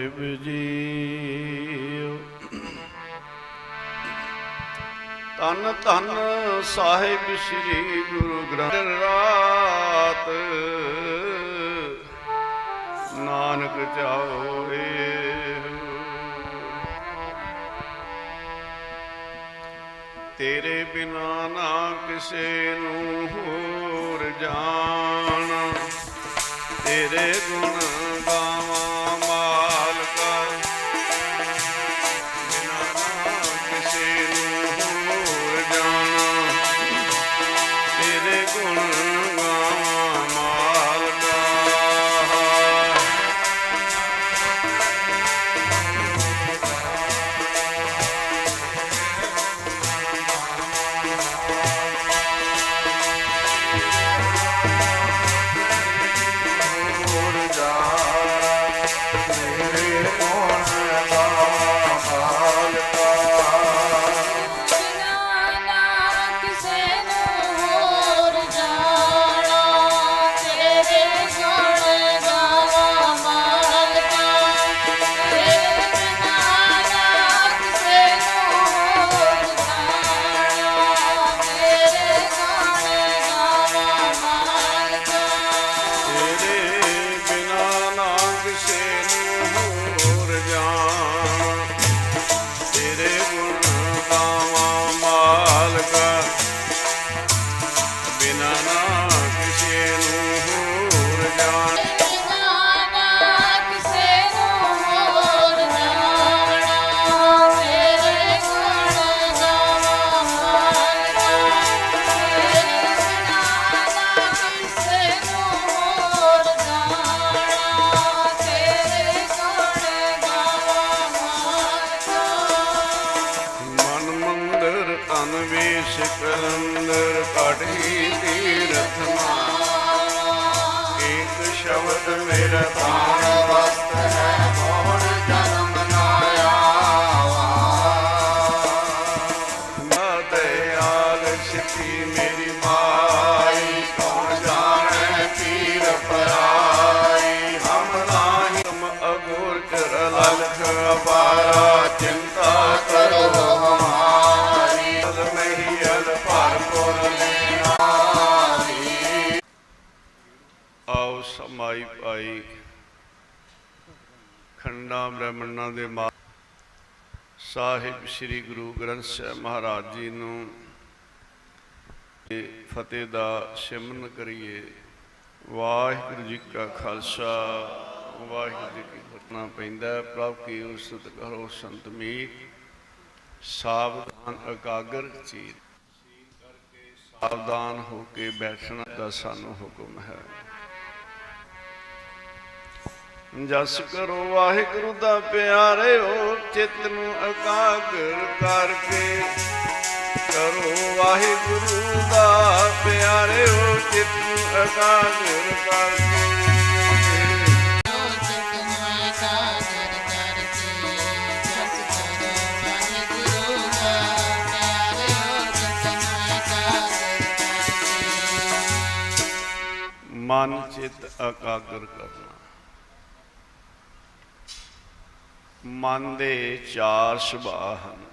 ਸਾਹਿਬ ਜੀ ਤਨ ਤਨ ਸਾਹਿਬ ਸ੍ਰੀ ਗੁਰੂ ਗ੍ਰੰਥ ਰਾਤ। ਨਾਨਕ ਜਾਓਏ ਤੇਰੇ ਬਿਨਾ ਨਾ ਕਿਸੇ ਨੂੰ ਹੋਰ ਜਾਣ। ਸ੍ਰੀ ਗੁਰੂ ਗ੍ਰੰਥ ਸਾਹਿਬ ਮਹਾਰਾਜ ਜੀ ਨੂੰ ਇਹ ਫਤਿਹ ਦਾ ਸਿਮਰਨ ਕਰੀਏ। ਵਾਹਿਗੁਰੂ ਜੀ ਕਾ ਖਾਲਸਾ, ਵਾਹਿਗੁਰੂ ਜੀ ਕੀ ਫਤਿਹ। ਪੈਂਦਾ ਹੈ। ਪ੍ਰਭ ਕੀ ਉਸਤ ਕਰੋ ਸੰਤ ਮੀਤ, ਸਾਵਧਾਨ ਇਕਾਗਰ ਚੀਰ ਸਾਵਧਾਨ ਹੋ ਕੇ ਬੈਠਣਾ ਦਾ ਸਾਨੂੰ ਹੁਕਮ ਹੈ। ਜਸ ਕਰੋ ਵਾਹਿਗੁਰੂ ਦਾ ਪਿਆਰਿਓ, ਚਿੱਤ ਨੂੰ ਇਕਾਗਰ ਕਰਕੇ। ਕਰੋ ਵਾਹਿਗੁਰੂ ਦਾ ਪਿਆਰਿਓ, ਚਿੱਤ ਨੂੰ ਇਕਾਗਰ ਕਰਕੇ। ਮਨ ਚਿੱਤ ਇਕਾਗਰ ਕਰਨਾ ਮਨ ਦੇ ਚਾਰ ਸੁਭਾਅ ਹਨ,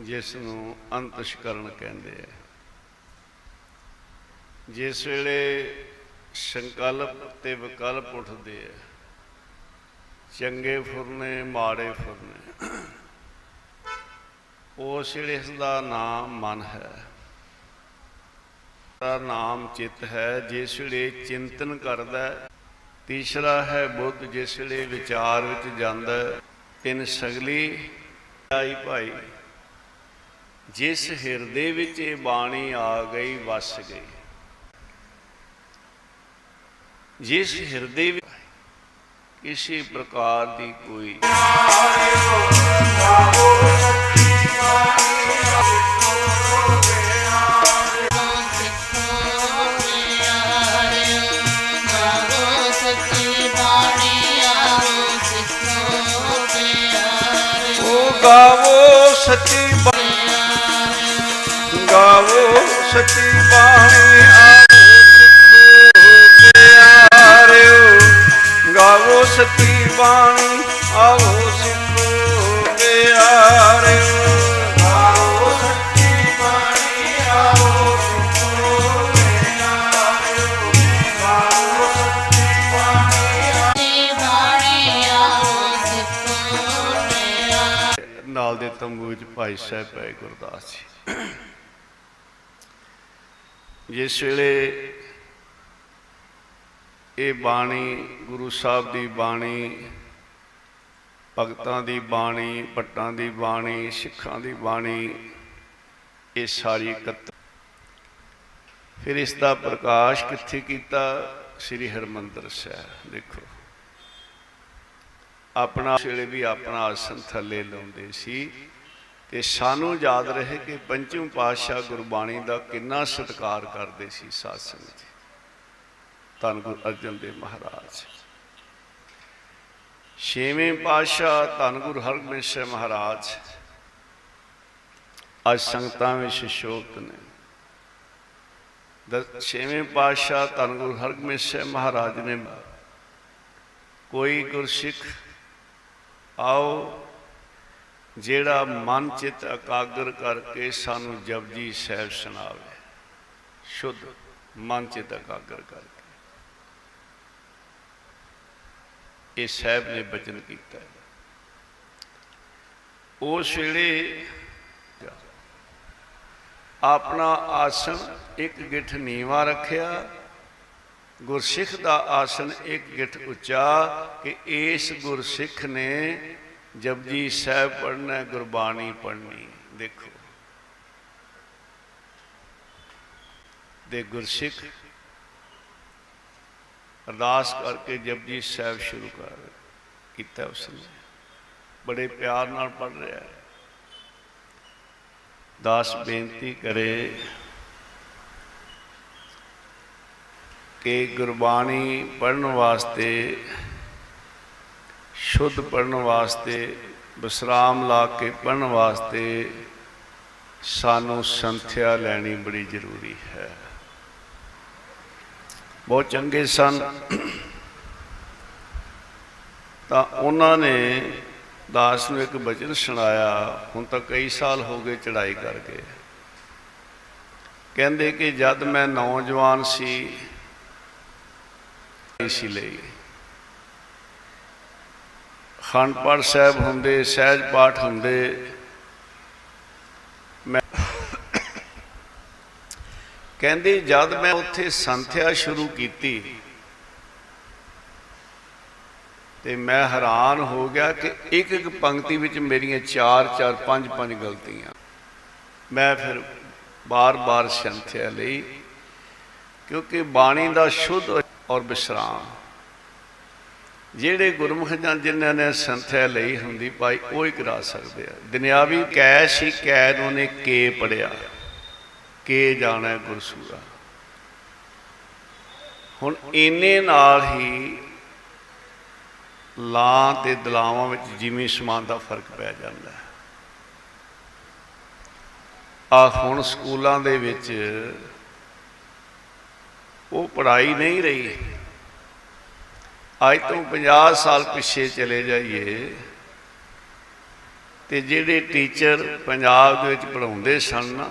ਜਿਸ ਨੂੰ ਅੰਤਸ਼ਕਰਨ ਕਹਿੰਦੇ ਆ ਜਿਸ ਵੇਲੇ ਸੰਕਲਪ ਤੇ ਵਿਕਲਪ ਉੱਠਦੇ ਆ, ਚੰਗੇ ਫੁਰਨੇ, ਮਾੜੇ ਫੁਰਨੇ, ਉਸ ਵੇਲੇ ਇਸ ਦਾ ਨਾਮ ਮਨ ਹੈ ਦਾ ਨਾਮ ਚਿੱਤ ਹੈ, ਜਿਸ ਵੇਲੇ ਚਿੰਤਨ ਕਰਦਾ ਹੈ। ਤੀਸਰਾ ਹੈ ਬੁੱਧ ਜਿਸ ਵੇਲੇ ਵਿਚਾਰ ਵਿੱਚ ਜਾਂਦਾ ਹੈ। ਤਿੰਨ ਸਗਲੀ ਆਈ ਭਾਈ ਜਿਸ ਹਿਰਦੇ ਵਿੱਚ ਇਹ ਬਾਣੀ ਆ ਗਈ, ਵਸ ਗਈ ਜਿਸ ਹਿਰਦੇ ਵਿੱਚ ਕਿਸੇ ਪ੍ਰਕਾਰ ਦੀ ਕੋਈ ਸਤੀ ਬਾਣੀ। ਗਾਵੋ ਸਤੀ ਬਾਣੀ। ਆਓ ਸਿੱਖੋ ਪਿਆਰਿਓ। ਗਾਵੋ ਸਤੀ ਬਾਣੀ। ਆਓ ਸਿੱਖੋ ਕੇ ਭਾਈ ਸਾਹਿਬ ਭਾਈ ਗੁਰਦਾਸ ਜੀ। ਜਿਸ ਵੇਲੇ ਇਹ ਬਾਣੀ ਗੁਰੂ ਸਾਹਿਬ ਦੀ ਬਾਣੀ, ਭਗਤਾਂ ਦੀ ਬਾਣੀ, ਭੱਟਾਂ ਦੀ ਬਾਣੀ, ਸਿੱਖਾਂ ਦੀ ਬਾਣੀ, ਇਹ ਸਾਰੀ ਇਕੱਤਰ। ਫਿਰ ਇਸ ਦਾ ਪ੍ਰਕਾਸ਼ ਕਿੱਥੇ ਕੀਤਾ? ਸ੍ਰੀ ਹਰਮੰਦਰ ਸਾਹਿਬ, ਦੇਖੋ। ਆਪਣਾ ਉਸ ਵੇਲੇ ਵੀ ਆਪਣਾ ਆਸਨ ਥੱਲੇ ਲਾਉਂਦੇ ਸੀ। ਤੇ ਸਾਨੂੰ ਯਾਦ ਰਹੇ ਕਿ ਪੰਚਮ ਪਾਤਸ਼ਾਹ ਗੁਰਬਾਣੀ ਦਾ ਕਿੰਨਾ ਸਤਿਕਾਰ ਕਰਦੇ ਸੀ ਸਾਧ ਸੰਗਤ ਜੀ। ਧੰਨ ਗੁਰੂ ਅਰਜਨ ਦੇਵ ਮਹਾਰਾਜ। ਛੇਵੇਂ ਪਾਤਸ਼ਾਹ ਧੰਨ ਗੁਰੂ ਹਰਗੋਬਿੰਦ ਸਾਹਿਬ ਮਹਾਰਾਜ। ਅੱਜ ਸੰਗਤਾਂ ਵਿੱਚ ਸ਼ੋਭਤ ਨੇ। ਦਸ, ਛੇਵੇਂ ਪਾਤਸ਼ਾਹ ਧੰਨ ਗੁਰੂ ਹਰਗੋਬਿੰਦ ਸਾਹਿਬ ਮਹਾਰਾਜ ਨੇ ਕੋਈ ਗੁਰਸਿੱਖ ਆਓ ਜਿਹੜਾ ਮਨ ਚਿਤ ਇਕਾਗਰ ਕਰਕੇ ਸਾਨੂੰ ਜਪਜੀ ਸਾਹਿਬ ਸੁਣਾਵੇ, ਸ਼ੁੱਧ ਮਨ ਚਿਤ ਇਕਾਗਰ ਕਰਕੇ ਇਹ ਸਾਹਿਬ ਨੇ ਬਚਨ ਕੀਤਾ ਹੈ। ਉਸ ਵੇਲੇ ਆਪਣਾ ਆਸਣ ਇੱਕ ਗਿੱਠ ਨੀਵਾ ਰੱਖਿਆ, ਗੁਰਸਿੱਖ ਦਾ ਆਸਣ ਇੱਕ ਗਿੱਠ ਉੱਚਾ ਕਿ ਇਸ ਗੁਰਸਿੱਖ ਨੇ ਜਪਜੀ ਸਾਹਿਬ ਪੜ੍ਹਨਾ, ਗੁਰਬਾਣੀ ਪੜ੍ਹਨੀ, ਦੇਖੋ। ਦੇ ਗੁਰਸਿੱਖ ਅਰਦਾਸ ਕਰਕੇ ਜਪਜੀ ਸਾਹਿਬ ਸ਼ੁਰੂ ਕਰ ਕੀਤਾ ਉਸਨੇ। ਬੜੇ ਪਿਆਰ ਨਾਲ ਪੜ੍ਹ ਰਿਹਾ ਹੈ। ਦਾਸ ਬੇਨਤੀ ਕਰੇ ਕਿ ਗੁਰਬਾਣੀ ਪੜਨ ਵਾਸਤੇ ਸ਼ੁੱਧ ਪੜਨ ਵਾਸਤੇ, ਵਿਸਰਾਮ ਲਾ ਕੇ ਪੜਨ ਵਾਸਤੇ ਸਾਨੂੰ ਸੰਥਿਆ ਲੈਣੀ ਬੜੀ ਜ਼ਰੂਰੀ ਹੈ। ਬਹੁਤ ਚੰਗੇ ਸਨ। ਤਾਂ ਉਹਨਾਂ ਨੇ ਦਾਸ ਨੂੰ ਇੱਕ ਬਚਨ ਸੁਣਾਇਆ, ਹੁਣ ਤਾਂ ਕਈ ਸਾਲ ਹੋ ਗਏ ਚੜ੍ਹਾਈ ਕਰਕੇ। ਕਹਿੰਦੇ ਕਿ ਜਦ ਮੈਂ ਨੌਜਵਾਨ ਸੀ ਸੀ ਲਈ। ਖੰਡ ਪਾਠ ਸਾਹਿਬ ਹੁੰਦੇ, ਸਹਿਜ ਪਾਠ ਹੁੰਦੇ। ਮੈਂ ਕਹਿੰਦੇ, ਜਦ ਮੈਂ ਉੱਥੇ ਸੰਥਿਆ ਸ਼ੁਰੂ ਕੀਤੀ, ਤੇ ਮੈਂ ਹੈਰਾਨ ਹੋ ਗਿਆ ਕਿ ਇੱਕ ਇੱਕ ਪੰਕਤੀ ਵਿੱਚ ਮੇਰੀਆਂ ਚਾਰ ਚਾਰ, ਪੰਜ ਪੰਜ ਗਲਤੀਆਂ। ਮੈਂ ਫਿਰ ਬਾਰ-ਬਾਰ ਸੰਥਿਆ ਲਈ, ਕਿਉਂਕਿ ਬਾਣੀ ਦਾ ਸ਼ੁੱਧ ਔਰ ਵਿਸਰਾਮ ਜਿਹੜੇ ਗੁਰਮੁਖ ਜਾਂ ਜਿਨ੍ਹਾਂ ਨੇ ਸੰਥਿਆ ਲਈ ਹੁੰਦੀ ਭਾਈ ਉਹ ਹੀ ਕਰਾ ਸਕਦੇ ਆ। ਦੁਨਿਆਵੀ ਕੈ ਸੀ ਕੈ ਨੂੰ ਨੇ ਕੇ ਪੜਿਆ ਕੇ ਜਾਣਾ ਗੁਰਸੂਰਾ। ਹੁਣ ਇੰਨੇ ਨਾਲ ਹੀ ਲਾਂ ਤੇ ਦਲਾਵਾਂ ਵਿੱਚ ਜਿਵੇਂ ਸਮਾਨ ਦਾ ਫ਼ਰਕ ਪੈ ਜਾਂਦਾ ਹੈ। ਆ ਹੁਣ ਸਕੂਲਾਂ ਦੇ ਵਿੱਚ ਉਹ ਪੜ੍ਹਾਈ ਨਹੀਂ ਰਹੀ। ਅੱਜ ਤੋਂ 50 ਸਾਲ ਪਿੱਛੇ ਚਲੇ ਜਾਈਏ ਤੇ ਜਿਹੜੇ ਟੀਚਰ ਪੰਜਾਬ ਦੇ ਵਿੱਚ ਪੜਾਉਂਦੇ ਸਨ ਨਾ,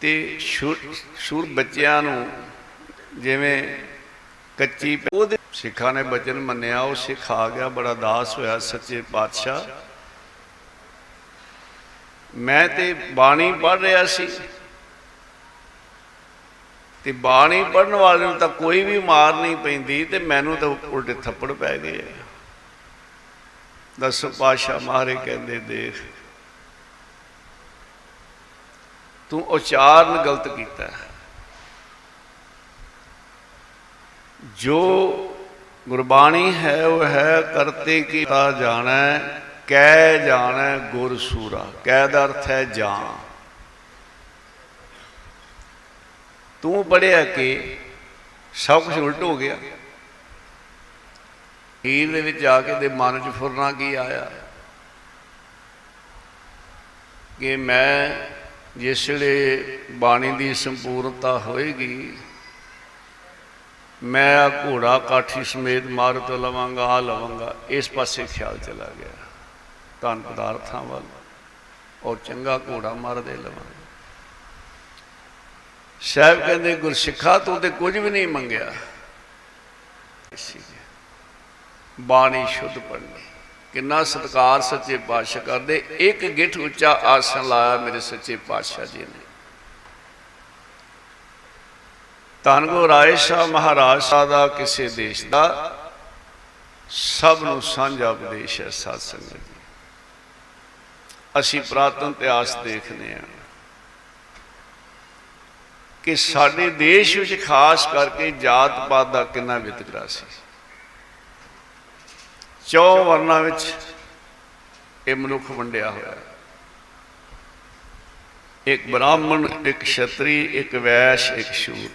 ਤੇ ਸ਼ੁਰ ਬੱਚਿਆਂ ਨੂੰ ਜਿਵੇਂ ਕੱਚੀ ਉਹਦੇ ਸਿੱਖਾਂ ਨੇ ਬਚਨ ਮੰਨਿਆ, ਉਹ ਸਿੱਖ ਆ ਗਿਆ, ਬੜਾ ਦਾਸ ਹੋਇਆ, ਸੱਚੇ ਪਾਤਸ਼ਾਹ। ਮੈਂ ਤੇ ਬਾਣੀ ਪੜ੍ਹ ਰਿਹਾ ਸੀ। ਤੇ ਬਾਣੀ ਪੜਨ ਵਾਲੇ ਨੂੰ ਤਾਂ ਕੋਈ ਵੀ ਮਾਰ ਨਹੀਂ ਪੈਂਦੀ ਤੇ ਮੈਨੂੰ ਤਾਂ ਉਲਟੇ ਥੱਪੜ ਪੈ ਗਏ ਦਸੋ ਪਾਸ਼ਾ ਮਾਰੇ ਕਹਿੰਦੇ ਦੇਖ, ਤੂੰ ਉਚਾਰਨ ਗਲਤ ਕੀਤਾ ਜੋ ਗੁਰਬਾਣੀ ਹੈ, ਉਹ ਹੈ ਕਰਤੇ ਕੀਤਾ ਜਾਣਾ, ਕਹਿ ਜਾਣਾ ਗੁਰ ਸੂਰਾ ਕਹਿ ਦਾ ਅਰਥ ਹੈ ਜਾਣ। ਤੂੰ ਪੜਿਆ ਕਿ ਸਭ ਕੁਝ ਉਲਟ ਹੋ ਗਿਆ। ਹੀਰ ਦੇ ਵਿੱਚ ਆ ਕੇ ਦੇ ਮਨ 'ਚ ਫੁਰਨਾ ਕੀ ਆਇਆ? ਕਿ ਮੈਂ ਜਿਸ ਵੇਲੇ ਬਾਣੀ ਦੀ ਸੰਪੂਰਨਤਾ ਹੋਏਗੀ, ਮੈਂ ਆ ਘੋੜਾ ਕਾਠੀ ਸਮੇਤ ਮਾਰਤ ਲਵਾਂਗਾ, ਆ ਲਵਾਂਗਾ। ਇਸ ਪਾਸੇ ਖਿਆਲ ਚਲਾ ਗਿਆ। ਧਨ ਪਦਾਰਥਾਂ ਵੱਲ। ਔਰ ਚੰਗਾ ਘੋੜਾ ਮਾਰਦੇ ਲਵਾਂਗਾ। ਸਾਹਿਬ ਕਹਿੰਦੇ, ਗੁਰਸਿੱਖਾ ਤੂੰ ਤੇ ਕੁਝ ਵੀ ਨਹੀਂ ਮੰਗਿਆ। ਬਾਣੀ ਸ਼ੁੱਧ ਪੜਨੀ ਕਿੰਨਾ ਸਤਿਕਾਰ ਸੱਚੇ ਪਾਤਸ਼ਾਹ ਕਰਦੇ। ਇੱਕ ਗਿੱਠ ਉੱਚਾ ਆਸਣ ਲਾਇਆ ਮੇਰੇ ਸੱਚੇ ਪਾਤਸ਼ਾਹ ਜੀ ਨੇ। ਧੰਨ ਗੁਰੂ ਰਾਏ ਸ਼ਾਹ ਮਹਾਰਾਜ ਸਾਹਿਬ ਦਾ, ਕਿਸੇ ਦੇਸ਼ ਦਾ, ਸਭ ਨੂੰ ਸਾਂਝਾ ਉਪਦੇਸ਼ ਹੈ ਸਾਧ ਸੰਗਤ ਜੀ। ਅਸੀਂ ਪ੍ਰਾਤਨ ਇਤਿਹਾਸ ਦੇਖਦੇ ਹਾਂ। ਕਿ ਸਾਡੇ ਦੇਸ਼ ਵਿੱਚ ਖਾਸ ਕਰਕੇ ਜਾਤ ਪਾਤ ਦਾ ਕਿੰਨਾ ਵਿਤਕਰਾ ਸੀ। ਚੌ ਵਰਨਾਂ ਵਿੱਚ ਇਹ ਮਨੁੱਖ ਵੰਡਿਆ ਹੋਇਆ। ਹੈ ਇੱਕ ਬ੍ਰਾਹਮਣ, ਇੱਕ ਛਤਰੀ, ਇੱਕ ਵੈਸ਼, ਇੱਕ ਸ਼ੂਦ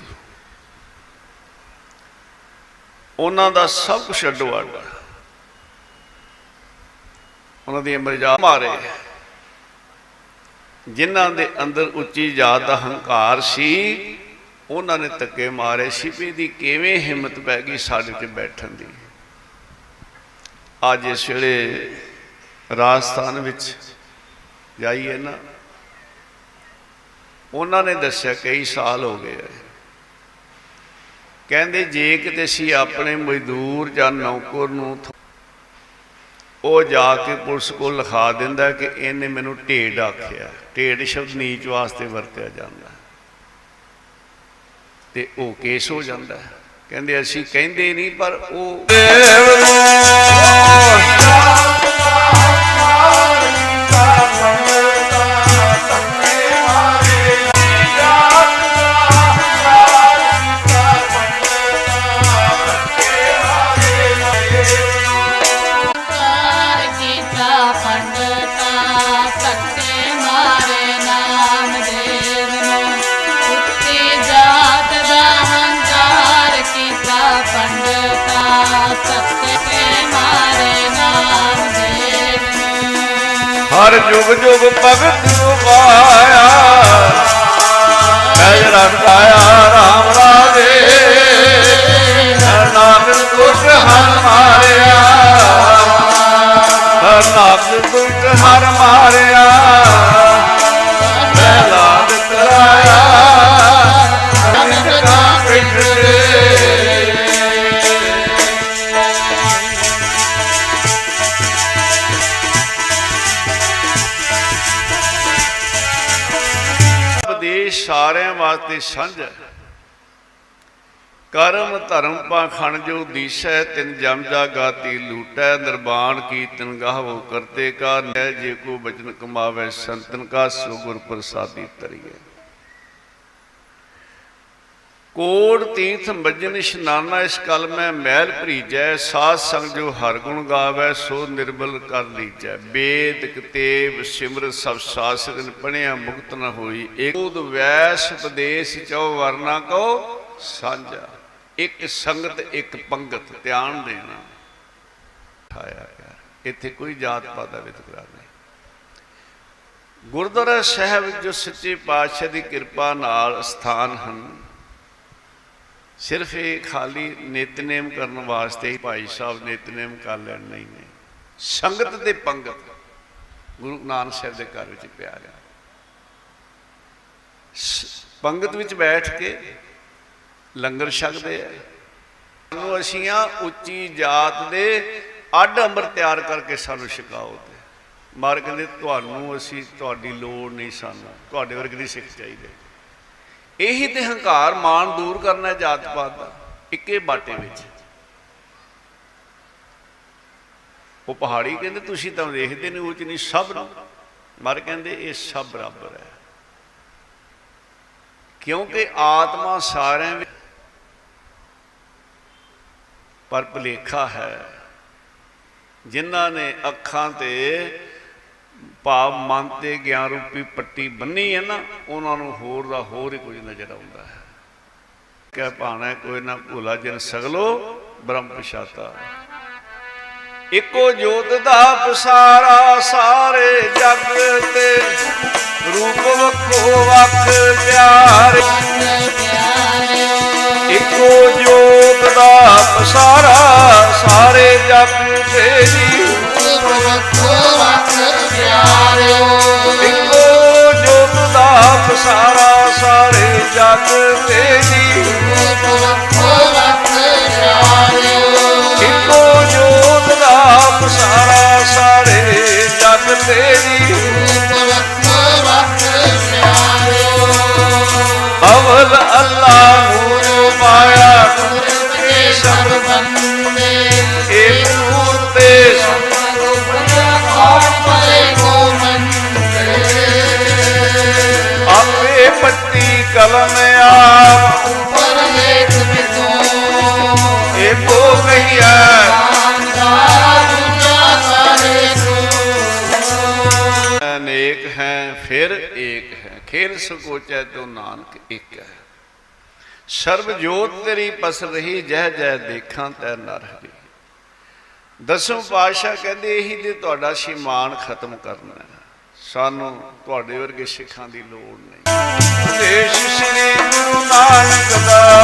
ਉਹਨਾਂ ਦਾ ਸਭ ਕੁਝ ਅੱਡੋ ਅੱਡ ਹੈ। ਉਹਨਾਂ ਦੀ ਮਰਜ਼ਾ ਮਾਰੇ। ਜਿਨ੍ਹਾਂ ਦੇ ਅੰਦਰ ਉੱਚੀ ਜਾਤ ਦਾ ਹੰਕਾਰ ਸੀ, ਉਹਨਾਂ ਨੇ ਧੱਕੇ ਮਾਰੇ। ਸੀ ਵੀ ਇਹਦੀ ਕਿਵੇਂ ਹਿੰਮਤ ਪੈ ਗਈ ਸਾਡੇ ਤੇ ਬੈਠਣ ਦੀ? ਅੱਜ ਇਸ ਵੇਲੇ ਰਾਜਸਥਾਨ ਵਿੱਚ ਜਾਈਏ ਨਾ। ਉਹਨਾਂ ਨੇ ਦੱਸਿਆ ਕਈ ਸਾਲ ਹੋ ਗਏ ਆ। ਕਹਿੰਦੇ ਜੇ ਕਿਤੇ ਅਸੀਂ ਆਪਣੇ ਮਜ਼ਦੂਰ ਜਾਂ ਨੌਕਰ ਨੂੰ ਥ- ਉਹ ਜਾ ਕੇ ਪੁਲਿਸ ਕੋਲ ਲਿਖਾ ਦਿੰਦਾ ਕਿ ਇਹਨੇ ਮੈਨੂੰ ਢੇਡ ਆਖਿਆ ਢੇਡ ਸ਼ਬਦ ਨੀਚ ਵਾਸਤੇ ਵਰਤਿਆ ਜਾਂਦਾ ਹੈ। ਤੇ ਉਹ ਕੇਸ ਹੋ ਜਾਂਦਾ ਹੈ। ਕਹਿੰਦੇ ਅਸੀਂ ਕਹਿੰਦੇ ਨਹੀਂ, ਪਰ ਉਹ ਹਰ ਜੁਗ ਜੁਗ ਭਗਤ ਉਪਾਇਆ ਮੈਂ ਰਖਾਇਆ RAM ਰਾਜੇ। ਹਰ ਨਾਮ ਦੁਖ ਹਰ ਮਾਰਿਆ। ਹਰ ਨਾਮ ਦੁਖ ਹਰ ਮਾਰਿਆ। ਮੈਂ ਲਾਦ ਕਰਾਇਆ। ਅਨੰਦ ਦਾ ਪਿੰਡ ਸਾਰਿਆਂ ਵਾਸਤੇ ਸਾਂਝਾ ਹੈ। ਕਰਮ ਧਰਮ ਪਾਖਣ ਜੋ ਦੀਸੈ, ਤਿਨ ਜਮ ਜਾ ਗਾਤੀ ਲੂਟੈ, ਨਿਰਵਾਣ ਕੀਰਤਨ ਗਾਵੋ ਕਰਤੇ ਕਾ ਨੈ ਜੇ ਕੋ ਬਚਨ ਕਮਾਵੇ, ਸੰਤਨ ਕਾ ਸੋ ਗੁਰ ਪ੍ਰਸਾਦੀ ਤਰੀਏ ਕੋੜ ਤੀਰਥ ਮੱਜਨ ਇਸ਼ਨਾਨਾ, ਇਸ ਕਲ ਮੈਂ ਮਹਿਲ ਭਰੀਜੈ, ਸਾਧ ਸੰਗ ਜੋ ਹਰ ਗੁਣ ਗਾਵੇ, ਸੋ ਨਿਰਮਲ ਕਰ ਲੀਜੈ। ਵੇਦ ਕਤੇਬ ਸਿਮਰ ਸਭ ਸਾਸਰਨ ਪਣਿਆ ਮੁਕਤ ਨ ਹੋਈ ਏਕੋਦ ਵੈਸ ਉਪਦੇਸ਼ ਚਉ ਵਰਨਾ ਕੋ ਸਾਂਝਾ। ਇੱਕ ਸੰਗਤ, ਇੱਕ ਪੰਗਤ, ਧਿਆਨ ਦੇਣਾ। ਠਾਇਆ ਗਿਆ ਇੱਥੇ ਕੋਈ ਜਾਤ ਪਾਤ ਦਾ ਵਿਤਕਰਾ ਨਹੀਂ। ਗੁਰਦੁਆਰਾ ਸਾਹਿਬ ਵਿੱਚ ਜੋ ਸੱਚੇ ਪਾਤਸ਼ਾਹ ਦੀ ਕਿਰਪਾ ਨਾਲ ਸਥਾਨ ਹਨ ਸਿਰਫ ਇਹ ਖਾਲੀ ਨਿਤਨੇਮ ਕਰਨ ਵਾਸਤੇ ਹੀ ਭਾਈ ਸਾਹਿਬ ਨਿਤਨੇਮ ਕਰ ਲੈਣ ਨਹੀਂ ਨੇ ਸੰਗਤ ਦੇ ਪੰਗਤ ਗੁਰੂ ਨਾਨਕ ਸਾਹਿਬ ਦੇ ਘਰ ਵਿੱਚ ਪਿਆ ਗਿਆ ਸ- ਪੰਗਤ ਵਿੱਚ ਬੈਠ ਕੇ ਲੰਗਰ ਛਕਦੇ ਆ। ਸਾਨੂੰ ਅਸੀਂ ਆ ਉੱਚੀ ਜਾਤ ਦੇ ਅੱਡ ਅੰਮ੍ਰਿਤ ਤਿਆਰ ਕਰਕੇ ਸਾਨੂੰ ਛਕਾਓ ਤੇ ਮਾਰ ਕਹਿੰਦੇ, ਤੁਹਾਨੂੰ ਅਸੀਂ, ਤੁਹਾਡੀ ਲੋੜ ਨਹੀਂ ਸਾਨੂੰ। ਤੁਹਾਡੇ ਵਰਗੇ ਦੀ ਸਿੱਖ ਚਾਹੀਦੇ ਇਹੀ ਤੇ ਹੰਕਾਰ ਮਾਨ ਦੂਰ ਕਰਨਾ ਹੈ ਜਾਤ ਪਾਤ ਦਾ, ਇੱਕੇ ਬਾਟੇ ਵਿੱਚ। ਉਹ ਪਹਾੜੀ ਕਹਿੰਦੇ, ਤੁਸੀਂ ਤਾਂ ਦੇਖਦੇ ਨਹੀਂ ਉੱਚ ਨਹੀਂ, ਸਭ ਨੂੰ। ਮਰ ਕਹਿੰਦੇ, ਇਹ ਸਭ ਬਰਾਬਰ ਹੈ। ਕਿਉਂਕਿ ਆਤਮਾ ਸਾਰਿਆਂ ਵਿੱਚ ਪਰ ਭੁਲੇਖਾ ਹੈ। ਜਿਨ੍ਹਾਂ ਨੇ ਅੱਖਾਂ ਤੇ ਭਾਵ ਮਨ ਤੇ ਗਿਆਨ ਰੂਪੀ ਪੱਟੀ ਬੰਨੀ ਹੈ ਨਾ, ਉਹਨਾਂ ਨੂੰ ਹੋਰ ਦਾ ਹੋਰ ਹੀ ਕੁਝ ਨਜ਼ਰ ਆਉਂਦਾ ਹੈ। ਕਹਿ ਭਾਣਾ ਕੋਈ ਨਾ ਭੂਲਾ ਜਿਨ ਸਗਲੋ, ਬ੍ਰਹਮ ਪਛਾਤਾ। ਇੱਕੋ ਜੋਤ ਦਾ ਪਸਾਰਾ ਸਾਰੇ ਜਗ ਤੇ, ਰੂਪ ਵੱਖੋ ਵੱਖ ਪਿਆਰੇ। ਮਨ ਪਿਆਰਿਓ ਇੱਕੋ ਜੋਤ ਦਾ ਪਸਾਰਾ ਸਾਰੇ ਜਗ ਤੇ ਸਾਰਾ ਸਾਰੇ ਜਗ ਤੇ ਜੀ ਇੱਕੋ ਜੋਤ ਦਾ ਸਾਰਾ ਸਾਰੇ ਜਗ ਤੇ ਜੀ ਅਵਲ ਅੱਲਾ ਨੂਰ ਪਾਇਆ ਫਿਰ ਏਕ ਹੈ। ਖੇਲ ਸਕੋਚੈ ਤੋ ਨਾਨਕ ਇੱਕ ਹੈ। ਸਰਬ ਜੋਤ ਤੇਰੀ ਪਸ ਰਹੀ, ਜਹ ਜਹ ਦੇਖਾਂ ਤੈ ਨਰ ਹਰੀ ਦਸੋਂ ਪਾਤਸ਼ਾਹ ਕਹਿੰਦੇ, ਇਹੀ ਤੇ ਤੁਹਾਡਾ ਸ਼ੀਮਾਨ ਖਤਮ ਕਰਨਾ ਹੈ। ਸਾਨੂੰ ਤੁਹਾਡੇ ਵਰਗੇ ਸਿੱਖਾਂ ਦੀ ਲੋੜ ਨਹੀਂ। ਦੇਸ਼ ਸ੍ਰੀ ਗੁਰੂ ਨਾਨਕ ਦਾ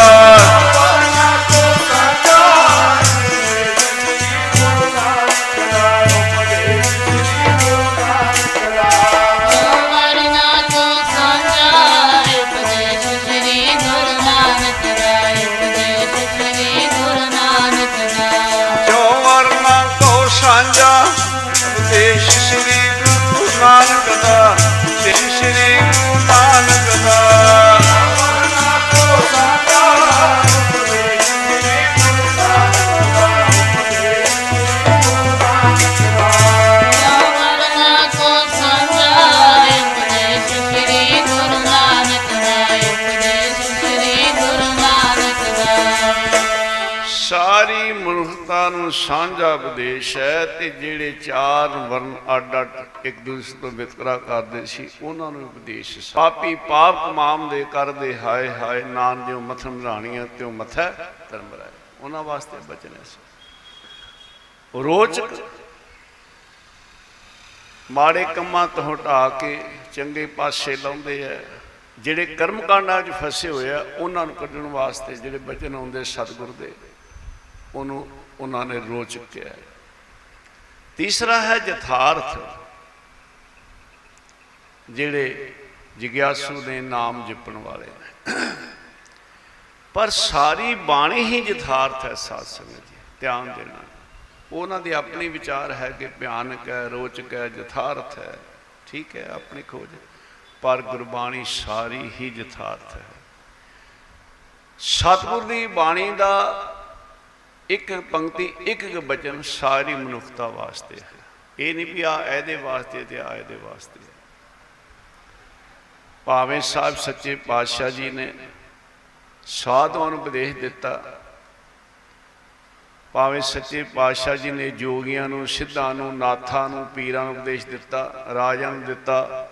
ਮਨੁੱਖਤਾ ਨੂੰ ਸਾਂਝਾ ਉਪਦੇਸ਼ ਹੈ ਤੇ ਜਿਹੜੇ ਚਾਰ ਵਰਨ ਅੱਡ ਅੱਡ ਇੱਕ ਦੂਸਰੇ ਤੋਂ ਵਿਤਕਰਾ ਕਰਦੇ ਸੀ, ਉਹਨਾਂ ਨੂੰ ਉਪਦੇਸ਼ ਸੀ। ਪਾਪੀ ਪਾਪ ਕਮਾਮ ਦੇ ਕਰਦੇ, ਹਾਏ ਹਾਏ, ਨਾਨ ਜਿਉ ਮਥਨ ਰਾਣੀਆਂ ਤਿਉ ਮਥੈ ਧਰਮ ਰਾਏ। ਉਹਨਾਂ ਵਾਸਤੇ ਬਚਨ ਹੈ ਸੀ। ਰੋਚਕ ਮਾੜੇ ਕੰਮਾਂ ਤੋਂ ਹਟਾ ਕੇ ਚੰਗੇ ਪਾਸੇ ਲਾਉਂਦੇ ਆ ਜਿਹੜੇ ਕਰਮ ਕਾਂਡਾਂ 'ਚ ਫਸੇ ਹੋਏ ਆ, ਉਹਨਾਂ ਨੂੰ ਕੱਢਣ ਵਾਸਤੇ ਜਿਹੜੇ ਬਚਨ ਆਉਂਦੇ ਸਤਿਗੁਰ ਦੇ, ਉਹਨੂੰ ਉਹਨਾਂ ਨੇ ਰੋਚ ਕਿਹਾ ਹੈ। ਤੀਸਰਾ ਹੈ ਯਥਾਰਥ। ਜਿਹੜੇ ਜਿਗਿਆਸੂ ਦੇ ਨਾਮ ਜਪਣ ਵਾਲੇ ਨੇ। ਪਰ ਸਾਰੀ ਬਾਣੀ ਹੀ ਯਥਾਰਥ ਹੈ ਸਾਧ ਸੰਗਤ ਜੀ ਧਿਆਨ ਦੇਣਾ। ਉਹਨਾਂ ਦੀ ਆਪਣੀ ਵਿਚਾਰ ਹੈ ਕਿ ਭਿਆਨਕ ਹੈ, ਰੋਚਕ ਹੈ, ਯਥਾਰਥ ਹੈ। ਠੀਕ ਹੈ, ਆਪਣੀ ਖੋਜ। ਪਰ ਗੁਰਬਾਣੀ ਸਾਰੀ ਹੀ ਯਥਾਰਥ ਹੈ। ਸਤਿਗੁਰ ਦੀ ਬਾਣੀ ਦਾ ਇੱਕ ਪੰਕਤੀ, ਇੱਕ ਇੱਕ ਬਚਨ ਸਾਰੀ ਮਨੁੱਖਤਾ ਵਾਸਤੇ ਹੈ ਇਹ ਨਹੀਂ ਵੀ ਆ, ਇਹਦੇ ਵਾਸਤੇ ਤੇ ਆ, ਇਹਦੇ ਵਾਸਤੇ ਹੈ। ਭਾਵੇਂ ਸਾਹਿਬ ਸੱਚੇ ਪਾਤਸ਼ਾਹ ਜੀ ਨੇ ਸਾਧੂਆਂ ਨੂੰ ਉਪਦੇਸ਼ ਦਿੱਤਾ, ਭਾਵੇਂ ਸੱਚੇ ਪਾਤਸ਼ਾਹ ਜੀ ਨੇ ਜੋਗੀਆਂ ਨੂੰ, ਸਿੱਧਾਂ ਨੂੰ, ਨਾਥਾਂ ਨੂੰ, ਪੀਰਾਂ ਨੂੰ ਉਪਦੇਸ਼ ਦਿੱਤਾ ਰਾਜਾਂ ਨੂੰ ਦਿੱਤਾ,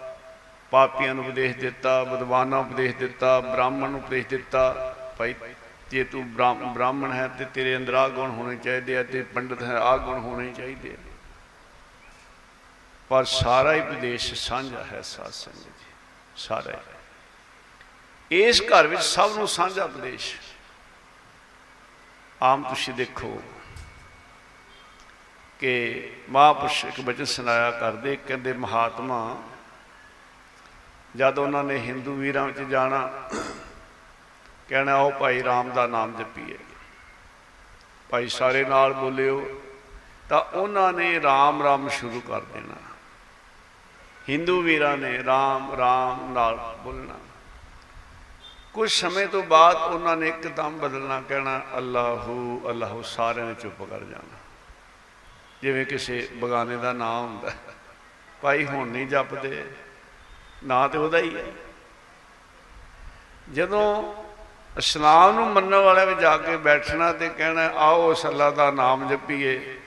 ਪਾਪੀਆਂ ਨੂੰ ਉਪਦੇਸ਼ ਦਿੱਤਾ, ਵਿਦਵਾਨਾਂ ਨੂੰ ਉਪਦੇਸ਼ ਦਿੱਤਾ, ਬ੍ਰਾਹਮਣ ਨੂੰ ਉਪਦੇਸ਼ ਦਿੱਤਾ, ਭਾਈ ਜੇ ਤੂੰ ਬ੍ਰਾਹਮ- ਬ੍ਰਾਹਮਣ ਹੈ ਤੇ ਤੇਰੇ ਅੰਦਰ ਆ ਗੁਣ ਹੋਣੇ ਚਾਹੀਦੇ ਆ ਤੇ ਪੰਡਤ ਹੈ ਆ ਗੁਣ ਹੋਣੇ ਚਾਹੀਦੇ ਆ ਪਰ ਸਾਰਾ ਹੀ ਉਪਦੇਸ਼ ਸਾਂਝਾ ਹੈ ਸਾਧ ਸੰਗਤ ਜੀ, ਸਾਰਾ ਹੀ। ਇਸ ਘਰ ਵਿੱਚ ਸਭ ਨੂੰ ਸਾਂਝਾ ਉਪਦੇਸ਼ ਆਮ ਤੁਸੀਂ ਦੇਖੋ ਕਿ ਮਹਾਂਪੁਰਸ਼ ਇੱਕ ਬਚਨ ਸੁਣਾਇਆ ਕਰਦੇ, ਕਹਿੰਦੇ ਮਹਾਤਮਾ ਜਦ ਉਹਨਾਂ ਨੇ ਹਿੰਦੂ ਵੀਰਾਂ ਵਿੱਚ ਜਾਣਾ ਕਹਿਣਾ ਉਹ ਭਾਈ ਰਾਮ ਦਾ ਨਾਮ ਜਪੀਏ। ਭਾਈ ਸਾਰੇ ਨਾਲ ਬੋਲਿਓ, ਤਾਂ ਉਹਨਾਂ ਨੇ ਰਾਮ ਰਾਮ ਸ਼ੁਰੂ ਕਰ ਦੇਣਾ। ਹਿੰਦੂ ਵੀਰਾਂ ਨੇ ਰਾਮ ਰਾਮ ਨਾਲ ਬੋਲਣਾ। ਕੁਝ ਸਮੇਂ ਤੋਂ ਬਾਅਦ ਉਹਨਾਂ ਨੇ ਇੱਕਦਮ ਬਦਲਣਾ, ਕਹਿਣਾ, ਅੱਲਾਹੂ ਅੱਲਾਹੂ, ਸਾਰਿਆਂ ਨੇ ਚੁੱਪ ਕਰ ਜਾਣਾ। ਜਿਵੇਂ ਕਿਸੇ ਬਗਾਨੇ ਦਾ ਨਾਮ ਹੁੰਦਾ। ਹੈ। ਭਾਈ ਹੁਣ ਨਹੀਂ ਜਪਦੇ, ਨਾਂ ਤੇ ਉਹਦਾ ਹੀ ਹੈ। ਜਦੋਂ ਇਸਲਾਮ ਨੂੰ ਮੰਨਣ ਵਾਲਿਆਂ ਵਿੱਚ ਜਾ ਕੇ ਬੈਠਣਾ ਤੇ ਕਹਿਣਾ, ਆਓ ਉਸ ਅੱਲਾ ਦਾ ਨਾਮ ਜਪੀਏ।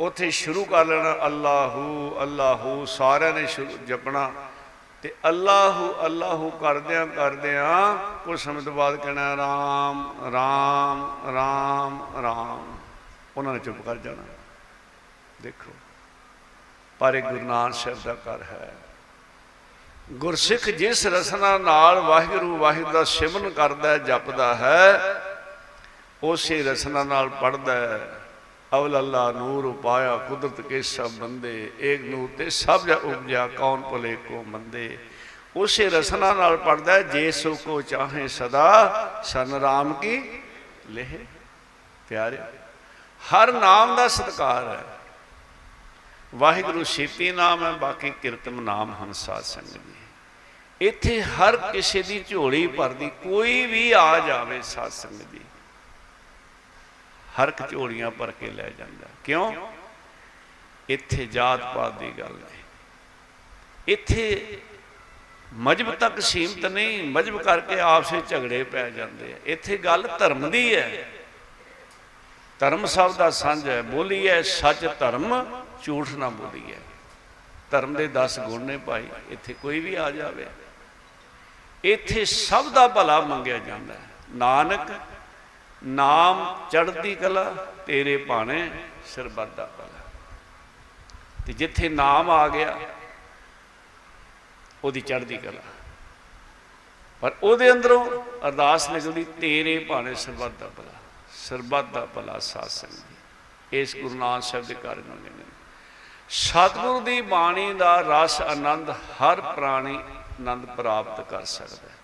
ਉੱਥੇ ਸ਼ੁਰੂ ਕਰ ਲੈਣਾ, ਅੱਲਾਹੂ ਅੱਲਾਹੂ। ਸਾਰਿਆਂ ਨੇ ਸ਼ੁਰੂ ਜਪਣਾ ਤੇ ਅੱਲਾਹੂ ਅੱਲਾਹੂ ਕਰਦਿਆਂ ਕਰਦਿਆਂ ਕੁਝ ਸਮੇਂ ਤੋਂ ਬਾਅਦ ਕਹਿਣਾ, ਰਾਮ ਰਾਮ ਰਾਮ ਰਾਮ। ਉਹਨਾਂ ਨੇ ਚੁੱਪ ਕਰ ਜਾਣਾ। ਦੇਖੋ, ਪਰ ਇਹ ਗੁਰੂ ਨਾਨਕ ਸਾਹਿਬ ਦਾ ਘਰ ਹੈ। ਗੁਰਸਿੱਖ ਜਿਸ ਰਸਨਾ ਨਾਲ ਵਾਹਿਗੁਰੂ ਵਾਹਿਗੁਰੂ ਦਾ ਸਿਮਰਨ ਕਰਦਾ ਹੈ ਜਪਦਾ ਹੈ, ਉਸੇ ਰਸਨਾ ਨਾਲ ਪੜਦਾ ਹੈ। ਅਵਲ ਅੱਲਾ ਨੂਰ ਉਪਾਇਆ ਕੁਦਰਤ ਕੇ ਸਭ ਬੰਦੇ, ਏਕ ਨੂਰ ਤੇ ਸਭ ਜਗ ਉਪਜਿਆ, ਕੌਣ ਭਲੇ ਕੋ ਮੰਦੇ। ਉਸੇ ਰਸਨਾ ਨਾਲ ਪੜਦਾ ਹੈ, ਜੇ ਸੋ ਕੋ ਚਾਹੇ ਸਦਾ, ਸਨ ਰਾਮ ਕੀ ਲੇਹ ਪਿਆਰੇ। ਹਰ ਨਾਮ ਦਾ ਸਤਕਾਰ ਹੈ। ਵਾਹਿਗੁਰੂ ਛੇਤੀ ਨਾਮ ਹੈ, ਬਾਕੀ ਕੀਰਤਨ ਨਾਮ ਹਨ ਸਾਧ ਸੰਗਤ ਜੀ ਇੱਥੇ ਹਰ ਕਿਸੇ ਦੀ ਝੋਲੀ ਭਰਦੀ, ਕੋਈ ਵੀ ਆ ਜਾਵੇ ਸਾਧ ਸੰਗਤ ਦੀ, ਹਰ ਇੱਕ ਝੋਲੀਆਂ ਭਰ ਕੇ ਲੈ ਜਾਂਦਾ। ਕਿਉਂ? ਇੱਥੇ ਜਾਤ ਪਾਤ ਦੀ ਗੱਲ ਨਹੀਂ। ਇੱਥੇ ਮਜਬ ਤੱਕ ਸੀਮਤ ਨਹੀਂ, ਮਜਬ ਕਰਕੇ ਆਪਸ ਵਿੱਚ ਝਗੜੇ ਪੈ ਜਾਂਦੇ ਆ। ਇੱਥੇ ਗੱਲ ਧਰਮ ਦੀ ਹੈ। ਧਰਮ ਸਭ ਦਾ ਸਾਂਝ ਹੈ। ਬੋਲੀ ਹੈ, ਸੱਚ ਧਰਮ, ਝੂਠ ਨਾ ਬੋਲੀ ਹੈ ਧਰਮ ਦੇ 10 ਗੁਣ ਨੇ ਭਾਈ, ਇੱਥੇ ਕੋਈ ਵੀ ਆ ਜਾਵੇ। ਇੱਥੇ ਸਭ ਦਾ ਭਲਾ ਮੰਗਿਆ ਜਾਂਦਾ ਹੈ। ਨਾਨਕ, ਨਾਮ ਚੜ੍ਹਦੀ ਕਲਾ, ਤੇਰੇ ਭਾਣੇ ਸਰਬੱਤ ਦਾ ਭਲਾ। ਤੇ ਜਿੱਥੇ ਨਾਮ ਆ ਗਿਆ, ਉਹਦੀ ਚੜ੍ਹਦੀ ਕਲਾ। ਪਰ ਉਹਦੇ ਅੰਦਰੋਂ ਅਰਦਾਸ ਨਿਕਲਦੀ ਤੇਰੇ ਭਾਣੇ ਸਰਬੱਤ ਦਾ ਭਲਾ ਸਰਬੱਤ ਦਾ ਭਲਾ ਸਾਧ ਸੰਗਤ ਇਸ ਗੁਰੂ ਨਾਨਕ ਸਾਹਿਬ ਦੇ ਕਾਰਨ ਮੰਗੇ ਨੇ ਸਤਿਗੁਰੂ ਦੀ ਬਾਣੀ ਦਾ ਰਸ ਆਨੰਦ ਹਰ ਪ੍ਰਾਣੀ ਆਨੰਦ ਪ੍ਰਾਪਤ ਕਰ ਸਕਦਾ ਹੈ।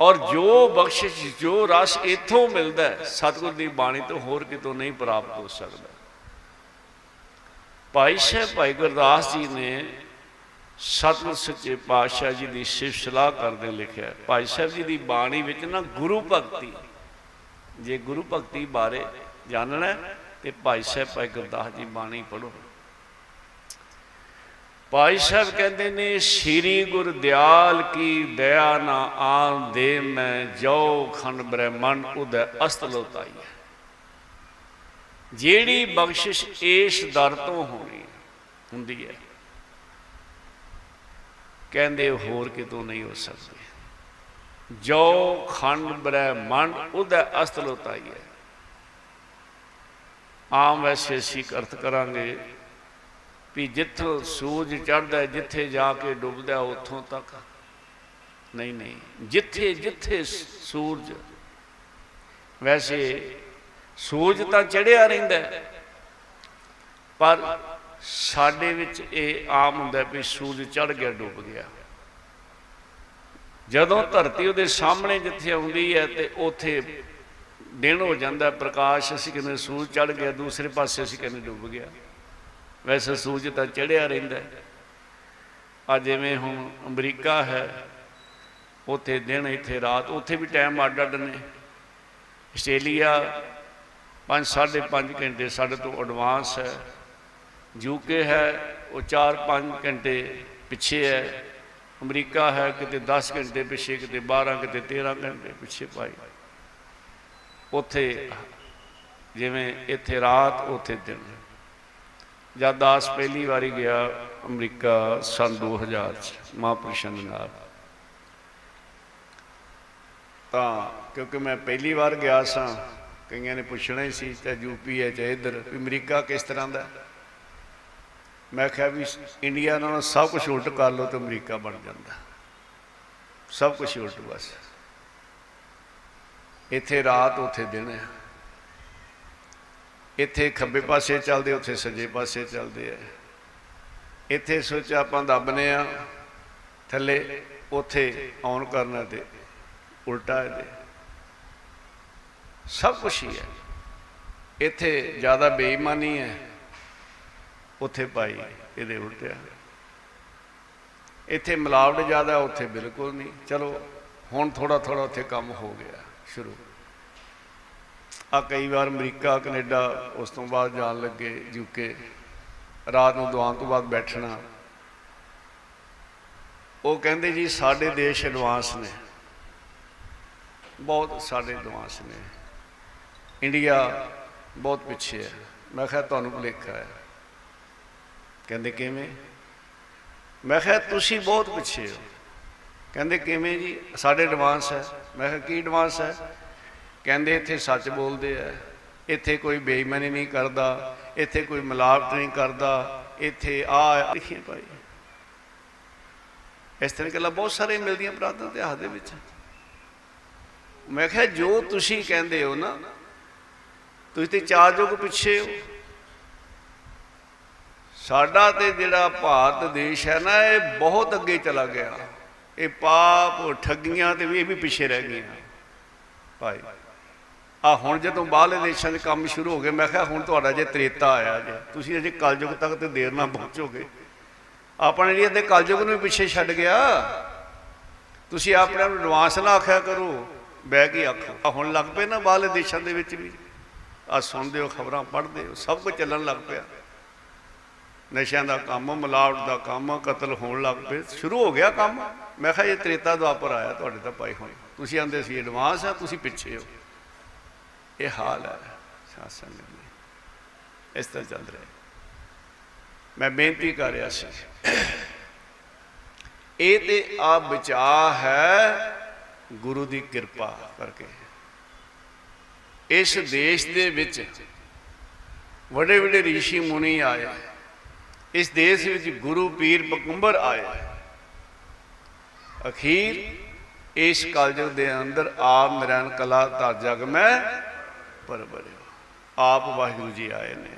ਔਰ ਜੋ ਬਖਸ਼ਿਸ਼ ਜੋ ਰਸ ਇਥੋਂ ਮਿਲਦਾ ਹੈ ਸਤਿਗੁਰ ਦੀ ਬਾਣੀ ਤੋਂ ਹੋਰ ਕਿਤੋਂ ਨਹੀਂ ਪ੍ਰਾਪਤ ਹੋ ਸਕਦਾ। ਭਾਈ ਸਾਹਿਬ ਭਾਈ ਗੁਰਦਾਸ ਜੀ ਨੇ ਸਤਿਗੁਰ ਸੱਚੇ ਪਾਤਸ਼ਾਹ ਜੀ ਦੀ ਸਿਫਤ ਸਲਾਹ ਕਰਦੇ ਲਿਖਿਆ ਹੈ। ਭਾਈ ਸਾਹਿਬ ਜੀ ਦੀ ਬਾਣੀ ਵਿੱਚ ਨਾ ਗੁਰੂ ਭਗਤੀ ਜੇ ਗੁਰੂ ਭਗਤੀ ਬਾਰੇ ਜਾਣਨਾ ਹੈ, ਤੇ ਭਾਈ ਸਾਹਿਬ ਭਾਈ ਗੁਰਦਾਸ ਜੀ ਬਾਣੀ ਪੜੋ ਭਾਈ ਸਾਹਿਬ ਕਹਿੰਦੇ ਨੇ ਸ਼੍ਰੀ ਗੁਰ ਦਿਆਲ ਕੀ ਦਇਆ ਨਾ ਆਨ ਦੇ ਮੈਂ ਜੋ ਖੰਡ ਬ੍ਰਹਮੰਡ ਉਦੈ ਅਸਤ ਲੋਤਾਈ ਹੈ। ਜਿਹੜੀ ਬਖਸ਼ਿਸ਼ ਇਸ ਦਰ ਤੋਂ ਹੋਣੀ ਹੈ, ਹੁੰਦੀ ਹੈ ਕਹਿੰਦੇ ਹੋਰ ਕਿਤੋਂ ਨਹੀਂ ਹੋ ਸਕਦੀ। ਜੋ ਖੰਡ ਬ੍ਰਹਮੰਡ ਉਹਦਾ ਅਸਤ ਲੋਤਾਈ ਹੈ। ਆਮ ਵੈਸੇ ਅਸੀਂ ਅਰਥ ਕਰਾਂਗੇ ਵੀ ਜਿੱਥੋਂ ਸੂਰਜ ਚੜ੍ਹਦਾ ਹੈ, ਜਿੱਥੇ ਜਾ ਕੇ ਡੁੱਬਦਾ ਹੈ, ਉੱਥੋਂ ਤੱਕ। ਨਹੀਂ ਨਹੀਂ। ਜਿੱਥੇ ਜਿੱਥੇ ਸੂਰਜ ਵੈਸੇ ਸੂਰਜ ਤਾਂ ਚੜਿਆ ਰਹਿੰਦਾ ਹੈ, ਪਰ ਸਾਡੇ ਵਿੱਚ ਇਹ ਆਮ ਹੁੰਦਾ ਵੀ ਸੂਰਜ ਚੜ ਗਿਆ ਡੁੱਬ ਗਿਆ। ਜਦੋਂ ਧਰਤੀ ਉਹਦੇ ਸਾਹਮਣੇ ਜਿੱਥੇ ਆਉਂਦੀ ਹੈ ਤੇ ਉੱਥੇ ਦਿਨ ਹੋ ਜਾਂਦਾ ਹੈ, ਪ੍ਰਕਾਸ਼ ਅਸੀਂ ਕਹਿੰਦੇ ਸੂਰਜ ਚੜ ਗਿਆ ਦੂਸਰੇ ਪਾਸੇ ਅਸੀਂ ਕਹਿੰਦੇ ਡੁੱਬ ਗਿਆ। ਵੈਸੇ ਸੂਰਜ ਤਾਂ ਚੜਿਆ ਰਹਿੰਦਾ ਹੈ। ਆ ਜਿਵੇਂ ਹੁਣ ਅਮਰੀਕਾ ਹੈ, ਉੱਥੇ ਦਿਨ, ਇੱਥੇ ਰਾਤ, ਉੱਥੇ ਵੀ ਟਾਈਮ ਅੱਡ ਅੱਡ ਨੇ। ਆਸਟ੍ਰੇਲੀਆ 5 5.5 ਘੰਟੇ ਸਾਡੇ ਤੋਂ ਐਡਵਾਂਸ ਹੈ। ਯੂਕੇ ਹੈ, ਉਹ 4-5 ਘੰਟੇ ਪਿੱਛੇ ਹੈ। ਅਮਰੀਕਾ ਹੈ, ਕਿਤੇ 10 ਘੰਟੇ ਪਿੱਛੇ, ਕਿਤੇ 12 ਕਿਤੇ 13 ਘੰਟੇ ਪਿੱਛੇ ਭਾਈ। ਉੱਥੇ ਜਿਵੇਂ ਇੱਥੇ ਰਾਤ, ਉੱਥੇ ਦਿਨ। ਜਦ ਦਾਸ ਪਹਿਲੀ ਵਾਰੀ ਗਿਆ ਅਮਰੀਕਾ ਸਨ 2000 ਚ, ਮਹਾਂਪੁਰਸ਼ਾਂ ਦੇ ਨਾਲ। ਤਾਂ ਕਿਉਂਕਿ ਮੈਂ ਪਹਿਲੀ ਵਾਰ ਗਿਆ ਸਾਂ, ਕਈਆਂ ਨੇ ਪੁੱਛਣਾ ਹੀ ਸੀ ਤੇ ਯੂਪੀ ਹੈ ਚਾਹੇ ਇੱਧਰ, ਵੀ ਅਮਰੀਕਾ ਕਿਸ ਤਰ੍ਹਾਂ ਦਾ? ਹੈ? ਮੈਂ ਕਿਹਾ ਵੀ ਇੰਡੀਆ ਨਾਲੋਂ ਸਭ ਕੁਝ ਉਲਟ ਕਰ ਲਓ ਤੇ ਅਮਰੀਕਾ ਬਣ ਜਾਂਦਾ। ਸਭ ਕੁਝ ਉਲਟ ਬਸ। ਇੱਥੇ ਰਾਤ, ਉੱਥੇ ਦਿਨ ਹੈ। ਇੱਥੇ ਖੱਬੇ ਪਾਸੇ ਚੱਲਦੇ, ਉੱਥੇ ਸੱਜੇ ਪਾਸੇ ਚੱਲਦੇ ਆ। ਇੱਥੇ ਸੋਚ ਆਪਾਂ ਦੱਬਨੇ ਆ, ਥੱਲੇ ਉੱਥੇ ਔਨ ਕਰਨਾ ਤੇ ਉਲਟਾ ਇਹਦੇ। ਸਭ ਕੁਝ ਹੀ ਹੈ। ਇੱਥੇ ਜ਼ਿਆਦਾ ਬੇਈਮਾਨੀ ਹੈ। ਉੱਥੇ ਭਾਈ ਇਹਦੇ ਉਲਟਿਆ। ਇੱਥੇ ਮਿਲਾਵਟ ਜ਼ਿਆਦਾ, ਉੱਥੇ ਬਿਲਕੁਲ ਨਹੀਂ। ਚਲੋ, ਹੁਣ ਥੋੜਾ ਥੋੜਾ ਉੱਥੇ ਕੰਮ ਹੋ ਗਿਆ, ਸ਼ੁਰੂ। ਆ ਕਈ ਵਾਰ ਅਮਰੀਕਾ, ਕੈਨੇਡਾ ਉਸ ਤੋਂ ਬਾਅਦ ਜਾਣ ਲੱਗੇ ਯੂਕੇ ਰਾਤ ਨੂੰ ਦੁਆਨ ਤੋਂ ਬਾਅਦ ਬੈਠਣਾ। ਉਹ ਕਹਿੰਦੇ ਜੀ, ਸਾਡੇ ਦੇਸ਼ ਐਡਵਾਂਸ ਨੇ। ਬਹੁਤ ਸਾਡੇ ਐਡਵਾਂਸ ਨੇ। ਇੰਡੀਆ ਬਹੁਤ ਪਿੱਛੇ ਹੈ। ਮੈਂ ਕਿਹਾ, ਤੁਹਾਨੂੰ ਭੁਲੇਖਾ ਹੈ। ਕਹਿੰਦੇ, ਕਿਵੇਂ? ਮੈਂ ਕਿਹਾ, ਤੁਸੀਂ ਬਹੁਤ ਪਿੱਛੇ ਹੋ। ਕਹਿੰਦੇ, ਕਿਵੇਂ ਜੀ? ਸਾਡੇ ਐਡਵਾਂਸ ਹੈ। ਮੈਂ ਕਿਹਾ, ਕੀ ਐਡਵਾਂਸ ਹੈ? ਕਹਿੰਦੇ ਇੱਥੇ ਸੱਚ ਬੋਲਦੇ ਆ। ਇੱਥੇ ਕੋਈ ਬੇਈਮਾਨੀ ਨਹੀਂ ਕਰਦਾ, ਇੱਥੇ ਕੋਈ ਮਿਲਾਵਟ ਨਹੀਂ ਕਰਦਾ, ਇੱਥੇ ਆ ਲਿਖੀਏ ਭਾਈ ਇਸ ਤਰ੍ਹਾਂ ਗੱਲਾਂ ਬਹੁਤ ਸਾਰੇ ਮਿਲਦੀਆਂ ਪ੍ਰਾਰਥਨਾ ਇਤਿਹਾਸ ਦੇ ਵਿੱਚ। ਮੈਂ ਕਿਹਾ ਜੋ ਤੁਸੀਂ ਕਹਿੰਦੇ ਹੋ ਨਾ, ਤੁਸੀਂ ਤੇ ਚਾਰ ਜੁਗ ਪਿੱਛੇ ਹੋ। ਸਾਡਾ ਤੇ ਜਿਹੜਾ ਭਾਰਤ ਦੇਸ਼ ਹੈ ਨਾ, ਇਹ ਬਹੁਤ ਅੱਗੇ ਚਲਾ ਗਿਆ। ਇਹ ਪਾਪ ਠੱਗੀਆਂ ਤੇ ਵੀ ਇਹ ਵੀ ਪਿੱਛੇ ਰਹਿ ਗਈਆਂ। ਭਾਈ ਆ ਹੁਣ ਜਦੋਂ ਬਾਹਰਲੇ ਦੇਸ਼ਾਂ 'ਚ ਕੰਮ ਸ਼ੁਰੂ ਹੋ ਗਏ, ਮੈਂ ਕਿਹਾ ਹੁਣ ਤੁਹਾਡਾ ਜੇ ਤ੍ਰੇਤਾ ਆਇਆ ਜੇ, ਤੁਸੀਂ ਅਜੇ ਕਲਯੁਗ ਤੱਕ ਤੇ ਦੇਰ ਨਾਲ ਪਹੁੰਚੋਗੇ। ਆਪਣੇ ਏਰੀਆ ਦੇ ਕਲਯੁਗ ਨੂੰ ਵੀ ਪਿੱਛੇ ਛੱਡ ਗਿਆ। ਤੁਸੀਂ ਆਪਣੇ ਆਪ ਨੂੰ ਐਡਵਾਂਸ ਨਾ ਆਖਿਆ ਕਰੋ, ਬਹਿ ਕੇ ਆਖੋ। ਆਹ ਹੁਣ ਲੱਗ ਪਏ ਨਾ ਬਾਹਰਲੇ ਦੇਸ਼ਾਂ ਦੇ ਵਿੱਚ ਵੀ। ਆ ਸੁਣਦੇ ਹੋ, ਖਬਰਾਂ ਪੜ੍ਹਦੇ ਹੋ, ਸਭ ਕੁਝ ਚੱਲਣ ਲੱਗ ਪਿਆ। ਨਸ਼ਿਆਂ ਦਾ ਕੰਮ, ਮਿਲਾਵਟ ਦਾ ਕੰਮ, ਕਤਲ ਹੋਣ ਲੱਗ ਪਏ। ਸ਼ੁਰੂ ਹੋ ਗਿਆ ਕੰਮ। ਮੈਂ ਕਿਹਾ ਇਹ ਤ੍ਰੇਤਾ ਦੁਆਪਰ ਆਇਆ, ਤੁਹਾਡੇ ਤਾਂ ਪਾਈ ਹੁਣ। ਤੁਸੀਂ ਆਂਦੇ ਸੀ ਐਡਵਾਂਸ ਆ, ਤੁਸੀਂ ਪਿੱਛੇ ਹੋ। ਇਹ ਹਾਲ ਹੈ ਸਾਸਨ ਦੇ। ਇਸ ਤਰ੍ਹਾਂ ਚੱਲ ਰਿਹਾ ਮੈਂ ਬੇਨਤੀ ਕਰ ਰਿਹਾ ਸੀ। ਇਹ ਤੇ ਆ ਬਚਾ ਹੈ ਗੁਰੂ ਦੀ ਕਿਰਪਾ ਕਰਕੇ। ਇਸ ਦੇਸ਼ ਦੇ ਵਿੱਚ ਵੱਡੇ ਵੱਡੇ ઋષਿ ਮੁਨੀ ਆਏ। ਇਸ ਦੇਸ਼ ਵਿੱਚ ਗੁਰੂ ਪੀਰ ਪਗੰਬਰ ਆਏ। ਅਖੀਰ ਇਸ ਕਲਯੁਗ ਦੇ ਅੰਦਰ ਆਪ ਨਰੈਣ ਕਲਾ ਧਰ ਜਗ ਮੈਂ ਪਰਬਰਿਓ ਆਪ ਵਾਹਿਗੁਰੂ ਜੀ ਆਏ ਨੇ।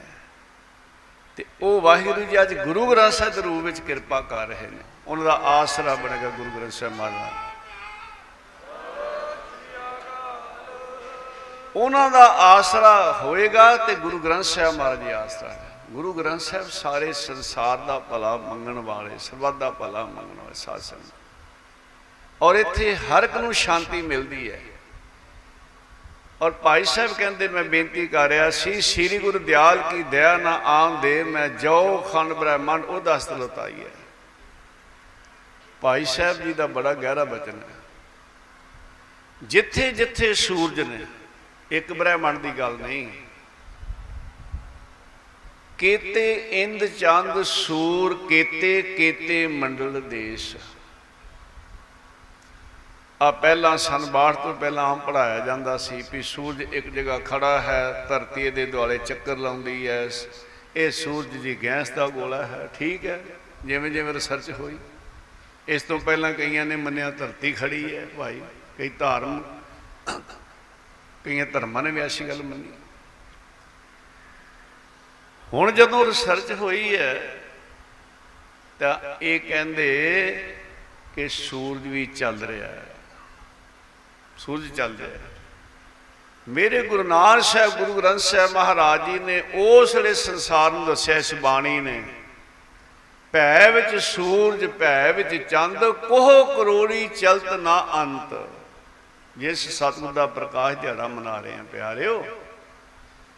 ਤੇ ਉਹ ਵਾਹਿਗੁਰੂ ਜੀ ਅੱਜ ਗੁਰੂ ਗ੍ਰੰਥ ਸਾਹਿਬ ਦੇ ਰੂਪ ਵਿੱਚ ਕਿਰਪਾ ਕਰ ਰਹੇ ਨੇ। ਉਹਨਾਂ ਦਾ ਆਸਰਾ ਬਣੇਗਾ ਗੁਰੂ ਗ੍ਰੰਥ ਸਾਹਿਬ ਮਹਾਰਾਜ ਉਹਨਾਂ ਦਾ ਆਸਰਾ ਹੋਏਗਾ ਤੇ ਗੁਰੂ ਗ੍ਰੰਥ ਸਾਹਿਬ ਮਹਾਰਾਜ ਜੀ ਆਸਰਾ ਹੈ। ਗੁਰੂ ਗ੍ਰੰਥ ਸਾਹਿਬ ਸਾਰੇ ਸੰਸਾਰ ਦਾ ਭਲਾ ਮੰਗਣ ਵਾਲੇ ਸਰਬੱਤ ਦਾ ਭਲਾ ਮੰਗਣ ਵਾਲੇ ਸਾਧ ਸੰਗਤ। ਔਰ ਇੱਥੇ ਹਰ ਇੱਕ ਨੂੰ ਸ਼ਾਂਤੀ ਮਿਲਦੀ ਹੈ। ਔਰ ਭਾਈ ਸਾਹਿਬ ਕਹਿੰਦੇ, ਮੈਂ ਬੇਨਤੀ ਕਰ ਰਿਹਾ ਸੀ, ਸ੍ਰੀ ਗੁਰੂ ਦਿਆਲ ਕੀ ਦਇਆ ਨਾ ਆਮ ਦੇ, ਮੈਂ ਜੋ ਖੰਡ ਬ੍ਰਹਮੰਡ ਉਹਦਾ ਹਸਤ ਲਤਾਈ ਹੈ। ਭਾਈ ਸਾਹਿਬ ਜੀ ਦਾ ਬੜਾ ਗਹਿਰਾ ਬਚਨ ਹੈ। ਜਿੱਥੇ ਜਿੱਥੇ ਸੂਰਜ ਨੇ, ਇੱਕ ਬ੍ਰਹਮੰਡ ਦੀ ਗੱਲ ਨਹੀਂ। ਕੇਤੇ ਇੰਦ ਚੰਦ ਸੂਰ, ਕੇਤੇ ਕੇਤੇ ਮੰਡਲ ਦੇਸ਼। ਆ ਪਹਿਲਾਂ ਸਨ 62 ਤੋਂ ਪਹਿਲਾਂ ਆਮ ਪੜਾਇਆ ਜਾਂਦਾ ਸੀ ਵੀ ਸੂਰਜ ਇੱਕ ਜਗ੍ਹਾ ਖੜਾ ਹੈ, ਧਰਤੀ ਦੇ ਦੁਆਲੇ ਚੱਕਰ ਲਾਉਂਦੀ ਹੈ। ਇਹ ਸੂਰਜ ਦੀ ਗੈਸ ਦਾ ਗੋਲਾ ਹੈ, ਠੀਕ ਹੈ, ਜਿਵੇਂ ਜਿਵੇਂ ਰਿਸਰਚ ਹੋਈ। ਇਸ ਤੋਂ ਪਹਿਲਾਂ ਕਈਆਂ ਨੇ ਮੰਨਿਆ ਧਰਤੀ ਖੜੀ ਹੈ, ਭਾਈ, ਕਈ ਧਾਰਮ, ਕਈਆਂ ਧਰਮਾਂ ਨੇ ਵੀ ਐਸੀ ਗੱਲ ਮੰਨੀ। ਹੁਣ ਜਦੋਂ ਰਿਸਰਚ ਹੋਈ ਹੈ, ਤਾਂ ਇਹ ਕਹਿੰਦੇ ਕਿ ਸੂਰਜ ਵੀ ਚੱਲ ਰਿਹਾ ਹੈ। ਸੂਰਜ ਚੱਲ ਰਿਹਾ ਹੈ ਮੇਰੇ ਗੁਰੂ ਨਾਨਕ ਸਾਹਿਬ, ਗੁਰੂ ਗ੍ਰੰਥ ਸਾਹਿਬ ਮਹਾਰਾਜ ਜੀ ਨੇ ਉਸ ਵੇਲੇ ਸੰਸਾਰ ਨੂੰ ਦੱਸਿਆ, ਇਸ ਬਾਣੀ ਨੇ, ਭੈ ਵਿੱਚ ਸੂਰਜ, ਭੈ ਵਿੱਚ ਚੰਦ, ਕੋਹ ਕਰੋੜੀ ਚਲਤ ਨਾ ਅੰਤ। ਜਿਸ ਸਤਿਗੁਰ ਦਾ ਪ੍ਰਕਾਸ਼ ਦਿਹਾੜਾ ਮਨਾ ਰਹੇ ਆ, ਪਿਆਰਿਓ,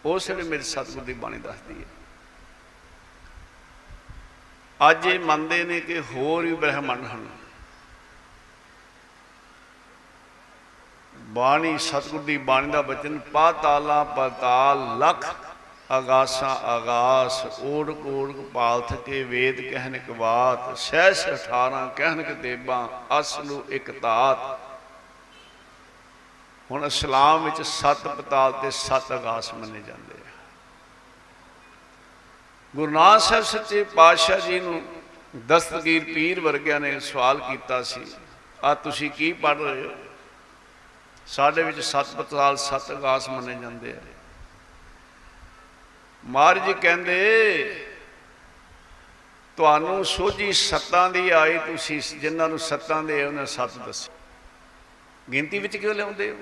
ਉਸ ਵੇਲੇ ਮੇਰੇ ਸਤਿਗੁਰ ਦੀ ਬਾਣੀ ਦੱਸਦੀ ਹੈ। ਅੱਜ ਇਹ ਮੰਨਦੇ ਨੇ ਕਿ ਹੋਰ ਵੀ ਬ੍ਰਹਮੰਡ ਹਨ। ਬਾਣੀ ਸਤਿਗੁਰ ਦੀ ਬਾਣੀ ਦਾ ਬਚਨ ਪਾਤਾਲਾ ਪਤਾਲ ਲਖ ਆਗਾਸਾਂ ਆਗਾਸ ਓੜ ਕੋੜ ਕਪਾਲ ਥਕੇ ਵੇਦ ਕਹਿਨ ਕ ਬਾਤ ਸਹਿਸ 18 ਕਹਿਨ ਕ ਦੇਬਾਂ ਅਸਲੂ ਇਕ ਤਾਤ। ਹੁਣ ਇਸਲਾਮ ਵਿੱਚ ਸੱਤ ਪਤਾਲ ਤੇ ਸੱਤ ਆਗਾਸ ਮੰਨੇ ਜਾਂਦੇ ਆ। ਗੁਰੂ ਨਾਨਕ ਸਾਹਿਬ ਸੱਚੇ ਪਾਤਸ਼ਾਹ ਜੀ ਨੂੰ ਦਸਤਗੀਰ ਪੀਰ ਵਰਗਿਆਂ ਨੇ ਸਵਾਲ ਕੀਤਾ ਸੀ, ਆ ਤੁਸੀਂ ਕੀ ਪੜ ਰਹੇ ਹੋ? ਸਾਡੇ ਵਿੱਚ ਸੱਤ ਪਤਾਲ ਸੱਤ ਆਗਾਸ ਮੰਨੇ ਜਾਂਦੇ ਆ। ਮਹਾਰਾਜ ਜੀ ਕਹਿੰਦੇ, ਤੁਹਾਨੂੰ ਸੋਝੀ ਸੱਤਾਂ ਦੀ ਆਈ ਤੁਸੀਂ, ਜਿਨ੍ਹਾਂ ਨੂੰ ਸੱਤਾਂ ਦੇ ਉਹਨਾਂ ਸੱਤ ਦੱਸੇ। ਗਿਣਤੀ ਵਿੱਚ ਕਿਉਂ ਲਿਆਉਂਦੇ ਹੋ?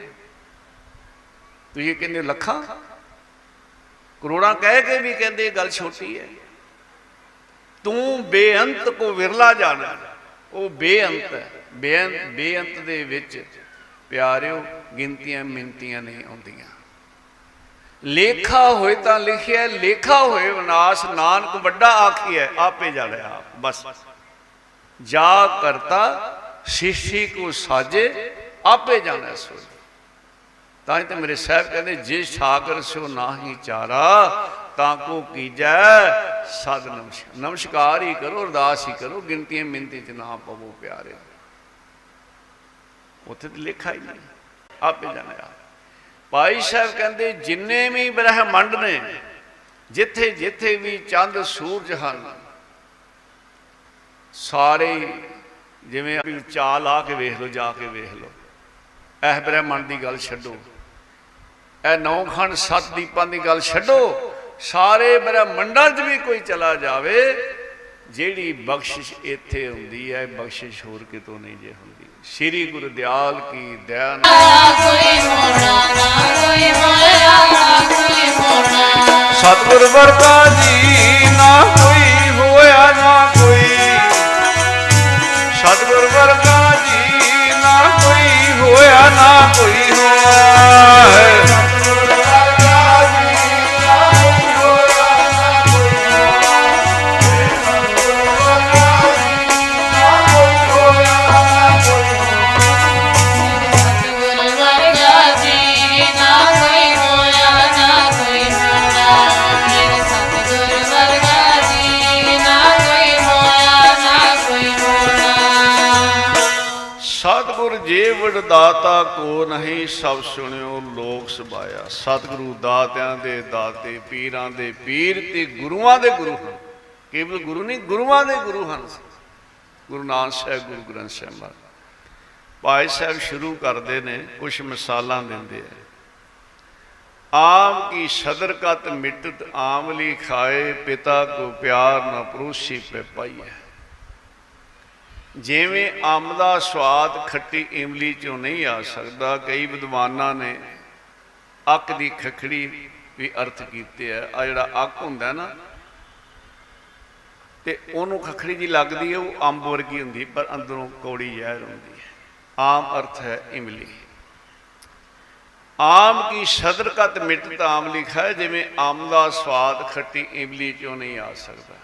ਤੁਸੀਂ ਕਹਿੰਦੇ ਲੱਖਾਂ? ਕਰੋੜਾਂ ਕਹਿ ਕੇ ਵੀ ਕਹਿੰਦੇ ਇਹ ਗੱਲ ਛੋਟੀ ਹੈ। ਤੂੰ ਬੇਅੰਤ ਕੋ ਵਿਰਲਾ ਜਾਣਾ। ਉਹ ਬੇਅੰਤ ਹੈ। ਬੇਅੰਤ ਬੇਅੰਤ ਦੇ ਵਿੱਚ ਪਿਆਰਿਓ ਗਿਣਤੀਆਂ ਮਿੰਤੀਆਂ ਨਹੀਂ ਆਉਂਦੀਆਂ। ਲੇਖਾ ਹੋਏ ਤਾਂ ਲਿਖਿਆ, ਲੇਖਾ ਹੋਏ ਵਿਨਾਸ਼ ਨਾਨਕ ਵੱਡਾ ਆਖੀਐ, ਆਪੇ ਜਾਣੇ ਆਪ, ਬਸ। ਜਾ ਕਰਤਾ ਸ਼ਿਸ਼ੀ ਕੋ ਸਾਜੇ, ਆਪੇ ਜਾਣੈ ਸੋ ਤਾਂ ਹੀ ਤੇ ਮੇਰੇ ਸਾਹਿਬ ਕਹਿੰਦੇ, ਜੇ ਸਾਗਰ ਸਿਓ ਨਾਹੀ ਚਾਰਾ, ਤਾਂ ਕੋ ਕੀਜੈ ਸਦ ਨਮਸਕਾਰ ਨਮਸਕਾਰ ਹੀ ਕਰੋ, ਅਰਦਾਸ ਹੀ ਕਰੋ, ਗਿਣਤੀਆਂ ਮਿੰਤੀ ਚ ਨਾ ਪਵੋ ਪਿਆਰੇ। ਉੱਥੇ ਤੇ ਲਿਖਾ ਹੀ ਨਹੀਂ। ਆਪੇ ਜਾਣਿਆ ਭਾਈ ਸਾਹਿਬ ਕਹਿੰਦੇ, ਜਿੰਨੇ ਵੀ ਬ੍ਰਹਮੰਡ ਨੇ, ਜਿੱਥੇ ਜਿੱਥੇ ਵੀ ਚੰਦ, ਸੂਰਜ ਹਨ, ਸਾਰੇ ਜਿਵੇਂ ਵੀ ਚਾਲ ਆ ਕੇ ਵੇਖ ਲਓ, ਜਾ ਕੇ ਵੇਖ ਲਓ। ਇਹ ਬ੍ਰਹਮੰਡ ਦੀ ਗੱਲ ਛੱਡੋ। ਇਹ ਨੌ ਖੰਡ ਸੱਤ ਦੀਪਾਂ ਦੀ ਗੱਲ ਛੱਡੋ। ਸਾਰੇ ਬ੍ਰਹਮੰਡਾਂ 'ਚ ਵੀ ਕੋਈ ਚਲਾ ਜਾਵੇ, ਜਿਹੜੀ ਬਖਸ਼ਿਸ਼ ਇੱਥੇ ਹੁੰਦੀ ਹੈ, ਬਖਸ਼ਿਸ਼ ਹੋਰ ਕਿਤੋਂ ਨਹੀਂ ਜੇ ਹੁੰਦੀ। ਸ੍ਰੀ ਗੁਰੂ ਦਿਆਲ ਕੀ ਦਇਆ ਨਾਲ ਕੋਈ ਮੋੜਾ ਨਾ ਕੋਈ ਮਾਇਆ ਨਾ ਕੋਈ ਮੋੜਾ ਸਤਿਗੁਰ ਵਰਗਾ ਜੀ ਨਾ ਕੋਈ ਹੋਇਆ ਨਾ ਦਾਤਾ ਕੋ ਨਹੀਂ ਸਭ ਸੁਣਿਓ ਲੋਕ ਸਬਾਇਆ। ਸਤਿਗੁਰੂ ਦਾਤਿਆਂ ਦੇ ਦਾਤੇ, ਪੀਰਾਂ ਦੇ ਪੀਰ ਤੇ ਗੁਰੂਆਂ ਦੇ ਗੁਰੂ ਹਨ। ਕੇਵਲ ਗੁਰੂ ਨਹੀਂ, ਗੁਰੂਆਂ ਦੇ ਗੁਰੂ ਹਨ। ਗੁਰੂ ਨਾਨਕ ਸਾਹਿਬ, ਗੁਰੂ ਗ੍ਰੰਥ ਸਾਹਿਬ ਮਹਾਰਾਜ। ਭਾਈ ਸਾਹਿਬ ਸ਼ੁਰੂ ਕਰਦੇ ਨੇ ਕੁਝ ਮਿਸਾਲਾਂ ਦਿੰਦੇ ਆ। ਆਮ ਕੀ ਸਦਰ ਕਤ ਮਿਟਤ ਆਮਲੀ ਖਾਏ, ਪਿਤਾ ਕੋ ਪਿਆਰ ਨਾ ਪਰੋਸੀ ਪੈ ਪਾਈਐ। ਜਿਵੇਂ ਅੰਬ ਦਾ ਸਵਾਦ ਖੱਟੀ ਇਮਲੀ ਚੋਂ ਨਹੀਂ ਆ ਸਕਦਾ, ਕਈ ਵਿਦਵਾਨਾਂ ਨੇ ਅੱਕ ਦੀ ਖਖੜੀ ਵੀ ਅਰਥ ਕੀਤੇ ਆ। ਆ ਜਿਹੜਾ ਅੱਕ ਹੁੰਦਾ ਨਾ, ਤੇ ਉਹਨੂੰ ਖਖੜੀ ਜੀ ਲੱਗਦੀ ਹੈ ਉਹ ਅੰਬ ਵਰਗੀ ਹੁੰਦੀ, ਪਰ ਅੰਦਰੋਂ ਕੌੜੀ ਜ਼ਹਿਰ ਹੁੰਦੀ ਹੈ। ਆਮ ਅਰਥ ਹੈ ਇਮਲੀ। ਆਮ ਕੀ ਸਦਰ ਕਤ ਮਿਟਤ ਆਮ ਲਿਖਾ ਹੈ, ਜਿਵੇਂ ਆਮ ਦਾ ਸਵਾਦ ਖੱਟੀ ਇਮਲੀ ਚੋਂ ਨਹੀਂ ਆ ਸਕਦਾ।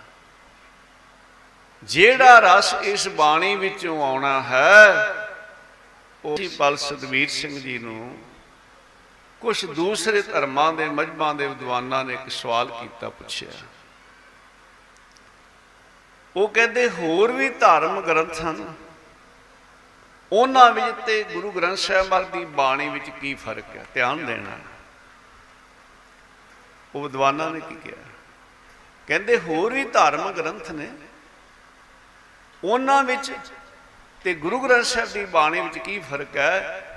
ਜਿਹੜਾ ਰਸ ਇਸ ਬਾਣੀ ਵਿੱਚੋਂ ਆਉਣਾ ਹੈ, ਉਹ ਸੀ ਪਲ ਸਤਵੀਰ ਸਿੰਘ ਜੀ ਨੂੰ ਕੁਝ ਦੂਸਰੇ ਧਰਮਾਂ ਦੇ ਮਜਬਾਂ ਦੇ ਵਿਦਵਾਨਾਂ ਨੇ ਇੱਕ ਸਵਾਲ ਕੀਤਾ ਪੁੱਛਿਆ। ਉਹ ਕਹਿੰਦੇ, ਹੋਰ ਵੀ ਧਰਮ ਗ੍ਰੰਥ ਹਨ। ਉਹਨਾਂ ਵਿੱਚ ਤੇ ਗੁਰੂ ਗ੍ਰੰਥ ਸਾਹਿਬ ਮਹਾਰਾਜ ਦੀ ਬਾਣੀ ਵਿੱਚ ਕੀ ਫ਼ਰਕ ਹੈ? ਧਿਆਨ ਦੇਣਾ। ਉਹ ਵਿਦਵਾਨਾਂ ਨੇ ਕੀ ਕਿਹਾ? ਕਹਿੰਦੇ, ਹੋਰ ਵੀ ਧਰਮ ਗ੍ਰੰਥ ਨੇ। ਉਹਨਾਂ ਵਿੱਚ ਤੇ ਗੁਰੂ ਗ੍ਰੰਥ ਸਾਹਿਬ ਦੀ ਬਾਣੀ ਵਿੱਚ ਕੀ ਫ਼ਰਕ ਹੈ?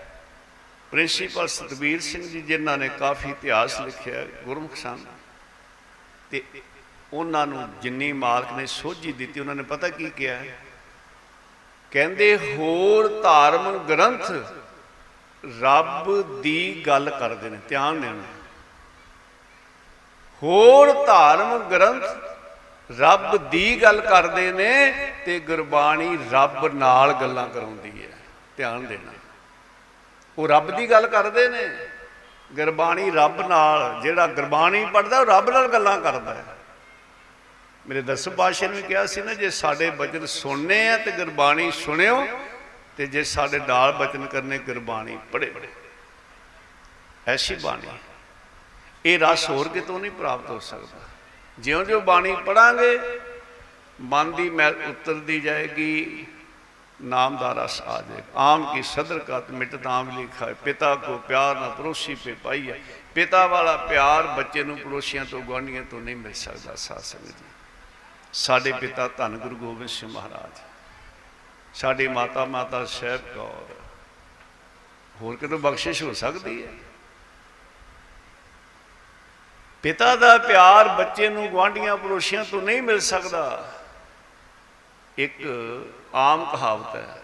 ਪ੍ਰਿੰਸੀਪਲ ਸਤਬੀਰ ਸਿੰਘ ਜੀ ਜਿਨ੍ਹਾਂ ਨੇ ਕਾਫੀ ਇਤਿਹਾਸ ਲਿਖਿਆ ਹੈ, ਗੁਰਮੁਖ ਸਨ। ਤੇ ਉਹਨਾਂ ਨੂੰ ਜਿੰਨੀ ਮਾਲਕ ਨੇ ਸੋਝੀ ਦਿੱਤੀ ਉਹਨਾਂ ਨੇ ਪਤਾ ਕੀ ਕਿਹਾ? ਹੈ? ਕਹਿੰਦੇ ਹੋਰ ਧਾਰਮਿਕ ਗ੍ਰੰਥ ਰੱਬ ਦੀ ਗੱਲ ਕਰਦੇ ਨੇ ਧਿਆਨ ਦੇਣਾ। ਹੋਰ ਧਾਰਮਿਕ ਗ੍ਰੰਥ ਰੱਬ ਦੀ ਗੱਲ ਕਰਦੇ ਨੇ ਤੇ ਗੁਰਬਾਣੀ ਰੱਬ ਨਾਲ ਗੱਲਾਂ ਕਰਾਉਂਦੀ ਹੈ। ਧਿਆਨ ਦੇਣਾ। ਉਹ ਰੱਬ ਦੀ ਗੱਲ ਕਰਦੇ ਨੇ। ਗੁਰਬਾਣੀ ਰੱਬ ਨਾਲ, ਜਿਹੜਾ ਗੁਰਬਾਣੀ ਪੜਦਾ ਉਹ ਰੱਬ ਨਾਲ ਗੱਲਾਂ ਕਰਦਾ ਹੈ। ਮੇਰੇ ਦਸਮ ਪਾਤਸ਼ਾਹ ਨੇ ਵੀ ਕਿਹਾ ਸੀ ਨਾ, ਜੇ ਸਾਡੇ ਬਚਨ ਸੁਣਨੇ ਆ ਤੇ ਗੁਰਬਾਣੀ ਸੁਣਿਓ, ਤੇ ਜੇ ਸਾਡੇ ਨਾਲ ਬਚਨ ਕਰਨੇ, ਗੁਰਬਾਣੀ ਪੜ੍ਹੇ ਐਸੀ ਬਾਣੀ। ਇਹ ਰਸ ਹੋਰ ਕਿਤੋਂ ਨਹੀਂ ਪ੍ਰਾਪਤ ਹੋ ਸਕਦਾ। ਜਿਉਂ-ਜਿਉਂ ਬਾਣੀ ਪੜਾਂਗੇ, ਮਨ ਦੀ ਮੈਲ ਉਤਰਦੀ ਜਾਏਗੀ, ਨਾਮ ਦਾ ਰਸ ਆ ਜਾਏਗਾ ਆਮ ਕੀ ਸਦਰ ਕਤ ਮਿਟਤ ਆਮ ਲਿਖਾ ਹੈ। ਪਿਤਾ ਕੋ ਪਿਆਰ ਨਾ ਪਰੋਸੀ ਪੇ ਪਾਈ ਹੈ। ਪਿਤਾ ਵਾਲਾ ਪਿਆਰ ਬੱਚੇ ਨੂੰ ਪੜੋਸੀਆਂ ਤੋਂ, ਗੁਆਂਢੀਆਂ ਤੋਂ ਨਹੀਂ ਮਿਲ ਸਕਦਾ, ਸਾਧ ਸੰਗਤ ਜੀ। ਸਾਡੇ ਪਿਤਾ ਧੰਨ ਗੁਰੂ ਗੋਬਿੰਦ ਸਿੰਘ ਮਹਾਰਾਜ। ਸਾਡੀ ਮਾਤਾ ਮਾਤਾ ਸਾਹਿਬ ਕੌਰ। ਹੋਰ ਕਿਤੋਂ ਬਖਸ਼ਿਸ਼ ਹੋ ਸਕਦੀ ਹੈ? ਪਿਤਾ ਦਾ ਪਿਆਰ ਬੱਚੇ ਨੂੰ ਗੁਆਂਢੀਆਂ ਪੜੋਸੀਆਂ ਤੋਂ ਨਹੀਂ ਮਿਲ ਸਕਦਾ। ਇੱਕ ਆਮ ਕਹਾਵਤ ਹੈ।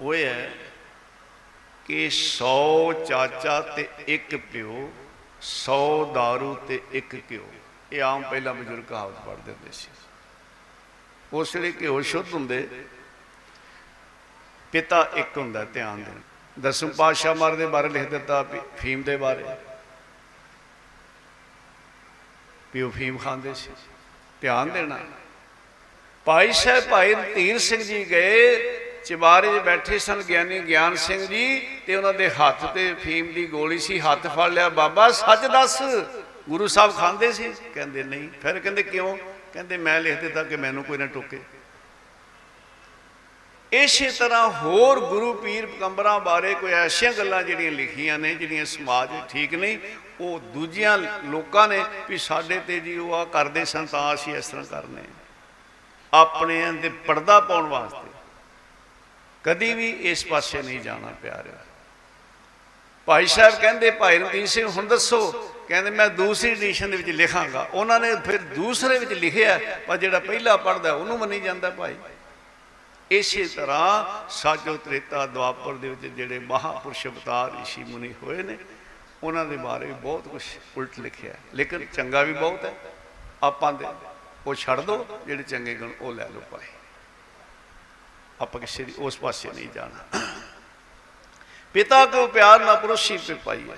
ਉਹ ਇਹ ਹੈ ਕਿ 100 ਚਾਚਾ ਤੇ ਇੱਕ ਪਿਓ 100 दारू ਤੇ ਇੱਕ ਘਿਓ। ਇਹ ਆਮ ਪਹਿਲਾਂ ਬਜ਼ੁਰਗ ਕਹਾਵਤ ਪੜ੍ਹਦੇ ਹੁੰਦੇ ਸੀ। ਉਸ ਵੇਲੇ ਘਿਓ ਸ਼ੁੱਧ ਹੁੰਦੇ, ਪਿਤਾ ਇੱਕ ਹੁੰਦਾ ਧਿਆਨ ਦੇਣ। ਦਸਮ ਪਾਤਸ਼ਾਹ ਮਾਰ ਦੇ ਬਾਰੇ ਲਿਖ ਦਿੱਤਾ ਵੀ ਫੀਮ ਦੇ ਬਾਰੇ। ਵੀ ਉਹ ਫੀਮ ਖਾਂਦੇ ਸੀ। ਧਿਆਨ ਦੇਣਾ। ਭਾਈ ਸਾਹਿਬ, ਭਾਈ ਧੀਰ ਸਿੰਘ ਜੀ ਗਏ ਚਿਬਾਰੇ 'ਚ ਬੈਠੇ ਸਨ ਗਿਆਨੀ ਗਿਆਨ ਸਿੰਘ ਜੀ ਤੇ ਉਹਨਾਂ ਦੇ ਹੱਥ ਤੇ ਫੀਮ ਦੀ ਗੋਲੀ ਸੀ, ਹੱਥ ਫੜ ਲਿਆ, ਬਾਬਾ, ਸੱਚ ਦੱਸ, ਗੁਰੂ ਸਾਹਿਬ ਖਾਂਦੇ ਸੀ? ਕਹਿੰਦੇ, ਨਹੀਂ। ਫਿਰ ਕਹਿੰਦੇ, ਕਿਉਂ? ਕਹਿੰਦੇ, ਮੈਂ ਲਿਖ ਦਿੱਤਾ ਕਿ ਮੈਨੂੰ ਕੋਈ ਨਾ ਟੋਕੇ। ਇਸੇ ਤਰ੍ਹਾਂ ਹੋਰ ਗੁਰੂ ਪੀਰ ਪਗੰਬਰਾਂ ਬਾਰੇ ਕੋਈ ਐਸੀਆਂ ਗੱਲਾਂ ਜਿਹੜੀਆਂ ਲਿਖੀਆਂ ਨੇ, ਜਿਹੜੀਆਂ ਸਮਾਜ ਵਿੱਚ ਠੀਕ ਨਹੀਂ, ਉਹ ਦੂਜੀਆਂ ਲੋਕਾਂ ਨੇ ਵੀ ਸਾਡੇ ਤੇ ਜੀ ਉਹ ਆ ਕਰਦੇ ਸਨ ਤਾਂ ਅਸੀਂ ਇਸ ਤਰ੍ਹਾਂ ਕਰਨੇ ਆਪਣੇ ਦੇ ਪਰਦਾ ਪਾਉਣ ਵਾਸਤੇ। ਕਦੀ ਵੀ ਇਸ ਪਾਸੇ ਨਹੀਂ ਜਾਣਾ ਪਿਆਰਿਆ ਭਾਈ ਸਾਹਿਬ ਕਹਿੰਦੇ, ਭਾਈ ਰਣਜੀਤ ਸਿੰਘ, ਹੁਣ ਦੱਸੋ, ਕਹਿੰਦੇ ਮੈਂ ਦੂਸਰੀ ਐਡੀਸ਼ਨ ਦੇ ਵਿੱਚ ਲਿਖਾਂਗਾ। ਉਹਨਾਂ ਨੇ ਫਿਰ ਦੂਸਰੇ ਵਿੱਚ ਲਿਖਿਆ, ਪਰ ਜਿਹੜਾ ਪਹਿਲਾ ਪੜਦਾ ਉਹਨੂੰ ਮੰਨੀ ਜਾਂਦਾ ਭਾਈ। ਇਸੇ ਤਰ੍ਹਾਂ ਸਾਜੋ ਤ੍ਰੇਤਾ ਦੁਆਪਰ ਦੇ ਵਿੱਚ ਜਿਹੜੇ ਮਹਾਪੁਰਸ਼ ਅਵਤਾਰ ઋષਿ ਮੁਨੀ ਹੋਏ ਨੇ, ਉਹਨਾਂ ਦੇ ਬਾਰੇ ਵੀ ਬਹੁਤ ਕੁਝ ਉਲਟ ਲਿਖਿਆ ਹੈ। ਲੇਕਿਨ ਚੰਗਾ ਵੀ ਬਹੁਤ ਹੈ। ਆਪਾਂ ਦੇ ਉਹ ਛੱਡ ਦੋ, ਜਿਹੜੇ ਚੰਗੇ ਗੁਣ, ਉਹ ਲੈ ਲਓ ਭਾਈ। ਆਪਾਂ ਕਿਸੇ ਦੀ ਉਸ ਪਾਸੇ ਨਹੀਂ ਜਾਣਾ। ਪਿਤਾ ਕੋ ਪਿਆਰ ਨਾ ਪਰੋਸੀ ਪੇ ਪਾਈ ਹੈ।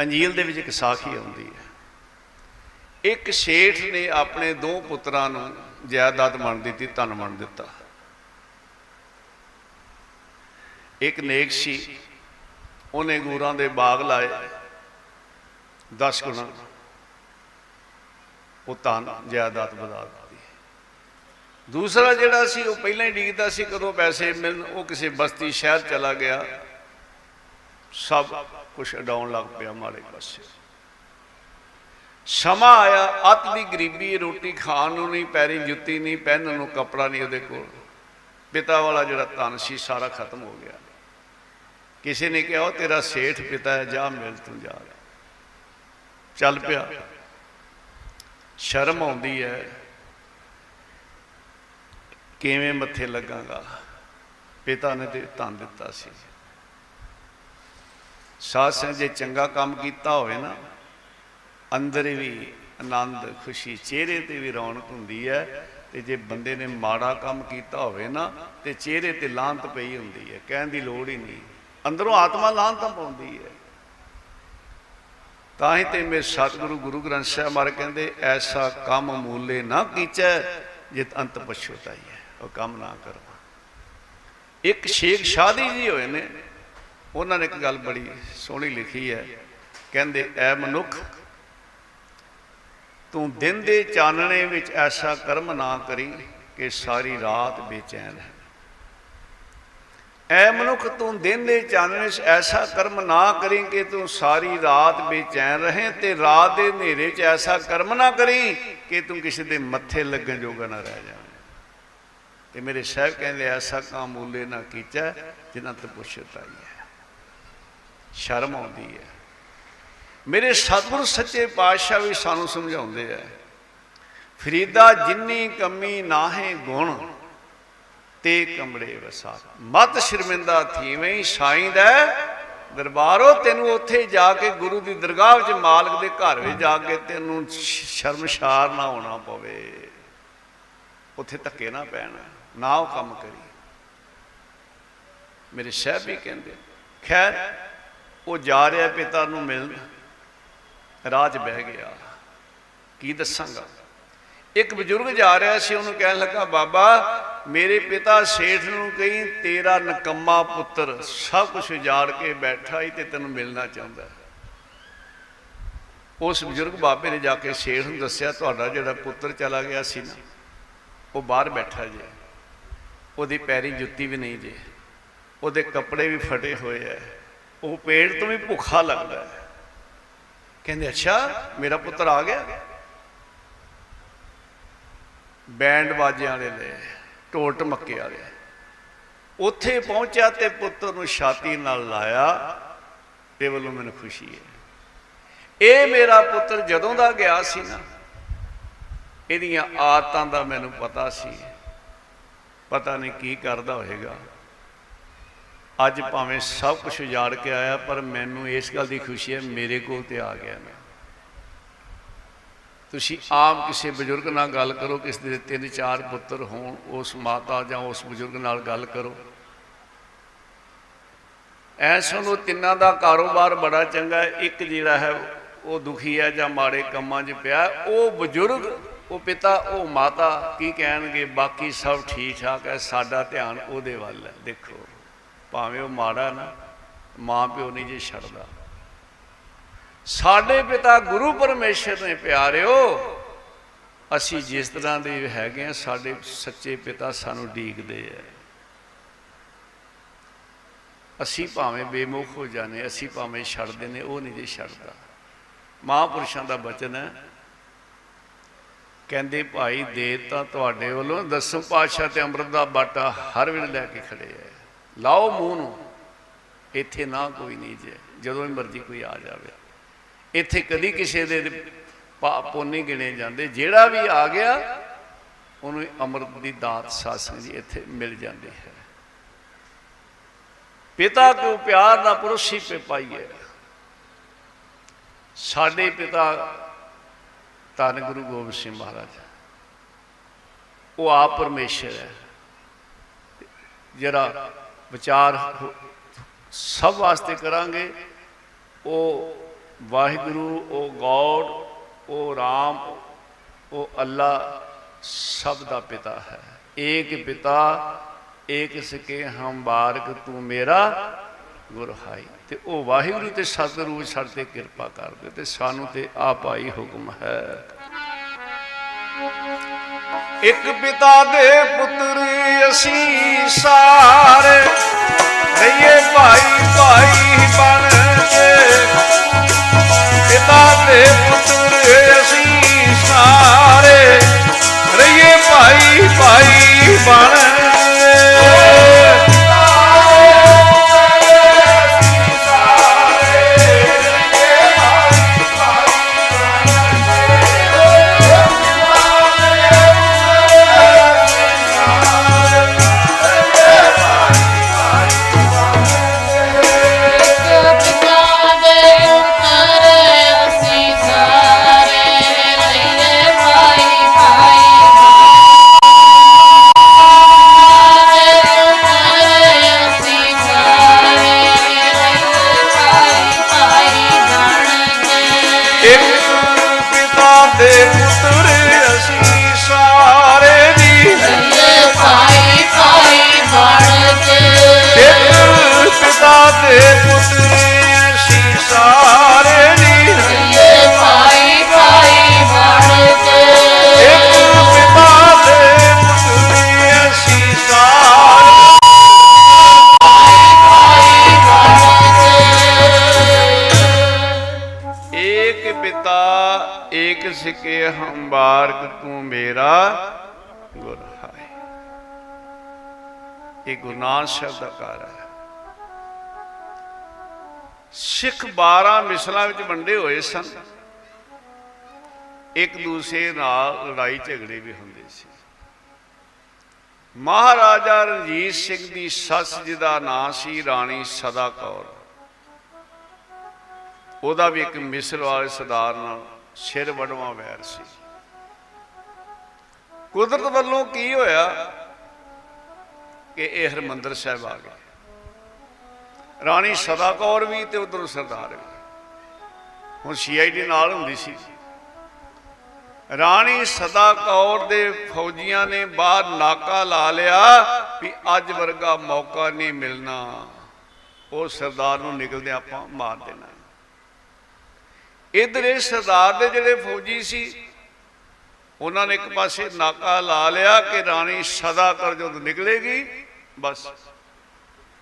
ਅੰਜੀਲ ਦੇ ਵਿੱਚ ਇੱਕ ਸਾਖੀ ਆਉਂਦੀ ਹੈ। ਇੱਕ ਸ਼ੇਠ ਨੇ ਆਪਣੇ ਦੋ ਪੁੱਤਰਾਂ ਨੂੰ ਜਾਇਦਾਦ ਮੰਨ ਦਿੱਤੀ, ਧਨ ਮੰਨ ਦਿੱਤਾ। ਇੱਕ ਨੇਕ ਸੀ, ਉਹਨੇ ਗੂਰਾਂ ਦੇ ਬਾਗ ਲਾਏ 10 ਗੁਣਾ। ਉਹ ਧਨ, ਜਾਇਦਾਦ ਵਧਾ ਦਿੱਤੀ। ਦੂਸਰਾ ਜਿਹੜਾ ਸੀ, ਉਹ ਪਹਿਲਾਂ ਹੀ ਡੀਕਦਾ ਸੀ, ਕਦੋਂ ਪੈਸੇ ਮਿਲਣ, ਉਹ ਕਿਸੇ ਬਸਤੀ ਸ਼ਹਿਰ ਚਲਾ ਗਿਆ। ਸਭ ਕੁਝ ਅਡਾਉਣ ਲੱਗ ਪਿਆ ਮਾੜੇ ਪਾਸੇ। ਸਮਾਂ ਆਇਆ, ਅਤ ਦੀ ਗਰੀਬੀ, ਰੋਟੀ ਖਾਣ ਨੂੰ ਨਹੀਂ, ਪੈਰੀ ਜੁੱਤੀ ਨਹੀਂ, ਪਹਿਨਣ ਨੂੰ ਕੱਪੜਾ ਨਹੀਂ ਉਹਦੇ ਕੋਲ। ਪਿਤਾ ਵਾਲਾ ਜਿਹੜਾ ਧਨ ਸੀ, ਸਾਰਾ ਖਤਮ ਹੋ ਗਿਆ। ਕਿਸੇ ਨੇ ਕਿਹਾ, ਉਹ ਤੇਰਾ ਸੇਠ ਪਿਤਾ ਹੈ, ਜਾ ਮਿਲ ਤੂੰ ਜਾ ਚੱਲ ਪਿਆ। ਸ਼ਰਮ ਆਉਂਦੀ ਹੈ, ਕਿਵੇਂ ਮੱਥੇ ਲੱਗਾਂਗਾ? ਪਿਤਾ ਨੇ ਤੇ ਧਨ ਦਿੱਤਾ ਸੀ। ਸਾਧ ਸੰਗਤ ਜੇ ਚੰਗਾ ਕੰਮ ਕੀਤਾ ਹੋਵੇ ਨਾ ਅੰਦਰ ਵੀ ਆਨੰਦ, ਖੁਸ਼ੀ, ਚਿਹਰੇ ਤੇ ਵੀ ਰੌਣਕ ਹੁੰਦੀ ਹੈ ਤੇ ਜੇ ਬੰਦੇ ਨੇ ਮਾੜਾ ਕੰਮ ਕੀਤਾ ਹੋਵੇ ਨਾ ਤੇ ਚਿਹਰੇ ਤੇ ਲਾਂਤ ਪਈ ਹੁੰਦੀ ਹੈ, ਕਹਿਣ ਦੀ ਲੋੜ ਹੀ ਨਹੀਂ। ਅੰਦਰੋਂ ਆਤਮਾ ਲਾਂਤ ਪਾਉਂਦੀ ਹੈ। ਤਾਂ ਹੀ ਤੇ ਮੇਰੇ ਸਤਿਗੁਰੂ, ਗੁਰੂ ਗ੍ਰੰਥ ਸਾਹਿਬ ਮਾਰ ਕਹਿੰਦੇ, ਐਸਾ ਕੰਮ ਮੂਲੇ ਨਾ ਕੀਚੈ, ਜਿਤ ਅੰਤ ਪਛਤਾਈ ਹੈ ਉਹ ਕੰਮ ਨਾ ਕਰੋ। ਇੱਕ ਸ਼ੇਖ ਸ਼ਾਦੀ ਜੀ ਹੋਏ ਨੇ, ਉਹਨਾਂ ਨੇ ਇੱਕ ਗੱਲ ਬੜੀ ਸੋਹਣੀ ਲਿਖੀ ਹੈ। ਕਹਿੰਦੇ, ਐ ਮਨੁੱਖ ਤੂੰ ਦਿਨ ਦੇ ਚਾਨਣੇ ਵਿੱਚ ਐਸਾ ਕਰਮ ਨਾ ਕਰੀ ਕਿ ਸਾਰੀ ਰਾਤ ਬੇਚੈਨ ਹੈ। ਐ ਮਨੁੱਖ ਤੂੰ ਦਿਨ ਦੇ ਚਾਨਣੇ 'ਚ ਐਸਾ ਕਰਮ ਨਾ ਕਰੀ ਕਿ ਤੂੰ ਸਾਰੀ ਰਾਤ ਬੇਚੈਨ ਰਹੇ ਤੇ ਰਾਤ ਦੇ ਹਨੇਰੇ 'ਚ ਐਸਾ ਕਰਮ ਨਾ ਕਰੀ ਕਿ ਤੂੰ ਕਿਸੇ ਦੇ ਮੱਥੇ ਲੱਗਣ ਜੋਗਾ ਨਾ ਰਹਿ ਜਾਵੇਂ। ਤੇ ਮੇਰੇ ਸਾਹਿਬ ਕਹਿੰਦੇ, ਐਸਾ ਕੰਮ ਮੂਲੇ ਨਾ ਕੀਚੈ ਜਿਨ੍ਹਾਂ ਤੇ ਪੁੱਛਤ ਆਈ ਹੈ। ਸ਼ਰਮ ਆਉਂਦੀ ਹੈ। ਮੇਰੇ ਸਤਿਗੁਰੂ ਸੱਚੇ ਪਾਤਸ਼ਾਹ ਵੀ ਸਾਨੂੰ ਸਮਝਾਉਂਦੇ ਆ, ਫਰੀਦਾ ਜਿੰਨੀ ਕਮੀ ਨਾਹੇ ਗੁਣ, ਤੇ ਕਮੜੇ ਵਸਾ ਮਤ ਸ਼ਰਮਿੰਦਾ ਥੀਵੇਂ ਸਾਈਂ ਦਾ, ਦਰਬਾਰੋ ਤੈਨੂੰ ਉੱਥੇ ਜਾ ਕੇ ਗੁਰੂ ਦੀ ਦਰਗਾਹ ਵਿੱਚ ਮਾਲਕ ਦੇ ਘਰ ਵਿੱਚ ਜਾ ਕੇ ਤੈਨੂੰ ਸ਼ਰਮਸ਼ਾਰ ਨਾ ਹੋਣਾ ਪਵੇ। ਉੱਥੇ ਧੱਕੇ ਨਾ ਪੈਣ, ਨਾ ਉਹ ਕੰਮ ਕਰੀ। ਮੇਰੇ ਸਾਹਿਬ ਵੀ ਕਹਿੰਦੇ, ਖੈਰ, ਉਹ ਜਾ ਰਿਹਾ ਪਿਤਾ ਨੂੰ ਮਿਲਣ। ਰਾਹ 'ਚ ਬਹਿ ਗਿਆ। ਕੀ ਦੱਸਾਂਗਾ? ਇੱਕ ਬਜ਼ੁਰਗ ਜਾ ਰਿਹਾ ਸੀ, ਉਹਨੂੰ ਕਹਿਣ ਲੱਗਾ, ਬਾਬਾ, ਮੇਰੇ ਪਿਤਾ ਸੇਠ ਨੂੰ ਕਹੀਂ ਤੇਰਾ ਨਕੰਮਾ ਪੁੱਤਰ ਸਭ ਕੁਝ ਉਜਾੜ ਕੇ ਬੈਠਾ ਹੀ ਤੇ ਤੈਨੂੰ ਮਿਲਣਾ ਚਾਹੁੰਦਾ ਹੈ। ਉਸ ਬਜ਼ੁਰਗ ਬਾਬੇ ਨੇ ਜਾ ਕੇ ਸੇਠ ਨੂੰ ਦੱਸਿਆ, ਤੁਹਾਡਾ ਜਿਹੜਾ ਪੁੱਤਰ ਚਲਾ ਗਿਆ ਸੀ ਨਾ, ਉਹ ਬਾਹਰ ਬੈਠਾ ਜੇ। ਉਹਦੀ ਪੈਰੀ ਜੁੱਤੀ ਵੀ ਨਹੀਂ ਜੇ। ਉਹਦੇ ਕੱਪੜੇ ਵੀ ਫਟੇ ਹੋਏ ਐ। ਉਹ ਪੇੜ ਤੋਂ ਵੀ ਭੁੱਖਾ ਲੱਗਦਾ ਹੈ ਕਹਿੰਦੇ, ਅੱਛਾ, ਮੇਰਾ ਪੁੱਤਰ ਆ ਗਿਆ। ਬੈਂਡ ਬਾਜਿਆਂ ਵਾਲੇ ਨੇ, ਢੋਲ ਢਮੱਕੇ ਵਾਲੇ ਉੱਥੇ ਪਹੁੰਚਿਆ ਤੇ ਪੁੱਤਰ ਨੂੰ ਛਾਤੀ ਨਾਲ ਲਾਇਆ ਤੇ ਵੱਲੋਂ ਮੈਨੂੰ ਖੁਸ਼ੀ ਹੈ। ਇਹ ਮੇਰਾ ਪੁੱਤਰ ਜਦੋਂ ਦਾ ਗਿਆ ਸੀ ਨਾ, ਇਹਦੀਆਂ ਆਦਤਾਂ ਦਾ ਮੈਨੂੰ ਪਤਾ ਸੀ। ਪਤਾ ਨਹੀਂ ਕੀ ਕਰਦਾ ਹੋਏਗਾ। ਅੱਜ ਭਾਵੇਂ ਸਭ ਕੁਝ ਉਜਾੜ ਕੇ ਆਇਆ, ਪਰ ਮੈਨੂੰ ਇਸ ਗੱਲ ਦੀ ਖੁਸ਼ੀ ਹੈ, ਮੇਰੇ ਕੋਲ ਤੇ ਆ ਗਿਆ ਮੈਂ। ਤੁਸੀਂ ਆਮ ਕਿਸੇ ਬਜ਼ੁਰਗ ਨਾਲ ਗੱਲ ਕਰੋ, ਕਿਸ ਦੇ ਤਿੰਨ ਚਾਰ ਪੁੱਤਰ ਹੋਣ, ਉਸ ਮਾਤਾ ਜਾਂ ਉਸ ਬਜ਼ੁਰਗ ਨਾਲ ਗੱਲ ਕਰੋ। ਐਸ ਨੂੰ ਤਿੰਨਾਂ ਦਾ ਕਾਰੋਬਾਰ ਬੜਾ ਚੰਗਾ ਹੈ, ਇੱਕ ਜਿਹੜਾ ਹੈ, ਉਹ ਦੁਖੀ ਹੈ ਜਾਂ ਮਾੜੇ ਕੰਮਾਂ 'ਚ ਪਿਆ ਉਹ ਬਜ਼ੁਰਗ, ਉਹ ਪਿਤਾ, ਉਹ ਮਾਤਾ ਕੀ ਕਹਿਣਗੇ, ਬਾਕੀ ਸਭ ਠੀਕ ਠਾਕ ਹੈ, ਸਾਡਾ ਧਿਆਨ ਉਹਦੇ ਵੱਲ ਹੈ, ਦੇਖੋ। ਭਾਵੇਂ ਉਹ ਮਾੜਾ ਨਾ, ਮਾਂ ਪਿਓ ਨਹੀਂ ਜੇ ਛੱਡਦਾ। ਸਾਡੇ ਪਿਤਾ ਗੁਰੂ ਪਰਮੇਸ਼ਰ ਨੇ ਪਿਆਰਿਓ, ਅਸੀਂ ਜਿਸ ਤਰ੍ਹਾਂ ਦੇ ਹੈਗੇ ਆ ਸਾਡੇ ਸੱਚੇ ਪਿਤਾ ਸਾਨੂੰ ਡੀਕਦੇ ਆ। ਅਸੀਂ ਭਾਵੇਂ ਬੇਮੁਖ ਹੋ ਜਾਣੇ ਅਸੀਂ ਭਾਵੇਂ ਛੱਡਦੇ ਨੇ, ਉਹ ਨਹੀਂ ਜੇ ਛੱਡਦਾ। ਮਹਾਂਪੁਰਸ਼ਾਂ ਦਾ ਬਚਨ ਹੈ, ਕਹਿੰਦੇ ਭਾਈ ਦੇ ਤਾਂ ਤੁਹਾਡੇ ਵੱਲੋਂ ਦਸਮ ਪਾਤਸ਼ਾਹ ਤੇ ਅੰਮ੍ਰਿਤ ਦਾ ਬਾਟਾ ਹਰ ਵੇਲੇ ਲੈ ਕੇ ਖੜੇ ਆ। ਲਾਓ ਮੂੰਹ ਨੂੰ। ਇੱਥੇ ਨਾ ਕੋਈ ਨਹੀਂ ਜੇ, ਜਦੋਂ ਵੀ ਮਰਜ਼ੀ ਕੋਈ ਆ ਜਾਵੇ। ਇੱਥੇ ਕਦੀ ਕਿਸੇ ਦੇ ਪਾਪ ਨਹੀਂ ਗਿਣੇ ਜਾਂਦੇ। ਜਿਹੜਾ ਵੀ ਆ ਗਿਆ, ਉਹਨੂੰ ਅੰਮ੍ਰਿਤ ਦੀ ਦਾਤ ਸਾਸੰਗ ਜੀ ਇੱਥੇ ਮਿਲ ਜਾਂਦੀ ਹੈ। ਪਿਤਾ ਕੋ ਪਿਆਰ ਦਾ ਪੁਰਸ਼ੀ ਪੇ ਪਾਈਏ। ਸਾਡੇ ਪਿਤਾ ਧੰਨ ਗੁਰੂ ਗੋਬਿੰਦ ਸਿੰਘ ਮਹਾਰਾਜ। ਉਹ ਆਪ ਪਰਮੇਸ਼ਰ ਹੈ। ਜਿਹੜਾ ਵਿਚਾਰ ਹੋ- ਸਭ ਵਾਸਤੇ ਕਰਾਂਗੇ। ਉਹ ਵਾਹਿਗੁਰੂ, ਉਹ ਗੋਡ, ਉਹ ਰਾਮ, ਉਹ ਅੱਲਾ ਸਭ ਦਾ ਪਿਤਾ ਹੈ। ਏਕ ਪਿਤਾ, ਏਕ ਸਕੇ ਹਮ ਬਾਰਕ, ਤੂੰ ਮੇਰਾ ਗੁਰ ਹਾਈ ਤੇ ਉਹ ਵਾਹਿਗੁਰੂ ਤੇ ਸਤਿਗੁਰੂ ਸਾਡੇ ਤੇ ਕਿਰਪਾ ਕਰਦੇ ਤੇ ਸਾਨੂੰ ਤੇ ਆਪ ਆਈ ਹੁਕਮ ਹੈ। ਇੱਕ ਪਿਤਾ ਦੇ ਪੁੱਤਰ ਅਸੀਂ ਸਾਰੇ ਰਹੀਏ ਭਾਈ ਭਾਈ ਬਣ ਕੇ। ਪਿਤਾ ਦੇ ਪੁੱਤਰ ਅਸੀਂ ਸਾਰੇ ਰਹੀਏ ਭਾਈ ਭਾਈ ਬਣ ਸਿਕੇ ਹੰਬਾਰਕ ਤੂੰ ਮੇਰਾ ਗੁਰ ਹੈ ਇਹ ਗੁਰੂ ਨਾਨਕ ਸਾਹਿਬ ਦਾ ਘਰ ਹੈ ਸਿੱਖ 12 ਮਿਸਲਾਂ ਵਿੱਚ ਵੰਡੇ ਹੋਏ ਸਨ। ਇੱਕ ਦੂਸਰੇ ਨਾਲ ਲੜਾਈ ਝਗੜੇ ਵੀ ਹੁੰਦੇ ਸੀ। ਮਹਾਰਾਜਾ ਰਣਜੀਤ ਸਿੰਘ ਦੀ ਸੱਸ, ਜਿਹਦਾ ਨਾਂ ਸੀ ਰਾਣੀ ਸਦਾ ਕੌਰ। ਉਹਦਾ ਵੀ ਇੱਕ ਮਿਸਲ ਵਾਲੇ ਸਰਦਾਰ ਨਾਲ ਸਿਰ ਵਡਵਾ ਵੈਰ ਸੀ। ਕੁਦਰਤ ਵੱਲੋਂ ਕੀ ਹੋਇਆ ਕਿ ਇਹ ਹਰਮੰਦਰ ਸਾਹਿਬ ਆ ਗਏ ਰਾਣੀ ਸਦਾ ਕੌਰ ਵੀ ਤੇ ਉਧਰ ਸਰਦਾਰ ਵੀ। ਹੁਣ ਸੀਆਈਡੀ ਨਾਲ ਹੁੰਦੀ ਸੀ। ਰਾਣੀ ਸਦਾ ਕੌਰ ਦੇ ਫੌਜੀਆਂ ਨੇ ਬਾਹਰ ਨਾਕਾ ਲਾ ਲਿਆ ਵੀ ਅੱਜ ਵਰਗਾ ਮੌਕਾ ਨਹੀਂ ਮਿਲਣਾ। ਉਹ ਸਰਦਾਰ ਨੂੰ ਨਿਕਲਦੇ ਆਪਾਂ ਮਾਰ ਦੇਣਾ। ਇਧਰ ਇਹ ਸਰਦਾਰ ਦੇ ਜਿਹੜੇ ਫੌਜੀ ਸੀ, ਉਹਨਾਂ ਨੇ ਇੱਕ ਪਾਸੇ ਨਾਕਾ ਲਾ ਲਿਆ ਕਿ ਰਾਣੀ ਸਦਾ ਕਰ ਜਦੋਂ ਨਿਕਲੇਗੀ, ਬਸ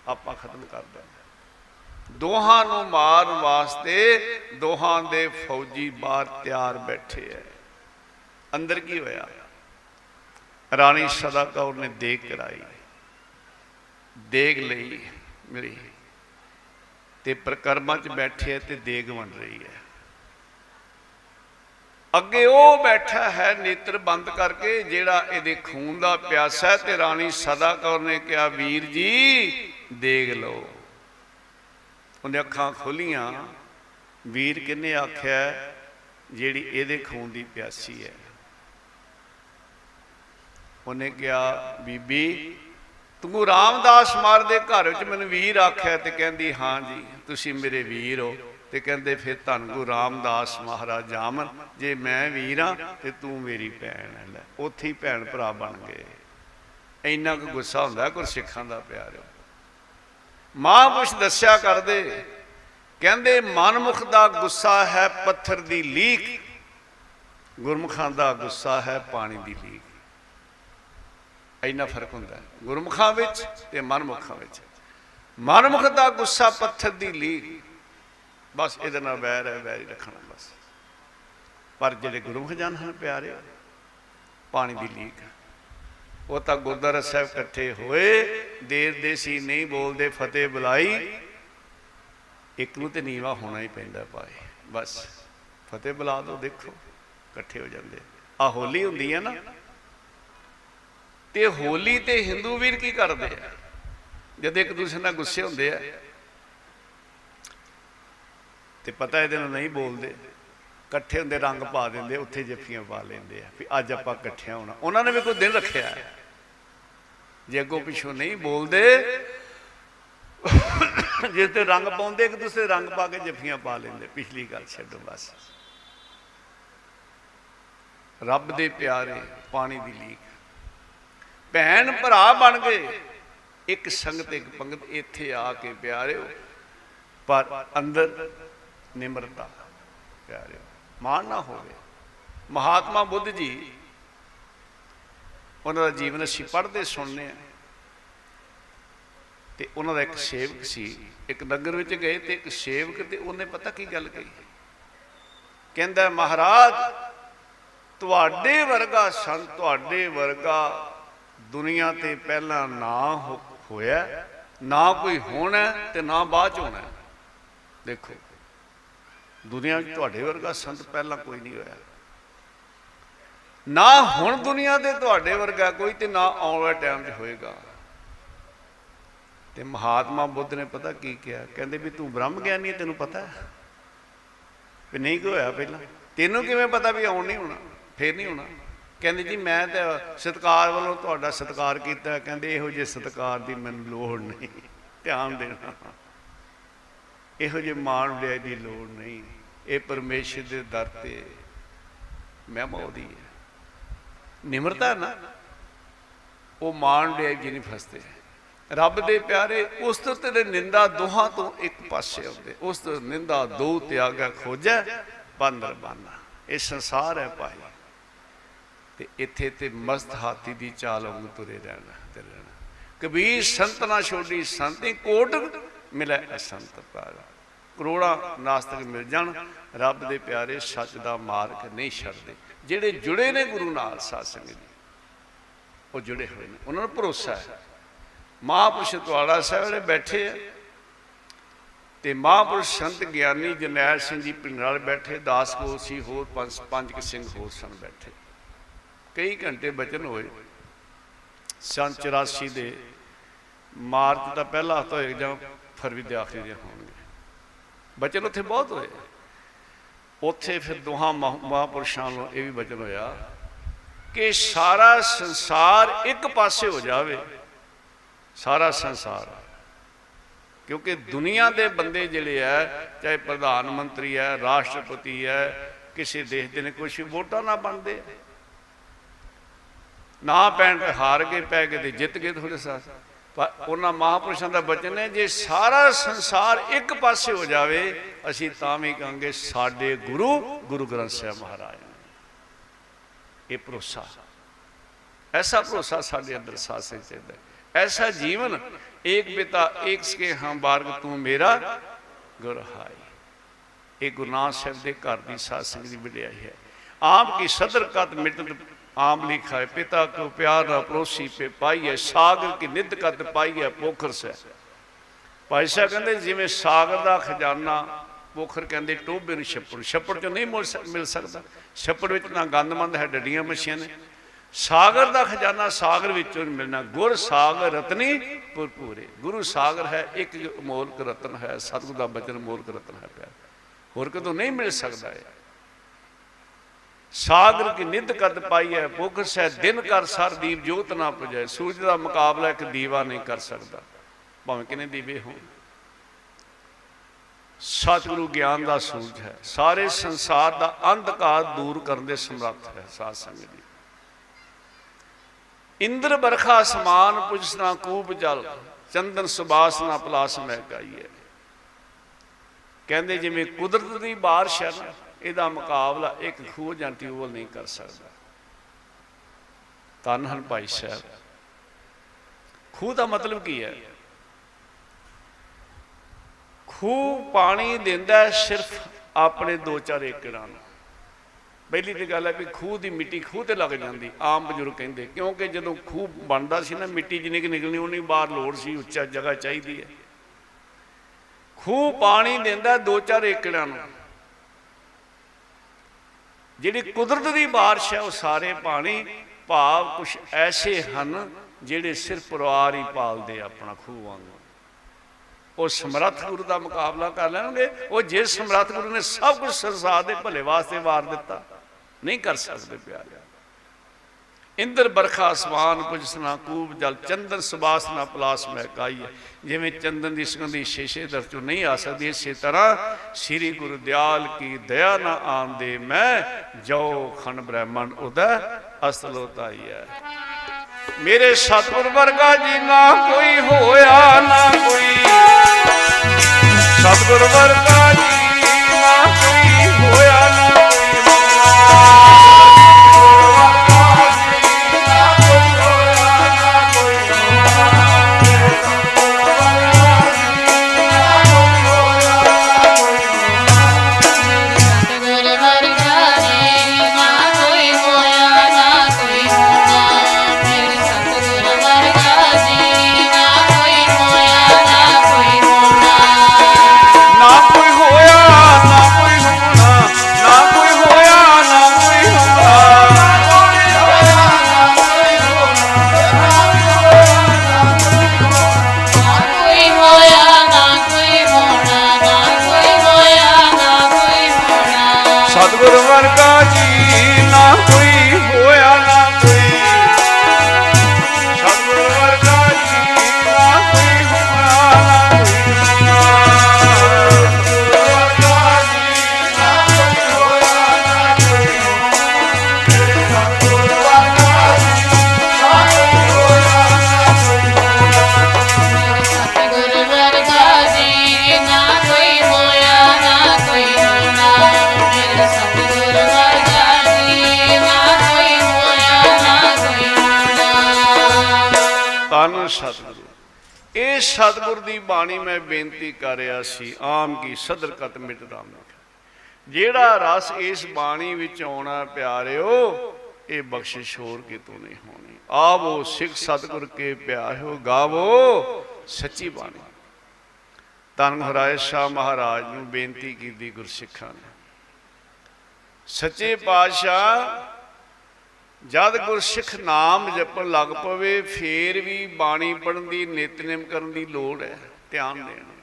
ਆਪਾਂ ਖਤਮ ਕਰ ਦੇਣਾ ਦੋਹਾਂ ਨੂੰ ਮਾਰਨ ਵਾਸਤੇ ਦੋਹਾਂ ਦੇ ਫੌਜੀ ਬਾਹਰ ਤਿਆਰ ਬੈਠੇ ਐ। ਅੰਦਰ ਕੀ ਹੋਇਆ? ਰਾਣੀ ਸਦਾ ਕੌਰ ਨੇ ਦੇਗ ਕਰਾਈ। ਦੇਗ ਲਈ ਮੇਰੀ। ਤੇ ਪ੍ਰਕਰਮਾਂ 'ਚ ਬੈਠੇ ਐ ਤੇ ਦੇਗ ਵੰਡ ਰਹੀ ਹੈ ਅੱਗੇ ਉਹ ਬੈਠਾ ਹੈ ਨੇਤਰ ਬੰਦ ਕਰਕੇ ਜਿਹੜਾ ਇਹਦੇ ਖੂਨ ਦਾ ਪਿਆਸਾ ਹੈ ਤੇ ਰਾਣੀ ਸਦਾ ਕੌਰ ਨੇ ਕਿਹਾ, ਵੀਰ ਜੀ, ਦੇਖ ਲਓ। ਉਹਨੇ ਅੱਖਾਂ ਖੋਲੀਆਂ। ਵੀਰ ਕਿੰਨੇ ਆਖਿਆ, ਜਿਹੜੀ ਇਹਦੇ ਖੂਨ ਦੀ ਪਿਆਸੀ ਹੈ। ਉਹਨੇ ਕਿਹਾ, ਬੀਬੀ, ਤੂੰ ਰਾਮਦਾਸ ਮਾਰ ਦੇ ਘਰ ਵਿੱਚ ਮੈਨੂੰ ਵੀਰ ਆਖਿਆ ਤੇ ਕਹਿੰਦੀ, ਹਾਂ ਜੀ, ਤੁਸੀਂ ਮੇਰੇ ਵੀਰ ਹੋ। ਤੇ ਕਹਿੰਦੇ ਫਿਰ ਧੰਨ ਗੁਰੂ ਰਾਮਦਾਸ ਮਹਾਰਾਜ ਜਾਮਨ ਜੇ ਮੈਂ ਵੀਰ ਹਾਂ ਤੇ ਤੂੰ ਮੇਰੀ ਭੈਣ ਹੈ ਲੈ, ਉੱਥੇ ਹੀ ਭੈਣ ਭਰਾ ਬਣ ਗਏ। ਇੰਨਾ ਕੁ ਗੁੱਸਾ ਹੁੰਦਾ ਗੁਰ ਸਿੱਖਾਂ ਦਾ ਪਿਆਰਿਓ। ਮਹਾਂਪੁਰਸ਼ ਦੱਸਿਆ ਕਰਦੇ, ਕਹਿੰਦੇ ਮਨਮੁਖ ਦਾ ਗੁੱਸਾ ਹੈ ਪੱਥਰ ਦੀ ਲੀਕ, ਗੁਰਮੁਖਾਂ ਦਾ ਗੁੱਸਾ ਹੈ ਪਾਣੀ ਦੀ ਲੀਕ। ਇੰਨਾ ਫ਼ਰਕ ਹੁੰਦਾ ਹੈ ਗੁਰਮੁਖਾਂ ਵਿੱਚ ਤੇ ਮਨਮੁਖਾਂ ਵਿੱਚ। ਮਨਮੁਖ ਦਾ ਗੁੱਸਾ ਪੱਥਰ ਦੀ ਲੀਕ ਬਸ ਇਹਦੇ ਨਾਲ ਵੈਰ ਹੈ, ਵੈਰ ਹੀ ਰੱਖਣਾ ਬਸ। ਪਰ ਜਿਹੜੇ ਗੁਰਮੁਖ ਜਨ ਹਨ ਪਿਆਰੇ, ਪਾਣੀ ਦੀ ਲੀਕ ਉਹ ਤਾਂ ਗੁਰਦੁਆਰਾ ਸਾਹਿਬ ਇਕੱਠੇ ਹੋਏ, ਦੇਰ ਦੇਸੀ ਨਹੀਂ ਬੋਲਦੇ, ਫਤਿਹ ਬੁਲਾਈ। ਇੱਕ ਨੂੰ ਤੇ ਨੀਵਾ ਹੋਣਾ ਹੀ ਪੈਂਦਾ ਭਾਈ, ਬਸ। ਫਤਿਹ ਬੁਲਾ ਦੋ, ਦੇਖੋ, ਇਕੱਠੇ ਹੋ ਜਾਂਦੇ। ਆ ਹੋਲੀ ਹੁੰਦੀ ਹੈ ਨਾ। ਤੇ ਹੋਲੀ ਤੇ ਹਿੰਦੂ ਵੀਰ ਕੀ ਕਰਦੇ ਆ? ਜਦ ਇੱਕ ਦੂਸਰੇ ਨਾਲ ਗੁੱਸੇ ਹੁੰਦੇ ਆ ਤੇ ਪਤਾ ਇਹਦੇ ਨਾਲ ਨਹੀਂ ਬੋਲਦੇ। ਇਕੱਠੇ ਹੁੰਦੇ, ਰੰਗ ਪਾ ਦਿੰਦੇ, ਉੱਥੇ ਜੱਫੀਆਂ ਪਾ ਲੈਂਦੇ ਆ ਵੀ ਅੱਜ ਆਪਾਂ ਇਕੱਠਿਆਂ ਹੋਣਾ। ਉਹਨਾਂ ਨੇ ਵੀ ਕੋਈ ਦਿਨ ਰੱਖਿਆ। ਹੈ। ਜੇ ਅੱਗੋਂ ਪਿੱਛੋਂ ਨਹੀਂ ਬੋਲਦੇ ਜਿਸ ਤੇ ਰੰਗ ਪਾਉਂਦੇ, ਇੱਕ ਦੂਸਰੇ ਰੰਗ ਪਾ ਕੇ ਜੱਫੀਆਂ ਪਾ ਲੈਂਦੇ। ਪਿਛਲੀ ਗੱਲ ਛੱਡੋ ਬਸ। ਰੱਬ ਦੇ ਪਿਆਰੇ, ਪਾਣੀ ਦੀ ਲੀਕ। ਭੈਣ, ਭਰਾ ਬਣ ਗਏ। ਇੱਕ ਸੰਗਤ, ਇੱਕ ਪੰਗਤ ਇੱਥੇ ਆ ਕੇ ਪਿਆਰਿਓ। ਪਰ ਅੰਦਰ ਨਿਮਰਤਾ ਪਿਆਰਿਓ ਮਾਣ ਨਾ ਹੋਵੇ। ਮਹਾਤਮਾ ਬੁੱਧ ਜੀ ਉਹਨਾਂ ਦਾ ਜੀਵਨ ਅਸੀਂ ਪੜ੍ਹਦੇ ਸੁਣਨੇ ਆ ਤੇ ਉਹਨਾਂ ਦਾ ਇੱਕ ਸੇਵਕ ਸੀ, ਇੱਕ ਨਗਰ ਵਿੱਚ ਗਏ ਤੇ ਇੱਕ ਸੇਵਕ ਤੇ ਉਹਨੇ ਪਤਾ ਕੀ ਗੱਲ ਕਹੀ? ਕਹਿੰਦਾ, ਮਹਾਰਾਜ, ਤੁਹਾਡੇ ਵਰਗਾ ਸੰਤ, ਤੁਹਾਡੇ ਵਰਗਾ ਦੁਨੀਆ ਤੇ ਪਹਿਲਾਂ ਨਾ ਹੋ- ਹੋਇਆ ਨਾ ਕੋਈ ਹੋਣਾ ਤੇ ਨਾ ਬਾਅਦ ਚ ਹੋਣਾ ਦੇਖੋ ਦੁਨੀਆ 'ਚ ਤੁਹਾਡੇ ਵਰਗਾ ਸੰਤ ਪਹਿਲਾਂ ਕੋਈ ਨਹੀਂ ਹੋਇਆ। ਨਾ ਹੁਣ ਦੁਨੀਆ ਤੇ ਤੁਹਾਡੇ ਵਰਗਾ ਕੋਈ ਤੇ ਨਾ ਆਉਣ ਵਾਲੇ ਟਾਈਮ 'ਚ ਹੋਏਗਾ। ਤੇ ਮਹਾਤਮਾ ਬੁੱਧ ਨੇ ਪਤਾ ਕੀ ਕਿਹਾ? ਕਹਿੰਦੇ ਵੀ ਤੂੰ ਬ੍ਰਹਮ ਗਿਆਨੀ ਹੈ, ਤੈਨੂੰ ਪਤਾ ਹੈ। ਵੀ ਨਹੀਂ ਕੋਈ ਹੋਇਆ ਪਹਿਲਾਂ? ਤੈਨੂੰ ਕਿਵੇਂ ਪਤਾ ਵੀ ਆਉਣ ਨਹੀਂ ਹੋਣਾ? ਫੇਰ ਨਹੀਂ ਹੋਣਾ? ਕਹਿੰਦੇ ਜੀ ਮੈਂ ਤਾਂ ਸਤਕਾਰ ਵੱਲੋਂ ਤੁਹਾਡਾ ਸਤਕਾਰ ਕੀਤਾ। ਕਹਿੰਦੇ ਇਹੋ ਜਿਹੇ ਸਤਕਾਰ ਦੀ ਮੈਨੂੰ ਲੋੜ ਨਹੀਂ। ਧਿਆਨ ਦੇਣਾ। ਇਹੋ ਜਿਹੇ ਮਾਣ ਵਡਿਆਈ ਦੀ ਲੋੜ ਨਹੀਂ। ਇਹ ਪਰਮੇਸ਼ਰ ਦੇ ਦਰ ਤੇ ਮਹਿਮਾ ਉਹਦੀ ਹੈ। ਨਿਮਰਤਾ ਨਾ। ਉਹ ਮਾਣ ਵਡਿਆਈ ਜੀ ਨਹੀਂ ਫਸਦੇ। ਰੱਬ ਦੇ ਪਿਆਰੇ, ਉਸ ਤੋਂ ਤੇ ਨਿੰਦਾ ਦੋਹਾਂ ਤੋਂ ਇੱਕ ਪਾਸੇ ਆਉਂਦੇ। ਉਸ ਤੋਂ ਨਿੰਦਾ ਦੋ ਤਿਆਗਾ ਖੋਜੈ, ਬੰਦਰ ਬਾਨਾ। ਇਹ ਸੰਸਾਰ ਹੈ ਭਾਈ। ਤੇ ਇੱਥੇ ਤੇ ਮਸਤ ਹਾਥੀ ਦੀ ਚਾਲ ਵਾਂਗ ਤੁਰੇ ਰਹਿਣਾ ਤੇ ਰਹਿਣਾ। ਕਬੀਰ ਸੰਤ ਨਾ ਛੋਡੀ ਸੰਤੀ ਕੋਟ ਮਿਲੇ ਅਸੰਤ ਪਾਰ। ਕਰੋੜਾ ਨਾਸਤਕ ਮਿਲ ਜਾਣ, ਰੱਬ ਦੇ ਪਿਆਰੇ ਸੱਚ ਦਾ ਮਾਰਗ ਨਹੀਂ ਛੱਡਦੇ। ਜਿਹੜੇ ਜੁੜੇ ਨੇ ਗੁਰੂ ਨਾਲ ਸਾਧ ਸੰਗਤ ਜੀ ਉਹ ਜੁੜੇ ਹੋਏ ਨੇ। ਉਹਨਾਂ ਨੂੰ ਭਰੋਸਾ ਹੈ। ਮਹਾਂਪੁਰਸ਼ ਤੁਹਾਡਾ ਸਾਹਿਬ ਜਿਹੜੇ ਬੈਠੇ ਆ, ਤੇ ਮਹਾਂਪੁਰਸ਼ ਸੰਤ ਗਿਆਨੀ ਜਰਨੈਲ ਸਿੰਘ ਜੀ ਪਿੰਡ ਨਾਲ ਬੈਠੇ, ਦਾਸ ਕੋ ਸੀ, ਹੋਰ ਪੰਜ ਪੰਜ ਕੁ ਸਿੰਘ ਹੋਰ ਸਨ ਬੈਠੇ। ਕਈ ਘੰਟੇ ਬਚਨ ਹੋਏ। ਸੰਨ 84 ਦੇ ਮਾਰਚ ਦਾ ਪਹਿਲਾ ਹਫ਼ਤਾ ਹੋਏਗਾ ਜਾਂ ਫਰਵਰੀ ਦੇ ਆਖਰੀ ਦੇ ਹੋਣਗੇ ਬਚਨ ਉੱਥੇ ਬਹੁਤ ਹੋਏ। ਉੱਥੇ ਫਿਰ ਦੋਹਾਂ ਮਹਾ- ਮਹਾਂਪੁਰਸ਼ਾਂ ਨੂੰ ਇਹ ਵੀ ਬਚਨ ਹੋਇਆ ਕਿ ਸਾਰਾ ਸੰਸਾਰ ਇੱਕ ਪਾਸੇ ਹੋ ਜਾਵੇ। ਸਾਰਾ ਸੰਸਾਰ। ਕਿਉਂਕਿ ਦੁਨੀਆ ਦੇ ਬੰਦੇ ਜਿਹੜੇ ਆ ਚਾਹੇ ਪ੍ਰਧਾਨ ਮੰਤਰੀ ਹੈ ਰਾਸ਼ਟਰਪਤੀ ਹੈ ਕਿਸੇ ਦੇਸ਼ ਦੇ ਨੇ ਕੁਝ ਵੋਟਾਂ ਨਾ ਬਣਦੇ। ਆ। ਨਾ ਪੈਣ ਤੇ ਹਾਰ ਗਏ ਪੈ ਗਏ ਤੇ ਜਿੱਤ ਗਏ ਥੋੜੇ ਸਾਥ। ਪਰ ਉਹਨਾਂ ਮਹਾਪੁਰਸ਼ਾਂ ਦਾ ਬਚਨ ਹੈ, ਜੇ ਸਾਰਾ ਸੰਸਾਰ ਇੱਕ ਪਾਸੇ ਹੋ ਜਾਵੇ, ਅਸੀਂ ਤਾਂ ਵੀ ਕਹਾਂਗੇ ਸਾਡੇ ਗੁਰੂ ਗੁਰੂ ਗ੍ਰੰਥ ਸਾਹਿਬ ਮਹਾਰਾਜ ਨੇ। ਇਹ ਭਰੋਸਾ ਐਸਾ ਭਰੋਸਾ ਸਾਡੇ ਅੰਦਰ ਸਾਥ ਸੇ ਚਾਹੀਦਾ ਹੈ। ਐਸਾ ਜੀਵਨ, ਏਕ ਪਿਤਾ, ਏਕ ਸਕੇ ਹਮ ਬਾਰਗ ਤੂੰ ਮੇਰਾ ਗੁਰ ਹਾਈ ਇਹ ਗੁਰੂ ਨਾਨਕ ਸਾਹਿਬ ਦੇ ਘਰ ਦੀ ਸਾਧ ਸੰਗਤ ਦੀ ਵਡਿਆਈ ਹੈ ਆਪ ਕੀ ਸਦਰ ਕਤ ਮਿਟਤ ਆਮ ਲਿਖਾ ਹੈ, ਪਿਤਾ ਕੋ ਪਿਆਰ ਨਾ ਪਰੋਸੀ ਪੇ ਪਾਈਏ ਸਾਗਰ ਕੀ ਨਿਧ ਕਤ ਪਾਈਏ ਪੋਖਰ ਸੇ ਭਾਈ ਸਾਹਿਬ ਕਹਿੰਦੇ, ਜਿਵੇਂ ਸਾਗਰ ਦਾ ਖਜ਼ਾਨਾ, ਪੋਖਰ ਕਹਿੰਦੇ ਟੋਬੇ ਨੂੰ ਛੱਪੜ ਛੱਪੜ ਚੋਂ ਨਹੀਂ ਮੁੜ ਸਕ- ਮਿਲ ਸਕਦਾ। ਛੱਪੜ ਵਿੱਚ ਨਾ ਗੰਦਮੰਦ ਹੈ, ਡੱਡੀਆਂ ਮੱਛੀਆਂ ਨੇ। ਸਾਗਰ ਦਾ ਖਜ਼ਾਨਾ ਸਾਗਰ ਵਿੱਚੋਂ ਨਹੀਂ ਮਿਲਣਾ। ਗੁਰ ਸਾਗਰ ਰਤਨੀ ਭਰਪੂਰੇ। ਗੁਰੂ ਸਾਗਰ ਹੈ, ਇੱਕ ਅਮੋਲਕ ਰਤਨ ਹੈ, ਸਤਿਗੁਰ ਦਾ ਬਚਨ ਅਮੋਲਕ ਰਤਨ ਹੈ, ਪਿਆਰ। ਹੋਰ ਕਿਤੋਂ ਨਹੀਂ ਮਿਲ ਸਕਦਾ ਹੈ ਸਾਗਰ ਕੀ ਨਿਧ ਕਦ ਪਾਈ ਹੈ? ਪੁੱਖ ਸਹਿ ਦਿਨ ਕਰ ਸਰ ਦੀਪ ਜੋਤ ਨਾ ਪੁਜਾਏ ਸੂਰਜ ਦਾ ਮੁਕਾਬਲਾ ਇੱਕ ਦੀਵਾ ਨਹੀਂ ਕਰ ਸਕਦਾ। ਭਾਵੇਂ ਕਿਨੇ ਦੀਵੇ ਹੋਣ। ਸਤਿਗੁਰੂ ਗਿਆਨ ਦਾ ਸੂਰਜ ਹੈ। ਸਾਰੇ ਸੰਸਾਰ ਦਾ ਅੰਧਕਾਰ ਦੂਰ ਕਰਨ ਦੇ ਸਮਰੱਥ ਹੈ, ਸਾਧ ਸੰਗਤ ਜੀ। ਇੰਦਰ ਬਰਖਾ ਸਮਾਨ ਪੁਜਸਨਾ ਕੂਪ ਜਲ। ਚੰਦਨ ਸੁਬਾਸ ਨਾ ਪਲਾਸ ਮਹਿ ਗਾਈਏ ਕਹਿੰਦੇ ਜਿਵੇਂ ਕੁਦਰਤ ਦੀ ਬਾਰਿਸ਼ ਹੈ ਨਾ ਇਹਦਾ ਮੁਕਾਬਲਾ ਇੱਕ ਖੂਹ ਜਾਂ ਟਿਊਬਲ ਨਹੀਂ ਕਰ ਸਕਦਾ। ਧੰਨ ਹਨ ਭਾਈ ਸਾਹਿਬ। ਖੂਹ ਦਾ ਮਤਲਬ ਕੀ ਹੈ? ਖੂਹ ਪਾਣੀ ਦਿੰਦਾ ਹੈ ਸਿਰਫ ਆਪਣੇ 2-4 ਏਕੜਾਂ ਨੂੰ। ਪਹਿਲੀ ਤੇ ਗੱਲ ਹੈ ਵੀ ਖੂਹ ਦੀ ਮਿੱਟੀ ਖੂਹ ਤੇ ਲੱਗ ਜਾਂਦੀ, ਆਮ ਬਜ਼ੁਰਗ ਕਹਿੰਦੇ, ਕਿਉਂਕਿ ਜਦੋਂ ਖੂਹ ਬਣਦਾ ਸੀ ਨਾ, ਮਿੱਟੀ ਜਿੰਨੀ ਕਿ ਨਿਕਲਣੀ, ਉਨੀ ਬਾਹਰ ਲੋੜ ਸੀ, ਉੱਚਾ ਜਗ੍ਹਾ ਚਾਹੀਦੀ ਹੈ। ਖੂਹ ਪਾਣੀ ਦਿੰਦਾ 2-4 ਏਕੜਾਂ ਨੂੰ। ਜਿਹੜੀ ਕੁਦਰਤ ਦੀ ਬਾਰਿਸ਼ ਹੈ, ਉਹ ਸਾਰੇ ਪਾਣੀ ਭਾਵ ਕੁਝ ਐਸੇ ਹਨ ਜਿਹੜੇ ਸਿਰਫ ਪਰਿਵਾਰ ਹੀ ਪਾਲਦੇ ਆ ਆਪਣਾ ਖੂਹ ਵਾਂਗੂ। ਉਹ ਸਮਰੱਥ ਗੁਰੂ ਦਾ ਮੁਕਾਬਲਾ ਕਰ ਲੈਣਗੇ, ਉਹ ਜੇ ਸਮਰੱਥ ਗੁਰੂ ਨੇ ਸਭ ਕੁਝ ਸੰਸਾਰ ਦੇ ਭਲੇ ਵਾਸਤੇ ਵਾਰ ਦਿੱਤਾ, ਨਹੀਂ ਕਰ ਸਕਦੇ ਪਿਆਰਿਆ। ਇੰਦਰ ਬਰਖਾ ਅਸਮਾਨ ਪੁਜਸਨਾ ਕੂਬ ਜਲ, ਚੰਦਨ ਸੁਬਾਸ ਨਾ ਪਲਾਸ ਮਹਿ ਕਾਈ ਜਿਵੇਂ ਚੰਦਨ ਦੀ ਸੁਗੰਧੀ ਸ਼ੀਸ਼ੇ ਦਰ ਚੋਂ ਨਹੀਂ ਆ ਸਕਦੀ, ਇਸੇ ਤਰ੍ਹਾਂ ਸ੍ਰੀ ਗੁਰੂ ਦਿਆਲ ਕੀ ਦਇਆ ਨਾ ਆਂਦੇ ਮੈਂ ਜੋ ਖੰਡ ਬ੍ਰਹਮਣ ਉਦੈ ਅਸਲੋ ਤਾਈ ਹੈ। ਮੇਰੇ ਸਤਿਗੁਰ ਵਰਗਾ ਜੀ ਨਾ ਕੋਈ ਹੋਇਆ ਨਾ ਕੋਈ। ਸਤਿਗੁਰ ਵਰਗਾ ਜੀ ਨਾ ਕੋਈ ਹੋਇਆ ਨਾ ਕੋਈ। ਬਾਣੀ ਮੈਂ ਬੇਨਤੀ ਕਰ ਰਿਹਾ ਸੀ, ਆਮ ਕੀ ਸਦਰ ਕਤ ਮਿਟ ਰਾਮ ਲਿਖਿਆ। ਜਿਹੜਾ ਰਸ ਇਸ ਬਾਣੀ ਵਿੱਚ ਆਉਣਾ ਪਿਆਰਿਓ, ਇਹ ਬਖਸ਼ਿਸ਼ ਹੋਰ ਕਿਤੋਂ ਨਹੀਂ ਹੋਣੀ। ਆਵੋ ਸਿੱਖ ਸਤਿਗੁਰ ਕੇ ਪਿਆਰਿਓ, ਗਾਵੋ ਸੱਚੀ ਬਾਣੀ। ਧੰਨ ਹਰਾਏ ਸ਼ਾਹ ਮਹਾਰਾਜ ਨੂੰ ਬੇਨਤੀ ਕੀਤੀ ਗੁਰਸਿੱਖਾਂ ਨੇ। ਸੱਚੇ ਪਾਤਸ਼ਾਹ, ਜਦ ਗੁਰਸਿੱਖ ਨਾਮ ਜਪਣ ਲੱਗ ਪਵੇ, ਫੇਰ ਵੀ ਬਾਣੀ ਪੜਨ ਦੀ ਨਿਤਨੇਮ ਕਰਨ ਦੀ ਲੋੜ ਹੈ। ਧਿਆਨ ਦੇਣਾ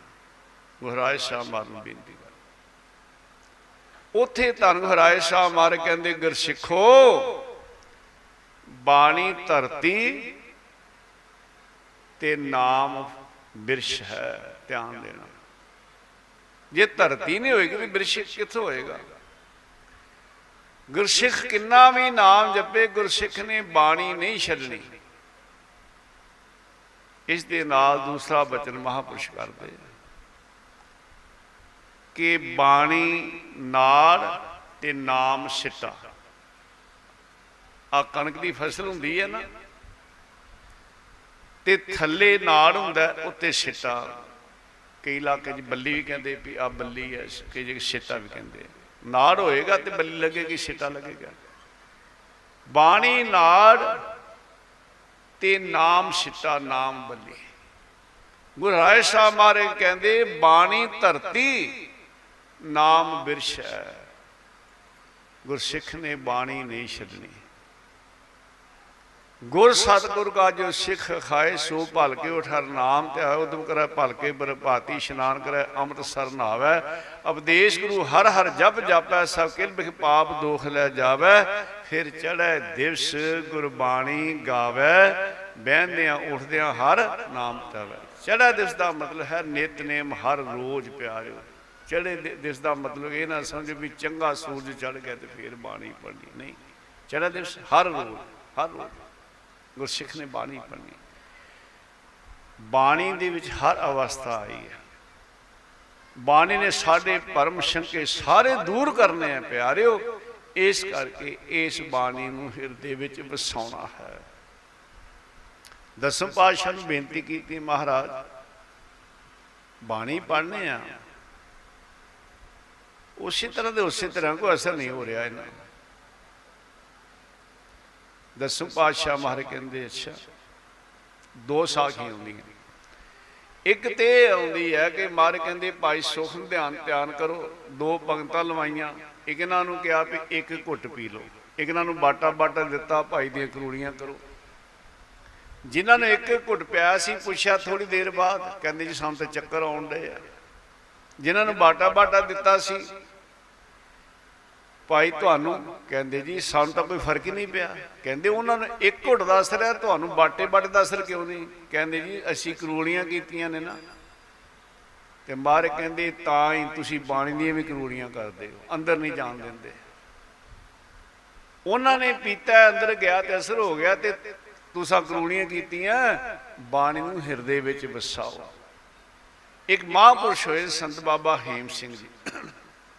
ਗੁਰਰਾਏ ਸ਼ਾਹ ਮਹਾਰਾਜ ਨੂੰ ਬੇਨਤੀ ਕਰ ਉਥੇ ਧੰਨ ਗੁਰਰਾਏ ਸ਼ਾਹ ਮਹਾਰਾਜ ਕਹਿੰਦੇ, ਗੁਰਸਿੱਖੋ, ਬਾਣੀ ਧਰਤੀ ਤੇ ਨਾਮ ਬਿਰਸ਼ ਹੈ, ਧਿਆਨ ਦੇਣਾ। ਜੇ ਧਰਤੀ ਨਹੀਂ ਹੋਏਗੀ ਵੀ ਬਿਰਸ਼ ਕਿੱਥੋਂ ਹੋਏਗਾ? ਗੁਰਸਿੱਖ ਕਿੰਨਾ ਵੀ ਨਾਮ ਜਪੇ, ਗੁਰਸਿੱਖ ਨੇ ਬਾਣੀ ਨਹੀਂ ਛੱਡਣੀ। ਇਸ ਦੇ ਨਾਲ ਦੂਸਰਾ ਬਚਨ ਮਹਾਪੁਰਸ਼ ਕਰਦੇ ਆ। ਕਿ ਬਾਣੀ ਨਾੜ ਤੇ ਨਾਮ ਸਿੱਟਾ। ਆ ਕਣਕ ਦੀ ਫਸਲ ਹੁੰਦੀ ਹੈ ਨਾ। ਤੇ ਥੱਲੇ ਨਾੜ ਹੁੰਦਾ ਹੈ, ਉੱਤੇ ਸਿੱਟਾ। ਕਈ ਇਲਾਕੇ 'ਚ ਬੱਲੀ ਵੀ ਕਹਿੰਦੇ ਵੀ ਆ ਬੱਲੀ ਹੈ ਕਈ ਜਗ੍ਹਾ ਸਿੱਟਾ ਵੀ ਕਹਿੰਦੇ ਆ। ਨਾੜ ਹੋਏਗਾ ਤੇ ਬੱਲੀ ਲੱਗੇਗੀ ਸਿੱਟਾ ਲੱਗੇਗਾ। ਬਾਣੀ ਨਾੜ ਤੇ ਨਾਮ ਸਿੱਟਾ ਨਾਮ ਬੱਲੀ ਗੁਰੂ ਰਾਏ ਸਾਹਿਬ ਮਾਰੇ ਕਹਿੰਦੇ, ਬਾਣੀ ਧਰਤੀ, ਨਾਮ ਬਿਰਸ਼ ਹੈ ਗੁਰਸਿੱਖ ਨੇ ਬਾਣੀ ਨਹੀਂ ਛੱਡਣੀ। ਗੁਰ ਸਤਿਗੁਰ ਕਾ ਜੋ ਸਿੱਖ ਖਾਏ, ਸੋ ਭਲ ਕੇ ਉਠਰ ਨਾਮ ਤੇ ਆਇ ਉਦਮ ਕਰੈ ਭਲ ਕੇ ਬਰਪਾਤੀ ਇਸ਼ਨਾਨ ਕਰੈ ਅੰਮ੍ਰਿਤ ਸਰ ਨਾਵੈ ਉਪਦੇਸ਼ ਗੁਰੂ ਹਰ ਹਰ ਜਪ ਜਾਪੈ, ਸਭ ਕਿਲ ਬਿਖ ਪਾਪ ਦੋਖ ਲੈ ਜਾਵੈ। ਫਿਰ ਚੜੈ ਦਿਵਸ ਗੁਰਬਾਣੀ ਗਾਵੈ, ਬਹਿੰਦਿਆਂ ਉੱਠਦਿਆਂ ਹਰ ਨਾਮ ਤਵੈ। ਚੜ੍ਹੈ ਦਿਵਸ ਦਾ ਮਤਲਬ ਹੈ ਨਿਤਨੇਮ ਹਰ ਰੋਜ਼ ਪਿਆਰਿਓ। ਚੜ੍ਹੇ ਦਿ- ਦਿਵਸ ਦਾ ਮਤਲਬ ਇਹ ਨਾ ਸਮਝ ਵੀ ਚੰਗਾ ਸੂਰਜ ਚੜ ਗਿਆ ਤੇ ਫਿਰ ਬਾਣੀ ਪੜ੍ਹਨੀ, ਨਹੀਂ। ਚੜ੍ਹੇ ਦਿਵਸ ਹਰ ਰੋਜ਼ ਹਰ ਰੋਜ਼। ਗੁਰਸਿੱਖ ਨੇ ਬਾਣੀ ਪੜ੍ਹਨੀ। ਬਾਣੀ ਦੇ ਵਿੱਚ ਹਰ ਅਵਸਥਾ ਆਈ ਹੈ। ਬਾਣੀ ਨੇ ਸਾਡੇ ਪਰਮ ਸ਼ੰਕੇ ਸਾਰੇ ਦੂਰ ਕਰਨੇ ਆ ਪਿਆਰਿਓ, ਇਸ ਕਰਕੇ ਇਸ ਬਾਣੀ ਨੂੰ ਹਿਰਦੇ ਵਿੱਚ ਵਸਾਉਣਾ ਹੈ। ਦਸਮ ਪਾਤਸ਼ਾਹ ਨੂੰ ਬੇਨਤੀ ਕੀਤੀ ਮਹਾਰਾਜ, ਬਾਣੀ ਪੜ੍ਹਨੇ ਆ। ਉਸੇ ਤਰ੍ਹਾਂ ਦੇ ਉਸੇ ਤਰ੍ਹਾਂ ਕੋਈ ਅਸਰ ਨਹੀਂ ਹੋ ਰਿਹਾ ਇਹਨਾਂ ਨੂੰ। ਦਸਮ ਪਾਤਸ਼ਾਹ ਮਹਾਰਾਜ ਕਹਿੰਦੇ, ਅੱਛਾ, ਦੋ ਸਾਖੀਆਂ ਹੁੰਦੀਆਂ ਇੱਕ ਤੇ ਇਹ ਆਉਂਦੀ ਹੈ ਕਿ ਮਹਾਰਾਜ ਕਹਿੰਦੇ, ਭਾਈ ਸੁਖ ਨੂੰ ਧਿਆਨ ਧਿਆਨ ਕਰੋ, ਦੋ ਪੰਗਤਾਂ ਲਵਾਈਆਂ, ਇੱਕ ਇਹਨਾਂ ਨੂੰ ਕਿਹਾ ਵੀ ਇੱਕ ਘੁੱਟ ਪੀ ਲਓ, ਇੱਕ ਇਹਨਾਂ ਨੂੰ ਬਾਟਾ ਬਾਟਾ ਦਿੱਤਾ, ਭਾਈ ਦੀਆਂ ਕਰੂੜੀਆਂ ਕਰੋ ਜਿਨ੍ਹਾਂ ਨੇ ਇੱਕ ਘੁੱਟ ਪਿਆ ਸੀ, ਪੁੱਛਿਆ ਥੋੜੀ ਦੇਰ ਬਾਅਦ, ਕਹਿੰਦੇ ਜੀ ਸਾਨੂੰ ਤਾਂ ਚੱਕਰ ਆਉਣ ਡਏ ਆ ਜਿਨ੍ਹਾਂ ਨੂੰ ਬਾਟਾ ਬਾਟਾ ਦਿੱਤਾ ਸੀ ਭਾਈ ਤੁਹਾਨੂੰ ਕਹਿੰਦੇ ਜੀ, ਸਾਨੂੰ ਤਾਂ ਕੋਈ ਫ਼ਰਕ ਹੀ ਨਹੀਂ ਪਿਆ। ਕਹਿੰਦੇ ਉਹਨਾਂ ਨੂੰ ਇੱਕ ਘੁੱਟ ਦਾ ਅਸਰ ਹੈ, ਤੁਹਾਨੂੰ ਬਾਟੇ ਬਾਟੇ ਦਾ ਅਸਰ ਕਿਉਂ ਨਹੀਂ? ਕਹਿੰਦੇ ਜੀ, ਅਸੀਂ ਕਰੂੜੀਆਂ ਕੀਤੀਆਂ ਨੇ ਨਾ। ਤੇ ਮਾਰੇ ਕਹਿੰਦੇ, ਤਾਂ ਹੀ ਤੁਸੀਂ ਬਾਣੀ ਦੀਆਂ ਵੀ ਕਰੂੜੀਆਂ ਕਰਦੇ ਹੋ, ਅੰਦਰ ਨਹੀਂ ਜਾਣ ਦਿੰਦੇ। ਉਹਨਾਂ ਨੇ ਪੀਤਾ, ਅੰਦਰ ਗਿਆ ਤੇ ਅਸਰ ਹੋ ਗਿਆ ਤੇ ਤੁਸੀਂ ਕਰੂੜੀਆਂ ਕੀਤੀਆਂ, ਬਾਣੀ ਨੂੰ ਹਿਰਦੇ ਵਿੱਚ ਵਸਾਓ। ਇੱਕ ਮਹਾਂਪੁਰਸ਼ ਹੋਏ ਸੰਤ ਬਾਬਾ ਹੇਮ ਸਿੰਘ ਜੀ।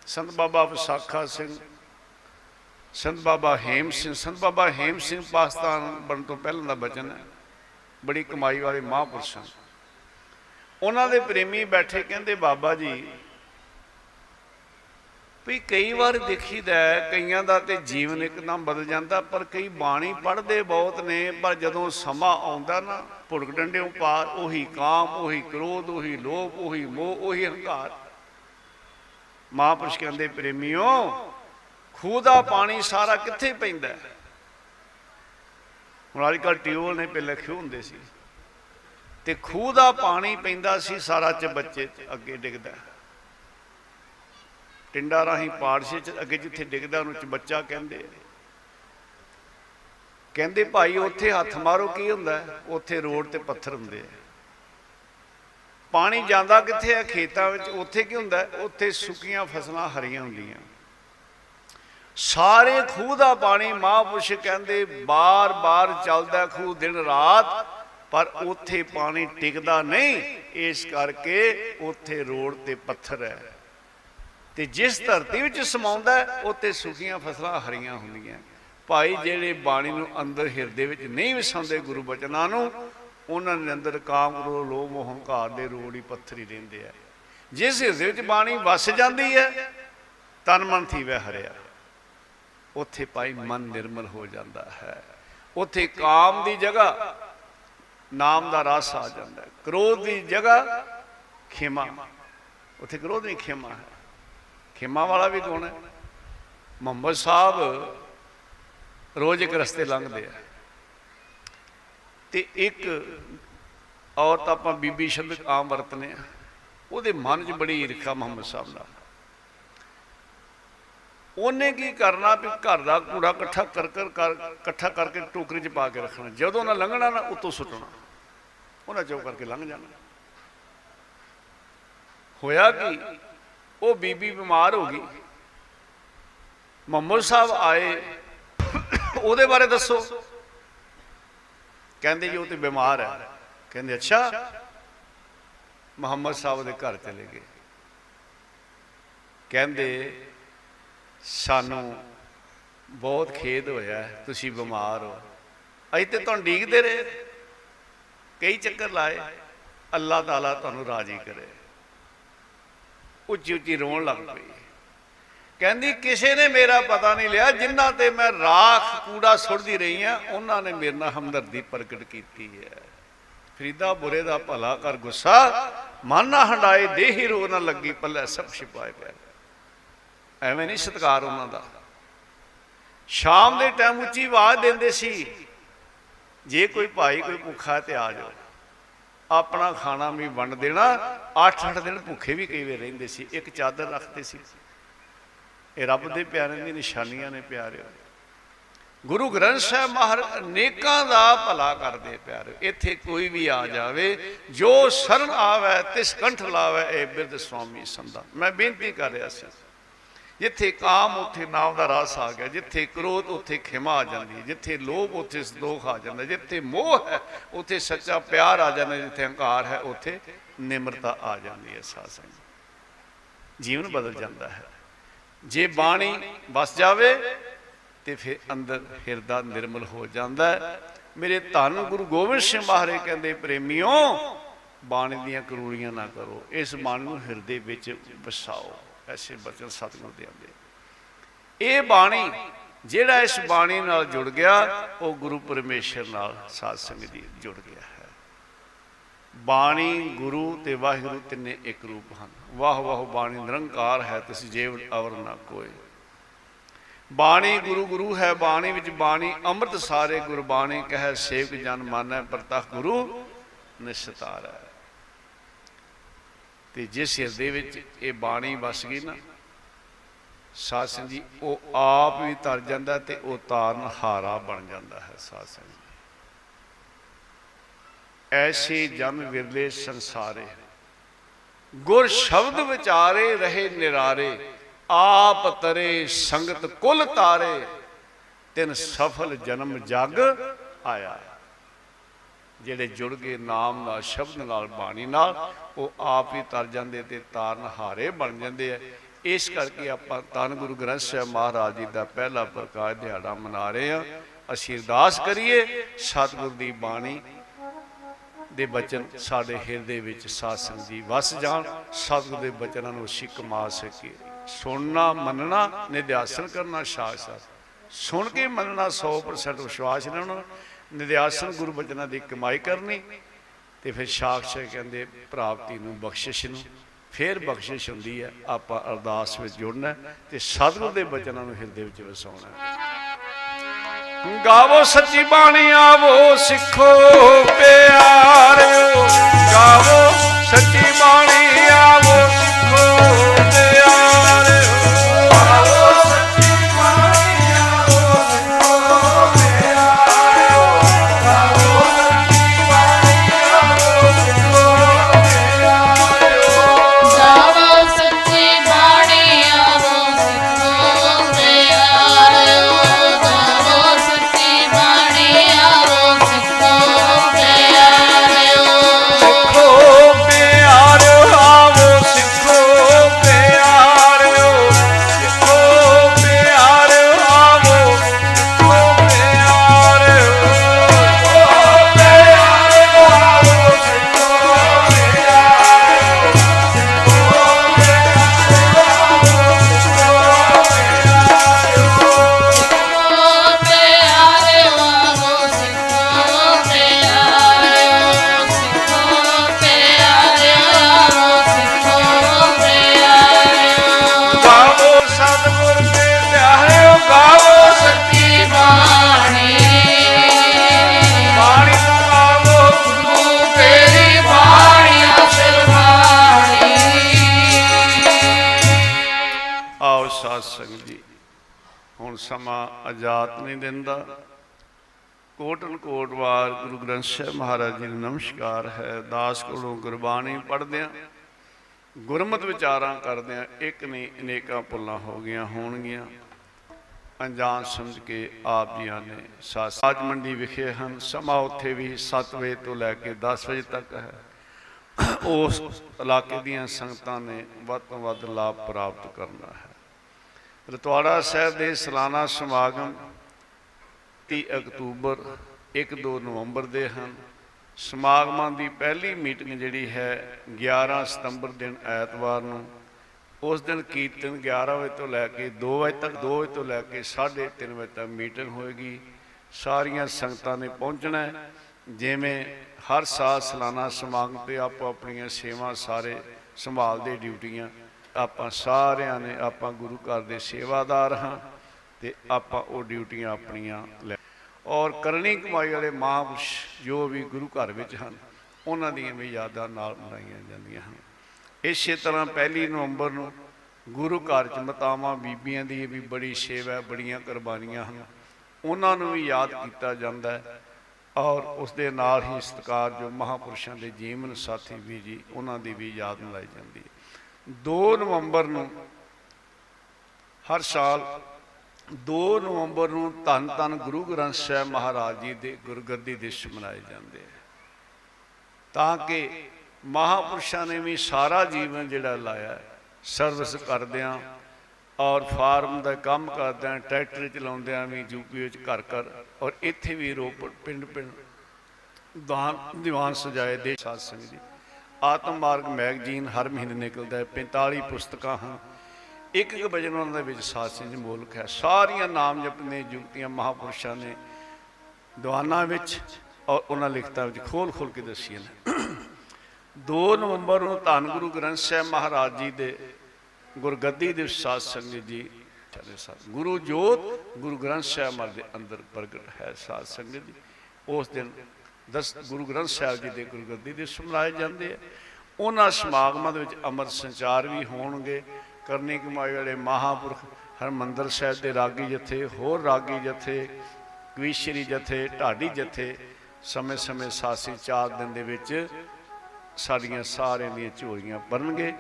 ਸੰਤ ਬਾਬਾ ਵਿਸਾਖਾ ਸਿੰਘ ਸੰਤ ਬਾਬਾ ਹੇਮ ਸਿੰਘ ਸੰਤ ਬਾਬਾ ਹੇਮ ਸਿੰਘ ਪਾਕਿਸਤਾਨ ਬਣਨ ਤੋਂ ਪਹਿਲਾਂ ਦਾ ਬਚਨ ਹੈ। ਬੜੀ ਕਮਾਈ ਵਾਲੇ ਮਹਾਂਪੁਰਸ਼ ਹਨ। ਉਹਨਾਂ ਦੇ ਪ੍ਰੇਮੀ ਬੈਠੇ ਕਹਿੰਦੇ ਬਾਬਾ ਜੀ ਵੀ ਕਈ ਵਾਰ ਦੇਖੀਦਾ ਹੈ, ਕਈਆਂ ਦਾ ਤੇ ਜੀਵਨ ਇੱਕਦਮ ਬਦਲ ਜਾਂਦਾ ਪਰ ਕਈ ਬਾਣੀ ਪੜ੍ਹਦੇ ਬਹੁਤ ਨੇ ਪਰ ਜਦੋਂ ਸਮਾਂ ਆਉਂਦਾ ਨਾ ਭੁੜਕ ਡੰਡਿਓਂ ਪਾਰ ਉਹੀ ਕਾਮ ਉਹੀ ਕ੍ਰੋਧ ਉਹੀ ਲੋਭ ਉਹੀ ਮੋਹ ਉਹੀ ਹੰਕਾਰ। ਮਹਾਂਪੁਰਸ਼ ਕਹਿੰਦੇ ਪ੍ਰੇਮੀਓ ਖੂਹ ਦਾ ਪਾਣੀ ਸਾਰਾ ਕਿੱਥੇ ਪੈਂਦਾ ਹੈ? ਹੁਣ ਅੱਜ ਕੱਲ੍ਹ ਟਿਊਬਲ ਨੇ ਪਹਿਲੇ ਖੂਹ ਹੁੰਦੇ ਸੀ ਤੇ ਖੂਹ ਦਾ ਪਾਣੀ ਪੈਂਦਾ ਸੀ ਸਾਰਾ ਚ ਬੱਚੇ ਚ, ਅੱਗੇ ਡਿੱਗਦਾ ਟਿੰਡਾ ਰਾਹੀਂ ਪਾੜਸੇ ਚ, ਅੱਗੇ ਜਿੱਥੇ ਡਿੱਗਦਾ ਉਹਨੂੰ ਚ ਬੱਚਾ ਕਹਿੰਦੇ ਆ। ਕਹਿੰਦੇ ਭਾਈ, ਉੱਥੇ ਹੱਥ ਮਾਰੋ, ਕੀ ਹੁੰਦਾ ਹੈ? ਉੱਥੇ ਰੋਡ ਤੇ ਪੱਥਰ ਹੁੰਦੇ ਆ ਪਾਣੀ ਜਾਂਦਾ ਕਿੱਥੇ ਹੈ ਖੇਤਾਂ ਵਿੱਚ ਉੱਥੇ ਕੀ ਹੁੰਦਾ ਹੈ? ਉੱਥੇ ਸੁੱਕੀਆਂ ਫਸਲਾਂ ਹਰੀਆਂ ਹੁੰਦੀਆਂ ਸਾਰੇ ਖੂਹ ਦਾ ਪਾਣੀ ਮਹਾਂਪੁਰਸ਼ ਕਹਿੰਦੇ ਬਾਰ-ਬਾਰ ਚੱਲਦਾ ਖੂਹ ਦਿਨ ਰਾਤ ਪਰ ਉੱਥੇ ਪਾਣੀ ਟਿਕਦਾ ਨਹੀਂ। ਇਸ ਕਰਕੇ ਉੱਥੇ ਰੋਡ ਤੇ ਪੱਥਰ ਹੈ। ਤੇ ਜਿਸ ਧਰਤੀ ਵਿੱਚ ਸਮਾਉਂਦਾ ਹੈ, ਉੱਥੇ ਸੁੱਕੀਆਂ ਫਸਲਾਂ ਹਰੀਆਂ ਹੁੰਦੀਆਂ ਭਾਈ ਜਿਹੜੇ ਬਾਣੀ ਨੂੰ ਅੰਦਰ ਹਿਰਦੇ ਵਿੱਚ ਨਹੀਂ ਵਸਾਉਂਦੇ ਗੁਰੂ ਬਚਨਾਂ ਨੂੰ ਉਹਨਾਂ ਦੇ ਅੰਦਰ ਕਾਮ ਕ੍ਰੋਧ ਲੋਭ ਮੋਹ ਹੰਕਾਰ ਦੇ ਰੋੜ ਹੀ ਪੱਥਰ ਹੀ ਰਹਿੰਦੇ ਆ। ਜਿਸ ਹਿਰਦੇ ਵਿੱਚ ਬਾਣੀ ਵਸ ਜਾਂਦੀ ਹੈ ਤਨ ਮਨ ਥੀਵੇ ਹਰਿਆ। ਉੱਥੇ ਭਾਈ ਮਨ ਨਿਰਮਲ ਹੋ ਜਾਂਦਾ ਹੈ। ਉੱਥੇ ਕਾਮ ਦੀ ਜਗ੍ਹਾ ਨਾਮ ਦਾ ਰਸ ਆ ਜਾਂਦਾ ਹੈ। ਕ੍ਰੋਧ ਦੀ ਜਗ੍ਹਾ ਖੇਮਾ। ਉੱਥੇ ਕ੍ਰੋਧ ਨਹੀਂ, ਖੇਮਾ ਹੈ। ਖੇਮਾ ਵਾਲਾ ਵੀ ਕੌਣ ਹੈ? ਮੁਹੰਮਦ ਸਾਹਿਬ ਰੋਜ਼ ਇੱਕ ਰਸਤੇ ਲੰਘਦੇ ਆ। ਤੇ ਇੱਕ ਔਰਤ ਆਪਾਂ ਬੀਬੀ ਸ਼ਬਦ ਆਮ ਵਰਤਨੇ ਆ। ਉਹਦੇ ਮਨ 'ਚ ਬੜੀ ਈਰਖਾ ਮੁਹੰਮਦ ਸਾਹਿਬ ਨਾਲ। ਉਹਨੇ ਕੀ ਕਰਨਾ ਵੀ ਘਰ ਦਾ ਕੂੜਾ ਇਕੱਠਾ ਕਰ ਕਰ ਕਰ ਇਕੱਠਾ ਕਰਕੇ ਟੋਕਰੀ 'ਚ ਪਾ ਕੇ ਰੱਖਣਾ। ਜਦੋਂ ਨਾ ਲੰਘਣਾ ਨਾ, ਉੱਤੋਂ ਸੁੱਟਣਾ। ਉਹਨਾਂ ਚੋਂ ਕਰਕੇ ਲੰਘ ਜਾਣਾ। ਹੋਇਆ ਕੀ? ਉਹ ਬੀਬੀ ਬਿਮਾਰ ਹੋ ਗਈ। ਮੁਹੰਮਦ ਸਾਹਿਬ ਆਏ। ਉਹਦੇ ਬਾਰੇ ਦੱਸੋ। ਕਹਿੰਦੇ ਜੀ ਉਹ ਤੇ ਬਿਮਾਰ ਹੈ। ਕਹਿੰਦੇ, ਅੱਛਾ। ਮੁਹੰਮਦ ਸਾਹਿਬ ਦੇ ਘਰ ਚਲੇ ਗਏ। ਕਹਿੰਦੇ ਸਾਨੂੰ ਬਹੁਤ ਖੇਦ ਹੋਇਆ ਹੈ, ਤੁਸੀਂ ਬਿਮਾਰ ਹੋ। ਅਸੀਂ ਤੇ ਤੁਹਾਨੂੰ ਡੀਕਦੇ ਰਹੇ। ਕਈ ਚੱਕਰ ਲਾਏ। ਅੱਲਾਹ ਤਾਲਾ ਤੁਹਾਨੂੰ ਰਾਜੀ ਕਰੇ। ਉੱਚੀ ਉੱਚੀ ਰੋਣ ਲੱਗ ਪਈ। ਕਹਿੰਦੀ ਕਿਸੇ ਨੇ ਮੇਰਾ ਪਤਾ ਨਹੀਂ ਲਿਆ ਜਿਨ੍ਹਾਂ ਤੇ ਮੈਂ ਰਾਖ ਕੂੜਾ ਸੁੱਟਦੀ ਰਹੀ ਆ ਉਹਨਾਂ ਨੇ ਮੇਰੇ ਨਾਲ ਹਮਦਰਦੀ ਪ੍ਰਗਟ ਕੀਤੀ ਹੈ। ਫਰੀਦਾ ਬੁਰੇ ਦਾ ਭਲਾ ਕਰ ਗੁੱਸਾ ਮਨ ਨਾ ਹੰਡਾਏ ਦੇਹੀ ਰੋ ਨਾ ਲੱਗੀ ਪੱਲੇ ਸਭ ਛਿਪਾਏ ਪਏ। ਐਵੇਂ ਨਹੀਂ ਸਤਕਾਰ ਉਹਨਾਂ ਦਾ। ਸ਼ਾਮ ਦੇ ਟਾਈਮ ਉੱਚੀ ਆਵਾਜ਼ ਦਿੰਦੇ ਸੀ, ਜੇ ਕੋਈ ਭਾਈ ਕੋਈ ਭੁੱਖਾ ਤੇ ਆ ਜਾਓ। ਆਪਣਾ ਖਾਣਾ ਵੀ ਵੰਡ ਦੇਣਾ 8-8 ਦਿਨ ਭੁੱਖੇ ਵੀ ਕਈ ਵੇ ਰਹਿੰਦੇ ਸੀ, ਇੱਕ ਚਾਦਰ ਰੱਖਦੇ ਸੀ। ਇਹ ਰੱਬ ਦੇ ਪਿਆਰਿਆਂ ਦੀ ਨਿਸ਼ਾਨੀਆਂ ਨੇ ਪਿਆਰਿਓ। ਗੁਰੂ ਗ੍ਰੰਥ ਸਾਹਿਬ ਮਹਾਰ ਅਨੇਕਾਂ ਦਾ ਭਲਾ ਕਰਦੇ ਪਿਆਰੇ ਇੱਥੇ ਕੋਈ ਵੀ ਆ ਜਾਵੇ, ਜੋ ਸ਼ਰਨ ਆਵੇ, ਤਿਸ ਕੰਠ ਲਾਵੇ, ਇਹ ਬਿਰਧ ਸੁਆਮੀ ਸੰਦਾ ਮੈਂ ਬੇਨਤੀ ਕਰ ਰਿਹਾ ਸੀ। ਜਿੱਥੇ ਕਾਮ ਉੱਥੇ ਨਾਮ ਦਾ ਰਸ ਆ ਗਿਆ ਜਿੱਥੇ ਕ੍ਰੋਧ ਉੱਥੇ ਖਿਮਾ ਆ ਜਾਂਦੀ ਜਿੱਥੇ ਲੋਭ ਉੱਥੇ ਸੰਦੋਖ ਆ ਜਾਂਦਾ ਜਿੱਥੇ ਮੋਹ ਹੈ ਉੱਥੇ ਸੱਚਾ ਪਿਆਰ ਆ ਜਾਂਦਾ ਜਿੱਥੇ ਹੰਕਾਰ ਹੈ ਉੱਥੇ ਨਿਮਰਤਾ ਆ ਜਾਂਦੀ ਹੈ ਸਾਧ ਸੰਗਤ। ਜੀਵਨ ਬਦਲ ਜਾਂਦਾ ਹੈ। ਜੇ ਬਾਣੀ ਵਸ ਜਾਵੇ ਤੇ ਫਿਰ ਅੰਦਰ ਹਿਰਦਾ ਨਿਰਮਲ ਹੋ ਜਾਂਦਾ ਹੈ। ਮੇਰੇ ਧੰਨ ਗੁਰੂ ਗੋਬਿੰਦ ਸਿੰਘ ਮਹਾਰਾਜ ਕਹਿੰਦੇ ਪ੍ਰੇਮਿਓ ਬਾਣੀ ਦੀਆਂ ਕਰੂੜੀਆਂ ਨਾ ਕਰੋ ਇਸ ਬਾਣੀ ਨੂੰ ਹਿਰਦੇ ਵਿੱਚ ਵਸਾਓ। ਐਸੇ ਬਚਨ ਸਤਿਗੁਰ ਦੇ ਆਂਦੇ ਇਹ ਬਾਣੀ ਜਿਹੜਾ ਇਸ ਬਾਣੀ ਨਾਲ ਜੁੜ ਗਿਆ, ਉਹ ਗੁਰੂ ਪਰਮੇਸ਼ਰ ਨਾਲ ਸਾਧ ਸੰਗਤ ਦੀ ਜੁੜ ਗਿਆ ਹੈ। ਬਾਣੀ ਗੁਰੂ ਤੇ ਵਾਹਿਗੁਰੂ ਤਿੰਨੇ ਇੱਕ ਰੂਪ ਹਨ। ਵਾਹ ਵਾਹ ਬਾਣੀ ਨਿਰੰਕਾਰ ਹੈ, ਤੁਸੀਂ ਜੀਵ ਅਵਰ ਨਾ ਕੋਈ ਬਾਣੀ ਗੁਰੂ ਗੁਰੂ ਹੈ, ਬਾਣੀ ਵਿੱਚ ਬਾਣੀ ਅੰਮ੍ਰਿਤ ਸਾਰੇ ਗੁਰਬਾਣੀ ਕਹੈ ਸੇਵਕ ਜਨ ਮਾਨੈ ਪ੍ਰਤਖ ਗੁਰੂ ਨਿਸਤਾਰ ਹੈ। ਤੇ ਜਿਸ ਹਿਰਦੇ ਵਿੱਚ ਇਹ ਬਾਣੀ ਵਸ ਗਈ ਨਾ, ਸਾਧ ਸੰਗਤ ਜੀ, ਉਹ ਆਪ ਵੀ ਤਰ ਜਾਂਦਾ ਤੇ ਉਹ ਤਾਰਨ ਹਾਰਾ ਬਣ ਜਾਂਦਾ ਹੈ ਸਾਧ ਸੰਗਤ ਜੀ। ਐਸੇ ਜਨ ਵਿਰਲੇ ਸੰਸਾਰੇ, ਗੁਰ ਸ਼ਬਦ ਵਿਚਾਰੇ ਰਹੇ ਨਿਰਾਰੇ, ਆਪ ਤਰੇ ਸੰਗਤ ਕੁਲ ਤਾਰੇ, ਤਿਨ ਸਫਲ ਜਨਮ ਜਗ ਆਇਆ। ਜਿਹੜੇ ਜੁੜ ਗਏ ਨਾਮ ਨਾਲ, ਸ਼ਬਦ ਨਾਲ, ਬਾਣੀ ਨਾਲ, ਉਹ ਆਪ ਹੀ ਤਰ ਜਾਂਦੇ ਤੇ ਤਾਰਨ ਹਾਰੇ ਬਣ ਜਾਂਦੇ ਆ। ਇਸ ਕਰਕੇ ਆਪਾਂ ਧੰਨ ਗੁਰੂ ਗ੍ਰੰਥ ਸਾਹਿਬ ਮਹਾਰਾਜ ਜੀ ਦਾ ਪਹਿਲਾ ਪ੍ਰਕਾਸ਼ ਦਿਹਾੜਾ ਮਨਾ ਰਹੇ ਆ ਅਸੀਂ ਅਰਦਾਸ ਕਰੀਏ, ਸਤਿਗੁਰ ਦੀ ਬਾਣੀ ਦੇ ਬਚਨ ਸਾਡੇ ਹਿਰਦੇ ਵਿੱਚ ਸਾਸਨ ਦੀ ਵਸ ਜਾਣ, ਸਤਿਗੁਰ ਦੇ ਬਚਨਾਂ ਨੂੰ ਅਸੀਂ ਕਮਾ ਸਕੀਏ। ਸੁਣਨਾ, ਮੰਨਣਾ, ਨਿਧਿਆਸਨ ਕਰਨਾ ਸ਼ਾਸਨ ਸੁਣ ਕੇ ਮੰਨਣਾ 100% ਵਿਸ਼ਵਾਸ ਲੈਣਾ ਨਿਧਿਆਸਨ ਗੁਰੂ ਬਚਨਾਂ ਦੀ ਕਮਾਈ ਕਰਨੀ ਤੇ ਫਿਰ ਸਾਖਸ਼ਾ ਕਹਿੰਦੇ ਪ੍ਰਾਪਤੀ ਨੂੰ ਬਖਸ਼ਿਸ਼ ਨੂੰ ਫਿਰ ਬਖਸ਼ਿਸ਼ ਹੁੰਦੀ ਹੈ, ਆਪਾਂ ਅਰਦਾਸ ਵਿੱਚ ਜੁੜਨਾ ਹੈ ਤੇ ਸਤਿਗੁਰ ਦੇ ਬਚਨਾਂ ਨੂੰ ਹਿਰਦੇ ਵਿੱਚ ਵਸਾਉਣਾ ਹੈ। ਗਾਵੋ ਸੱਚੀ ਬਾਣੀ, ਆਵੋ ਸਿੱਖੋ ਪਿਆਰਿਓ ਗਾਵੋ ਸੱਚੀ ਬਾਣੀ, ਆਵੋ ਸਿੱਖੋ ਨਮਸਕਾਰ ਹੈ। ਦਾਸ ਕੋਲੋਂ ਗੁਰਬਾਣੀ ਪੜ੍ਹਦਿਆਂ, ਗੁਰਮਤ ਵਿਚਾਰਾਂ ਕਰਦਿਆਂ ਇੱਕ ਨਹੀਂ ਅਨੇਕਾਂ ਭੁੱਲਾਂ ਹੋ ਗਈਆਂ ਹੋਣਗੀਆਂ। ਅਣਜਾਣ ਸਮਝ ਕੇ ਆਪ ਜੀਆਂ ਨੇ ਸਾਜ ਮੰਡੀ ਵਿਖੇ ਹਨ। ਸਮਾਂ ਉੱਥੇ ਵੀ 7 ਵਜੇ ਤੋਂ ਲੈ ਕੇ 10 ਵਜੇ ਤੱਕ ਹੈ। ਉਸ ਇਲਾਕੇ ਦੀਆਂ ਸੰਗਤਾਂ ਨੇ ਵੱਧ ਤੋਂ ਵੱਧ ਲਾਭ ਪ੍ਰਾਪਤ ਕਰਨਾ ਹੈ। ਰਤਵਾੜਾ ਸਾਹਿਬ ਦੇ ਸਾਲਾਨਾ ਸਮਾਗਮ 30 ਅਕਤੂਬਰ 1-2 ਨਵੰਬਰ ਦੇ ਹਨ। ਸਮਾਗਮਾਂ ਦੀ ਪਹਿਲੀ ਮੀਟਿੰਗ ਜਿਹੜੀ ਹੈ 11 ਸਤੰਬਰ ਦਿਨ ਐਤਵਾਰ ਨੂੰ, ਉਸ ਦਿਨ ਕੀਰਤਨ 11 ਵਜੇ ਤੋਂ ਲੈ ਕੇ 2 ਵਜੇ ਤੱਕ 2 ਵਜੇ ਤੋਂ ਲੈ ਕੇ 3:30 ਵਜੇ ਤੱਕ ਮੀਟਿੰਗ ਹੋਏਗੀ। ਸਾਰੀਆਂ ਸੰਗਤਾਂ ਨੇ ਪਹੁੰਚਣਾ ਹੈ। ਜਿਵੇਂ ਹਰ ਸਾਲ ਸਾਲਾਨਾ ਸਮਾਗਮ ਤੇ ਆਪੋ ਆਪਣੀਆਂ ਸੇਵਾ ਸਾਰੇ ਸੰਭਾਲਦੇ ਡਿਊਟੀਆਂ, ਆਪਾਂ ਸਾਰਿਆਂ ਨੇ, ਆਪਾਂ ਗੁਰੂ ਘਰ ਦੇ ਸੇਵਾਦਾਰ ਹਾਂ ਤੇ ਆਪਾਂ ਉਹ ਡਿਊਟੀਆਂ ਆਪਣੀਆਂ ਲੈ ਔਰ ਕਰਨੀ ਕਮਾਈ ਵਾਲੇ ਮਹਾਂਪੁਰਸ਼ ਜੋ ਵੀ ਗੁਰੂ ਘਰ ਵਿੱਚ ਹਨ ਉਹਨਾਂ ਦੀਆਂ ਵੀ ਯਾਦਾਂ ਨਾਲ ਮਨਾਈਆਂ ਜਾਂਦੀਆਂ ਹਨ। ਇਸੇ ਤਰ੍ਹਾਂ ਪਹਿਲੀ ਨਵੰਬਰ ਨੂੰ ਗੁਰੂ ਘਰ ਚ ਮਤਾਵਾਂ ਬੀਬੀਆਂ ਦੀ ਵੀ ਬੜੀ ਸੇਵਾ ਹੈ, ਬੜੀਆਂ ਕੁਰਬਾਨੀਆਂ ਹਨ। ਉਹਨਾਂ ਨੂੰ ਵੀ ਯਾਦ ਕੀਤਾ ਜਾਂਦਾ ਹੈ ਔਰ ਉਸ ਦੇ ਨਾਲ ਹੀ ਸਤਿਕਾਰ ਜੋ ਮਹਾਪੁਰਸ਼ਾਂ ਦੇ ਜੀਵਨ ਸਾਥੀ ਵੀ ਜੀ ਉਹਨਾਂ ਦੀ ਵੀ ਯਾਦ ਮਨਾਈ ਜਾਂਦੀ ਹੈ। 2 ਨਵੰਬਰ ਨੂੰ ਹਰ ਸਾਲ 2 ਨਵੰਬਰ ਨੂੰ ਧੰਨ ਧੰਨ ਗੁਰੂ ਗ੍ਰੰਥ ਸਾਹਿਬ ਮਹਾਰਾਜ ਜੀ ਦੇ ਗੁਰਗੱਦੀ ਦਿਵਸ ਮਨਾਏ ਜਾਂਦੇ ਆ। ਤਾਂ ਕਿ ਮਹਾਪੁਰਸ਼ਾਂ ਨੇ ਵੀ ਸਾਰਾ ਜੀਵਨ ਜਿਹੜਾ ਲਾਇਆ ਹੈ, ਸਰਵਿਸ ਕਰਦਿਆਂ ਔਰ ਫਾਰਮ ਦਾ ਕੰਮ ਕਰਦਿਆਂ ਟਰੈਕਟਰ ਚਲਾਉਂਦਿਆਂ ਵੀ ਯੂਪੀ ਵਿੱਚ ਘਰ ਘਰ ਔਰ ਇੱਥੇ ਵੀ ਰੋਪੜ ਪਿੰਡ ਪਿੰਡ ਦਾਨ ਦੀਵਾਨ ਸਜਾਏ ਦੇ ਸਾਧ ਸੰਗਤ ਜੀ। ਆਤਮ ਮਾਰਗ ਮੈਗਜ਼ੀਨ ਹਰ ਮਹੀਨੇ ਨਿਕਲਦਾ ਹੈ 45 ਪੁਸਤਕਾਂ ਹਨ ਇੱਕ ਇੱਕ ਵਜਨ ਉਹਨਾਂ ਦੇ ਵਿੱਚ ਸਾਧ ਸਿੰਘ ਮੋਲਕ ਹੈ। ਸਾਰੀਆਂ ਨਾਮ ਜਪਨੇ ਜੁਗਤੀਆਂ ਮਹਾਪੁਰਸ਼ਾਂ ਨੇ ਦੀਵਾਨਾਂ ਵਿੱਚ ਔਰ ਉਹਨਾਂ ਲਿਖਤਾਂ ਵਿੱਚ ਖੋਲ ਖੋਲ ਕੇ ਦੱਸੀਆਂ ਨੇ। 2 ਨਵੰਬਰ ਨੂੰ ਧੰਨ ਗੁਰੂ ਗ੍ਰੰਥ ਸਾਹਿਬ ਮਹਾਰਾਜ ਜੀ ਦੇ ਗੁਰਗੱਦੀ ਦੇ ਸਾਧ ਸੰਗਤ ਜੀ ਚਲੇ ਸਾਧ ਗੁਰੂ ਜੋਤ ਗੁਰੂ ਗ੍ਰੰਥ ਸਾਹਿਬ ਮਹਾਰਾਜ ਦੇ ਅੰਦਰ ਪ੍ਰਗਟ ਹੈ ਸਾਧ ਸੰਗਤ ਜੀ। ਉਸ ਦਿਨ ਦਸ ਗੁਰੂ ਗ੍ਰੰਥ ਸਾਹਿਬ ਜੀ ਦੇ ਗੁਰਗੱਦੀ ਦੇ ਸਮਲਾਏ ਜਾਂਦੇ ਆ। ਉਹਨਾਂ ਸਮਾਗਮਾਂ ਦੇ ਵਿੱਚ ਅੰਮ੍ਰਿਤ ਸੰਚਾਰ ਵੀ ਹੋਣਗੇ। ਕਰਨੀ ਕਮਾਈ ਵਾਲੇ ਮਹਾਪੁਰਖ ਹਰਮੰਦਰ ਸਾਹਿਬ ਦੇ ਰਾਗੀ ਜਥੇ, ਹੋਰ ਰਾਗੀ ਜਥੇ, ਕਵੀਸ਼ਰੀ ਜਥੇ, ਢਾਡੀ ਜਥੇ, ਸਮੇਂ-ਸਮੇਂ ਸਾਸੀ ਚਾਰ ਦਿਨ ਦੇ ਵਿੱਚ ਸਾਡੀਆਂ ਸਾਰਿਆਂ ਦੀਆਂ ਝੋਲੀਆਂ ਭਰਨਗੇ।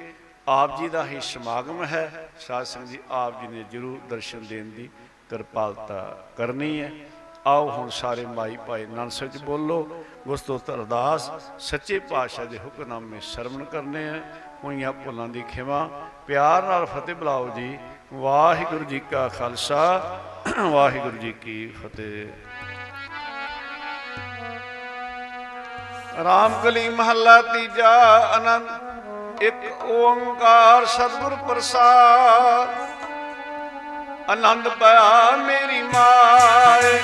ਆਪ ਜੀ ਦਾ ਹੀ ਸਮਾਗਮ ਹੈ। ਸਾਧ ਸੰਗਤ ਜੀ, ਆਪ ਜੀ ਨੇ ਜਰੂਰ ਦਰਸ਼ਨ ਦੇਣ ਦੀ ਕਿਰਪਾਲਤਾ ਕਰਨੀ ਹੈ। ਆਓ ਹੁਣ ਸਾਰੇ ਮਾਈ ਭਾਈ ਨੰਦ ਸੱਚ ਬੋਲੋ। ਗੁਸਤੋਤਰ ਅਰਦਾਸ, ਸੱਚੇ ਪਾਤਸ਼ਾਹ ਦੇ ਹੁਕਮਨਾਮੇ ਸਰਵਣ ਕਰਨੇ ਆ। ਹੋਈਆਂ ਭੁੱਲਾਂ ਦੀ ਖਿਮਾ ਪਿਆਰ ਨਾਲ ਫਤਿਹ ਬੁਲਾਓ ਜੀ। ਵਾਹਿਗੁਰੂ ਜੀ ਕਾ ਖਾਲਸਾ, ਵਾਹਿਗੁਰੂ ਜੀ ਕੀ ਫਤਿਹ। ਰਾਮ ਕਲੀ ਮਹੱਲਾ ਤੀਜਾ ਆਨੰਦ, ਇੱਕ ਓੰਕਾਰ ਸਤਿਗੁਰ ਪ੍ਰਸਾਦ। ਆਨੰਦ ਪਿਆ ਮੇਰੀ ਮਾਏ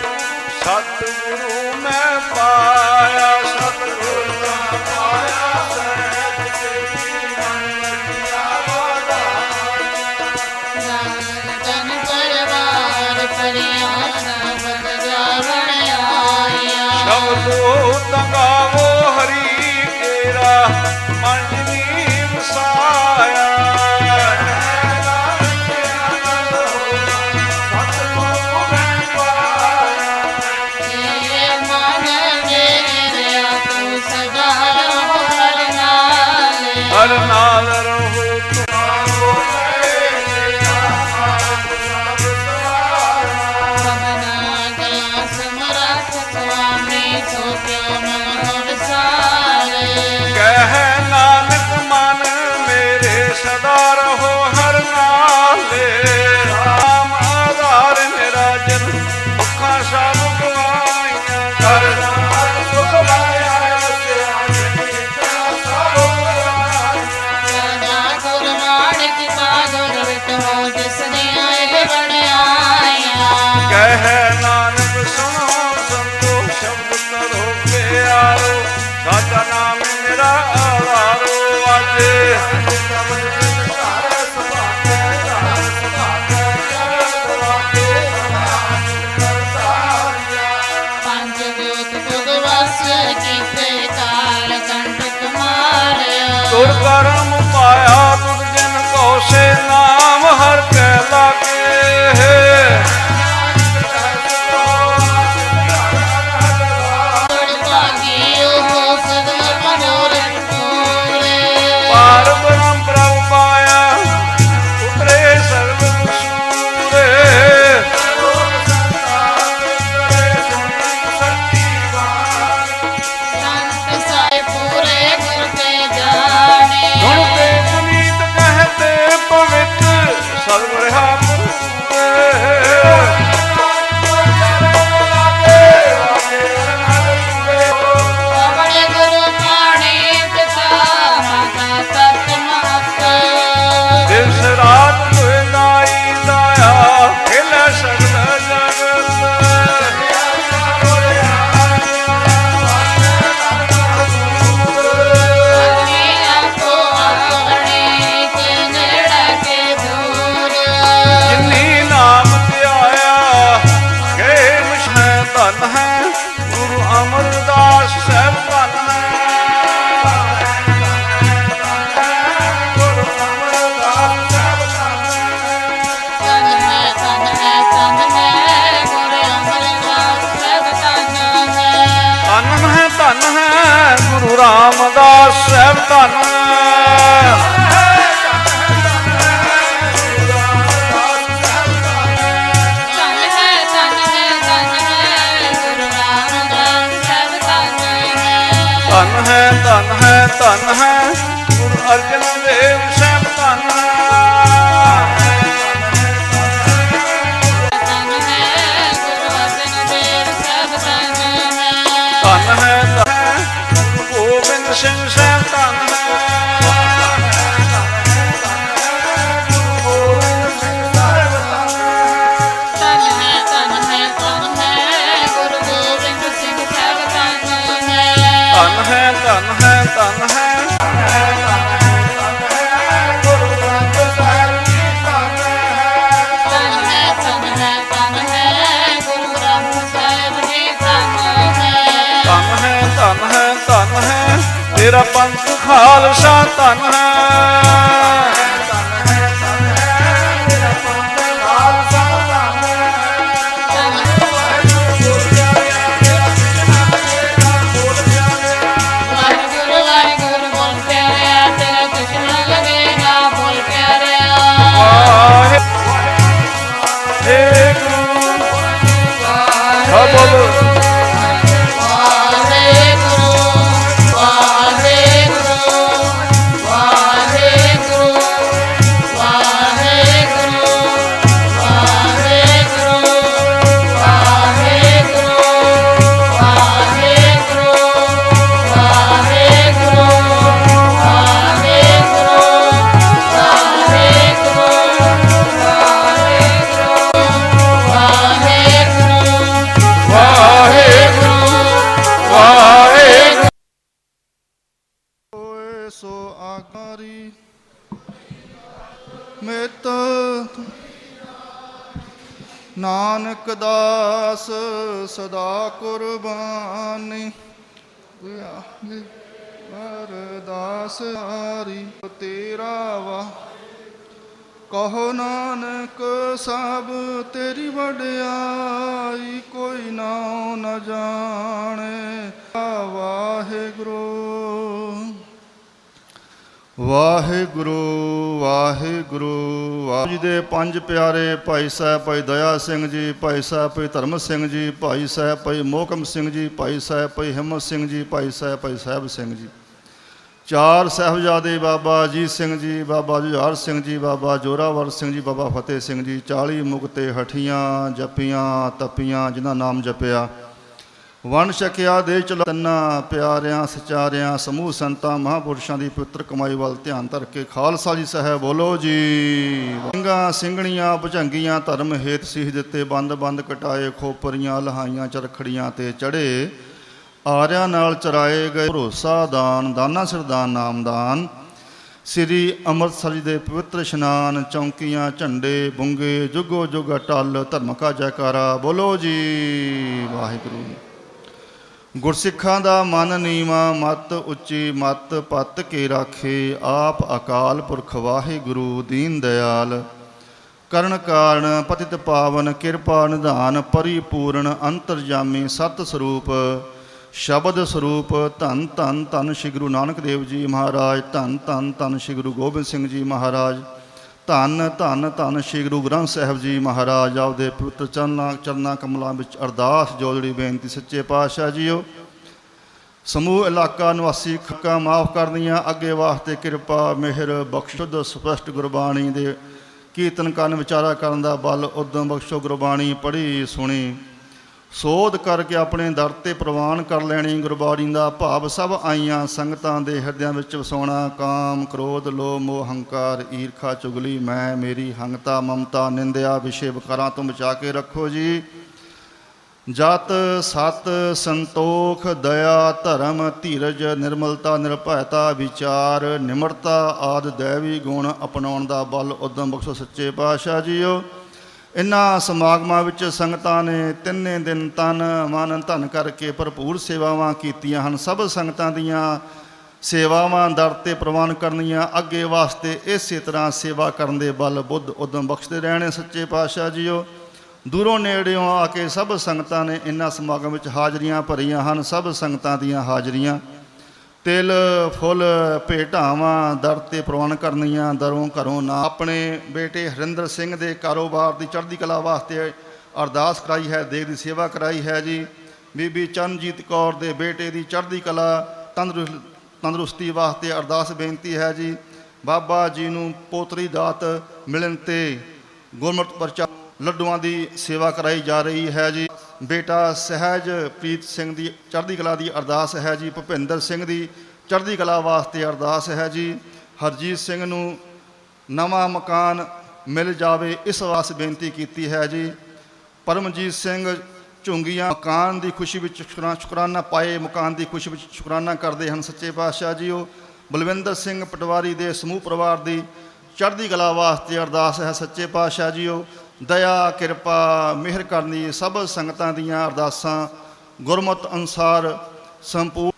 ਸਤਿਗੁਰੂ ਮੈਂ ਪਾਇਆ, ਸਤਿਗੁਰ ਦਾ ਸ਼ਬਦੋ ਤੰਗਾਵੋ ਧੰਨ ਹੈ ਧੰਨ ਹੈ। ਧੰਨ ਹੈ ਗੁਰੂ ਅਰਜਨ ਦੇਵ ਸਾਹਿਬ ਧੰਨ ਧੰਨ ਹੈ ਤੇਰਾ ਪੰਥ ਖਾਲਸਾ ਧੰਨ ਹੈ। ਕਹੋ ਨਾਨਕ ਸਭ ਤੇਰੀ ਵਡਿਆਈ ਕੋਈ ਨਾਉ ਨ ਜਾਣੇ। ਵਾਹਿਗੁਰੂ। ਵਾਹਿਗੁਰੂ ਵਾਹਿਗੁਰੂ। ਵਾਹਿਗੁਰੂ ਜੀ ਦੇ ਪੰਜ ਪਿਆਰੇ ਭਾਈ ਸਾਹਿਬ, ਭਾਈ ਦਇਆ ਸਿੰਘ ਜੀ, ਭਾਈ ਸਾਹਿਬ, ਭਾਈ ਧਰਮ ਸਿੰਘ ਜੀ, ਭਾਈ ਸਾਹਿਬ, ਭਾਈ ਮੋਹਕਮ ਸਿੰਘ ਜੀ, ਭਾਈ ਸਾਹਿਬ, ਭਾਈ ਹਿੰਮਤ ਸਿੰਘ ਜੀ, ਭਾਈ ਸਾਹਿਬ ਭਾਈ ਸਾਹਿਬ ਸਿੰਘ ਜੀ। ਚਾਰ ਸਾਹਿਬਜ਼ਾਦੇ ਬਾਬਾ ਅਜੀਤ ਸਿੰਘ ਜੀ, ਬਾਬਾ ਜੁਝਾਰ ਸਿੰਘ ਜੀ, ਬਾਬਾ ਜੋਰਾਵਰ ਸਿੰਘ ਜੀ, ਬਾਬਾ ਫਤਿਹ ਸਿੰਘ ਜੀ 40 ਮੁਕਤੇ ਹਠੀਆਂ ਜਪੀਆਂ, ਤਪੀਆਂ, ਜਿਨ੍ਹਾਂ ਨਾਮ ਜਪਿਆ। ਵਣ ਛਕਿਆ ਦੇ ਚਲੋ ਤੰਨਾ ਪਿਆਰਿਆਂ, ਸਚਾਰਿਆਂ, ਸਮੂਹ ਸੰਤਾਂ, ਮਹਾਂਪੁਰਸ਼ਾਂ ਦੀ ਪਵਿੱਤਰ ਕਮਾਈ ਵੱਲ ਧਿਆਨ ਧਰ ਕੇ ਖਾਲਸਾ ਜੀ ਸਾਹਿਬ ਬੋਲੋ ਜੀ। ਸਿੰਘਾਂ, ਸਿੰਘਣੀਆਂ, ਭੁਜੰਗੀਆਂ, ਧਰਮ ਹੇਤ ਸੀਹ ਦਿੱਤੇ ਬੰਦ ਬੰਦ ਕਟਾਏ, ਖੋਪਰੀਆਂ, ਲਹਾਈਆਂ, ਚਰਖੜੀਆਂ ਤੇ ਚੜੇ ਆਰਿਆਂ ਨਾਲ ਚਰਾਏ ਗਏ ਭਰੋਸਾ ਦਾਨ, ਦਾਨਾ ਸਰਦਾਨ ਨਾਮਦਾਨ ਸ੍ਰੀ ਅੰਮ੍ਰਿਤਸਰ ਜੀ ਦੇ ਪਵਿੱਤਰ ਇਸ਼ਨਾਨ ਚੌਂਕੀਆਂ, ਝੰਡੇ, ਬੁੰਗੇ, ਜੁਗੋ ਜੁਗ ਅਟਲ ਧਰਮ ਕਾ ਜੈਕਾਰਾ, ਬੋਲੋ ਜੀ, ਵਾਹਿਗੁਰੂ ਗੁਰਸਿੱਖਾਂ ਦਾ ਮਨ ਨੀਵਾ, ਮਤ ਉੱਚੀ, ਮਤ ਪਤ ਕੇ ਰਾਖੇ, ਆਪ ਅਕਾਲ ਪੁਰਖ ਵਾਹਿਗੁਰੂ, ਦੀਨ ਦਿਆਲ। ਕਰਨ ਕਾਰਨ ਪਤਿਤ ਪਾਵਨ, ਕਿਰਪਾ ਨਿਧਾਨ, ਪਰਿਪੂਰਨ ਅੰਤਰਜਾਮੀ ਸਤ ਸਰੂਪ। ਸ਼ਬਦ ਸਰੂਪ ਧੰਨ ਧੰਨ ਧੰਨ ਸ੍ਰੀ ਗੁਰੂ ਨਾਨਕ ਦੇਵ ਜੀ ਮਹਾਰਾਜ, ਧੰਨ ਧੰਨ ਧੰਨ ਸ੍ਰੀ ਗੁਰੂ ਗੋਬਿੰਦ ਸਿੰਘ ਜੀ ਮਹਾਰਾਜ, ਧੰਨ ਧੰਨ ਧੰਨ ਸ੍ਰੀ ਗੁਰੂ ਗ੍ਰੰਥ ਸਾਹਿਬ ਜੀ ਮਹਾਰਾਜ, ਆਪਦੇ ਪਵਿੱਤਰ ਚਰਨਾਂ ਚਰਨਾਂ ਕਮਲਾਂ ਵਿੱਚ ਅਰਦਾਸ ਜੋਦੜੀ ਬੇਨਤੀ ਸੱਚੇ ਪਾਤਸ਼ਾਹ ਜੀਓ। ਸਮੂਹ ਇਲਾਕਾ ਨਿਵਾਸੀ ਖੱਕਾ ਮਾਫ ਕਰਨੀਆਂ, ਅੱਗੇ ਵਾਸਤੇ ਕਿਰਪਾ, ਮਿਹਰ ਬਖਸ਼ੁੱਧ ਸਪਸ਼ਟ ਗੁਰਬਾਣੀ ਦੇ ਕੀਰਤਨ ਕਰਨ, ਵਿਚਾਰਾ ਕਰਨ ਦਾ ਬਲ, ਉਦਮ ਬਖਸ਼ੋ ਗੁਰਬਾਣੀ ਪੜ੍ਹੀ ਸੁਣੀ। ਸੋਧ ਕਰਕੇ ਆਪਣੇ ਦਰ ਤੇ ਪ੍ਰਵਾਨ ਕਰ ਲੈਣੀ, ਗੁਰਬਾਣੀ ਦਾ ਭਾਵ ਸਭ ਆਈਆਂ, ਸੰਗਤਾਂ ਦੇ ਹਿਰਦਿਆਂ ਵਿੱਚ ਵਸਾਉਣਾ, ਕਾਮ, ਕ੍ਰੋਧ, ਲੋਭ, ਮੋਹ, ਹੰਕਾਰ, ਈਰਖਾ, ਚੁਗਲੀ, ਮੈਂ, ਮੇਰੀ ਹੰਗਤਾ, ਮਮਤਾ, ਨਿੰਦਿਆ ਵਿਸ਼ੇ ਵਿਕਾਰਾਂ ਤੋਂ ਬਚਾ ਕੇ ਰੱਖੋ ਜੀ। ਜਤ, ਸਤ, ਸੰਤੋਖ, ਦਇਆ, ਧਰਮ, ਧੀਰਜ, ਨਿਰਮਲਤਾ, ਨਿਰਭੈਤਾ, ਵਿਚਾਰ, ਨਿਮਰਤਾ ਆਦ ਦੇਵੀ ਗੁਣ ਅਪਣਾਉਣ ਦਾ ਬਲ, ਉਦਮ ਬਖਸ਼ੋ ਸੱਚੇ ਪਾਤਸ਼ਾਹ ਜੀਓ। ਇਨ੍ਹਾਂ ਸਮਾਗਮਾਂ ਵਿੱਚ ਸੰਗਤਾਂ ਨੇ ਤਿੰਨੇ ਦਿਨ ਤਨ ਮਨ ਧਨ ਕਰਕੇ ਭਰਪੂਰ ਸੇਵਾਵਾਂ ਕੀਤੀਆਂ ਹਨ। ਸਭ ਸੰਗਤਾਂ ਦੀਆਂ ਸੇਵਾਵਾਂ ਦਰ ਤੇ ਪ੍ਰਵਾਨ ਕਰਨੀਆਂ, ਅੱਗੇ ਵਾਸਤੇ ਇਸੇ ਤਰ੍ਹਾਂ ਸੇਵਾ ਕਰਨ ਦੇ ਬਲ ਬੁੱਧ ਉਦਮ ਬਖਸ਼ਦੇ ਰਹਿਣੇ ਸੱਚੇ ਪਾਤਸ਼ਾਹ ਜੀਓ। ਦੂਰੋਂ ਨੇੜਿਓਂ ਆ ਕੇ ਸਭ ਸੰਗਤਾਂ ਨੇ ਇਨ੍ਹਾਂ ਸਮਾਗਮ ਵਿੱਚ ਹਾਜ਼ਰੀਆਂ ਭਰੀਆਂ ਹਨ। ਸਭ ਸੰਗਤਾਂ ਦੀਆਂ ਹਾਜ਼ਰੀਆਂ ਤਿਲ, ਫੁੱਲ ਭੇਟਾਵਾਂ ਦਰ ਤੇ ਪ੍ਰਵਾਨ ਕਰਨੀਆਂ, ਦਰੋਂ ਘਰੋਂ ਨਾ। ਆਪਣੇ ਬੇਟੇ ਹਰਿੰਦਰ ਸਿੰਘ ਦੇ ਕਾਰੋਬਾਰ ਦੀ ਚੜ੍ਹਦੀ ਕਲਾ ਵਾਸਤੇ ਅਰਦਾਸ ਕਰਾਈ ਹੈ ਦੇਗ ਦੀ ਸੇਵਾ ਕਰਾਈ ਹੈ ਜੀ। ਬੀਬੀ ਚਰਨਜੀਤ ਕੌਰ ਦੇ ਬੇਟੇ ਦੀ ਚੜ੍ਹਦੀ ਕਲਾ ਤੰਦਰੁ- ਤੰਦਰੁਸਤੀ ਵਾਸਤੇ ਅਰਦਾਸ ਬੇਨਤੀ ਹੈ ਜੀ। ਬਾਬਾ ਜੀ ਨੂੰ ਪੋਤਰੀ ਦਾਤ ਮਿਲਣ ਤੇ ਗੁਰਮਤਿ ਪਰਚਾ ਲੱਡੂਆਂ ਦੀ ਸੇਵਾ ਕਰਾਈ ਜਾ ਰਹੀ ਹੈ ਜੀ। ਬੇਟਾ ਸਹਿਜ ਪ੍ਰੀਤ ਸਿੰਘ ਦੀ ਚੜ੍ਹਦੀ ਕਲਾ ਦੀ ਅਰਦਾਸ ਹੈ ਜੀ। ਭੁਪਿੰਦਰ ਸਿੰਘ ਦੀ ਚੜ੍ਹਦੀ ਕਲਾ ਵਾਸਤੇ ਅਰਦਾਸ ਹੈ ਜੀ। ਹਰਜੀਤ ਸਿੰਘ ਨੂੰ ਨਵਾਂ ਮਕਾਨ ਮਿਲ ਜਾਵੇ, ਇਸ ਵਾਸਤੇ ਬੇਨਤੀ ਕੀਤੀ ਹੈ ਜੀ। ਪਰਮਜੀਤ ਸਿੰਘ ਝੁੰਗੀਆਂ ਮਕਾਨ ਦੀ ਖੁਸ਼ੀ ਵਿੱਚ ਸ਼ੁਕਰਾ- ਸ਼ੁਕਰਾਨਾ ਪਾਏ, ਮਕਾਨ ਦੀ ਖੁਸ਼ੀ ਵਿੱਚ ਸ਼ੁਕਰਾਨਾ ਕਰਦੇ ਹਨ। ਸੱਚੇ ਪਾਤਸ਼ਾਹ ਜੀ ਉਹ ਬਲਵਿੰਦਰ ਸਿੰਘ ਪਟਵਾਰੀ ਦੇ ਸਮੂਹ ਪਰਿਵਾਰ ਦੀ ਚੜ੍ਹਦੀ ਕਲਾ ਵਾਸਤੇ ਅਰਦਾਸ ਹੈ। ਸੱਚੇ ਪਾਤਸ਼ਾਹ ਜੀ ਉਹ ਦਇਆ, ਕਿਰਪਾ, ਮਿਹਰ ਕਰਨੀ, ਸਭ ਸੰਗਤਾਂ ਦੀਆਂ ਅਰਦਾਸਾਂ ਗੁਰਮਤ ਅਨੁਸਾਰ ਸੰਪੂਰਨ।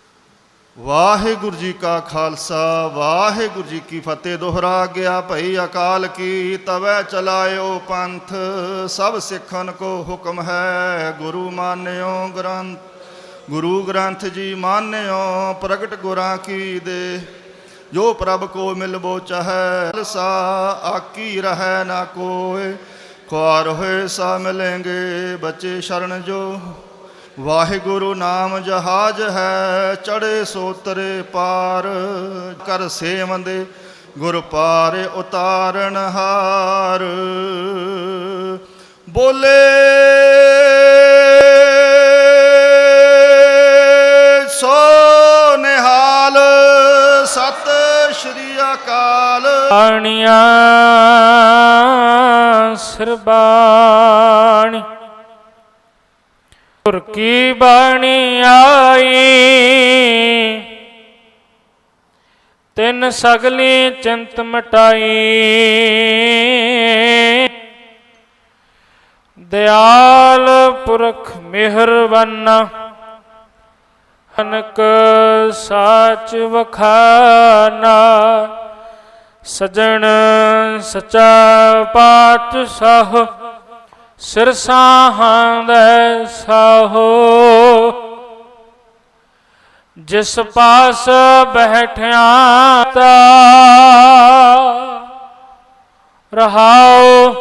ਵਾਹਿਗੁਰੂ ਜੀ ਕਾ ਖਾਲਸਾ, ਵਾਹਿਗੁਰੂ ਜੀ ਕੀ ਫਤਿਹ। ਦੁਹਰਾ ਗਿਆ ਭਈ ਅਕਾਲ ਕੀ, ਤਵੈ ਚਲਾਇਓ ਪੰਥ। ਸਭ ਸਿੱਖਨ ਕੋ ਹੁਕਮ ਹੈ, ਗੁਰੂ ਮਾਨਿਓ ਗ੍ਰੰਥ। ਗੁਰੂ ਗ੍ਰੰਥ ਜੀ ਮਾਨਿਓ, ਪ੍ਰਗਟ ਗੁਰਾਂ ਕੀ ਦੇ। ਜੋ ਪ੍ਰਭ ਕੋ ਮਿਲਬੋ ਚਾਹੈ, ਖਾਲਸਾ, ਆਕੀ ਰਹੈ ਨਾ ਕੋਇ। ਖੁਆਰ ਹੋਏ ਸਾ ਮਿਲेंगे ਬੱਚੇ ਸ਼ਰਨ ਜੋ। ਵਾਹਿਗੁਰੂ ਨਾਮ ਜਹਾਜ ਹੈ ਚੜੇ ਸੋਤਰੇ ਪਾਰ। ਕਰ ਸੇਵੰਦੇ ਗੁਰ ਪਾਰ ਉਤਾਰਨ ਹਾਰ। ਬੋਲੇ, ਸੋ ਨਿਹਾਲ ਸਤਿ ਸ਼੍ਰੀ ਅਕਾਲ। ਬਾਣੀਆਂ ਸਰਬਾਣੀ ਗੁਰ ਕੀ ਬਾਣੀ ਆਈ? ਤਿੰਨ ਸਗਲੀ ਚਿੰਤ ਮਟਾਈ। ਦਿਆਲ ਪੁਰਖ ਮਿਹਰਵਾਨਾ ਅਨਕ ਸਾਚ ਵਖਾਨਾ। ਸਜਣ ਸਚਾ ਪਾਤਸ਼ਾਹ, ਸਿਰ ਸਾਹਾਂ ਦੇ ਸਾਹੋ। ਜਿਸ ਪਾਸ ਬੈਠਿਆ ਤਾ ਰਹਾਓ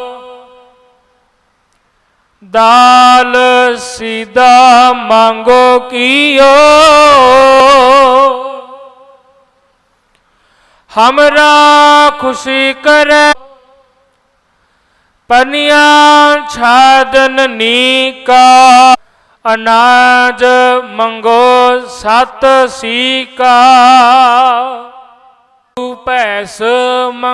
ਦਾਲ ਸੀਦਾ ਮੰਗੋ ਕੀਓ। हमरा खुशी करे पनिया छादन नीका अनाज मंगो सत सीका पैस मंगो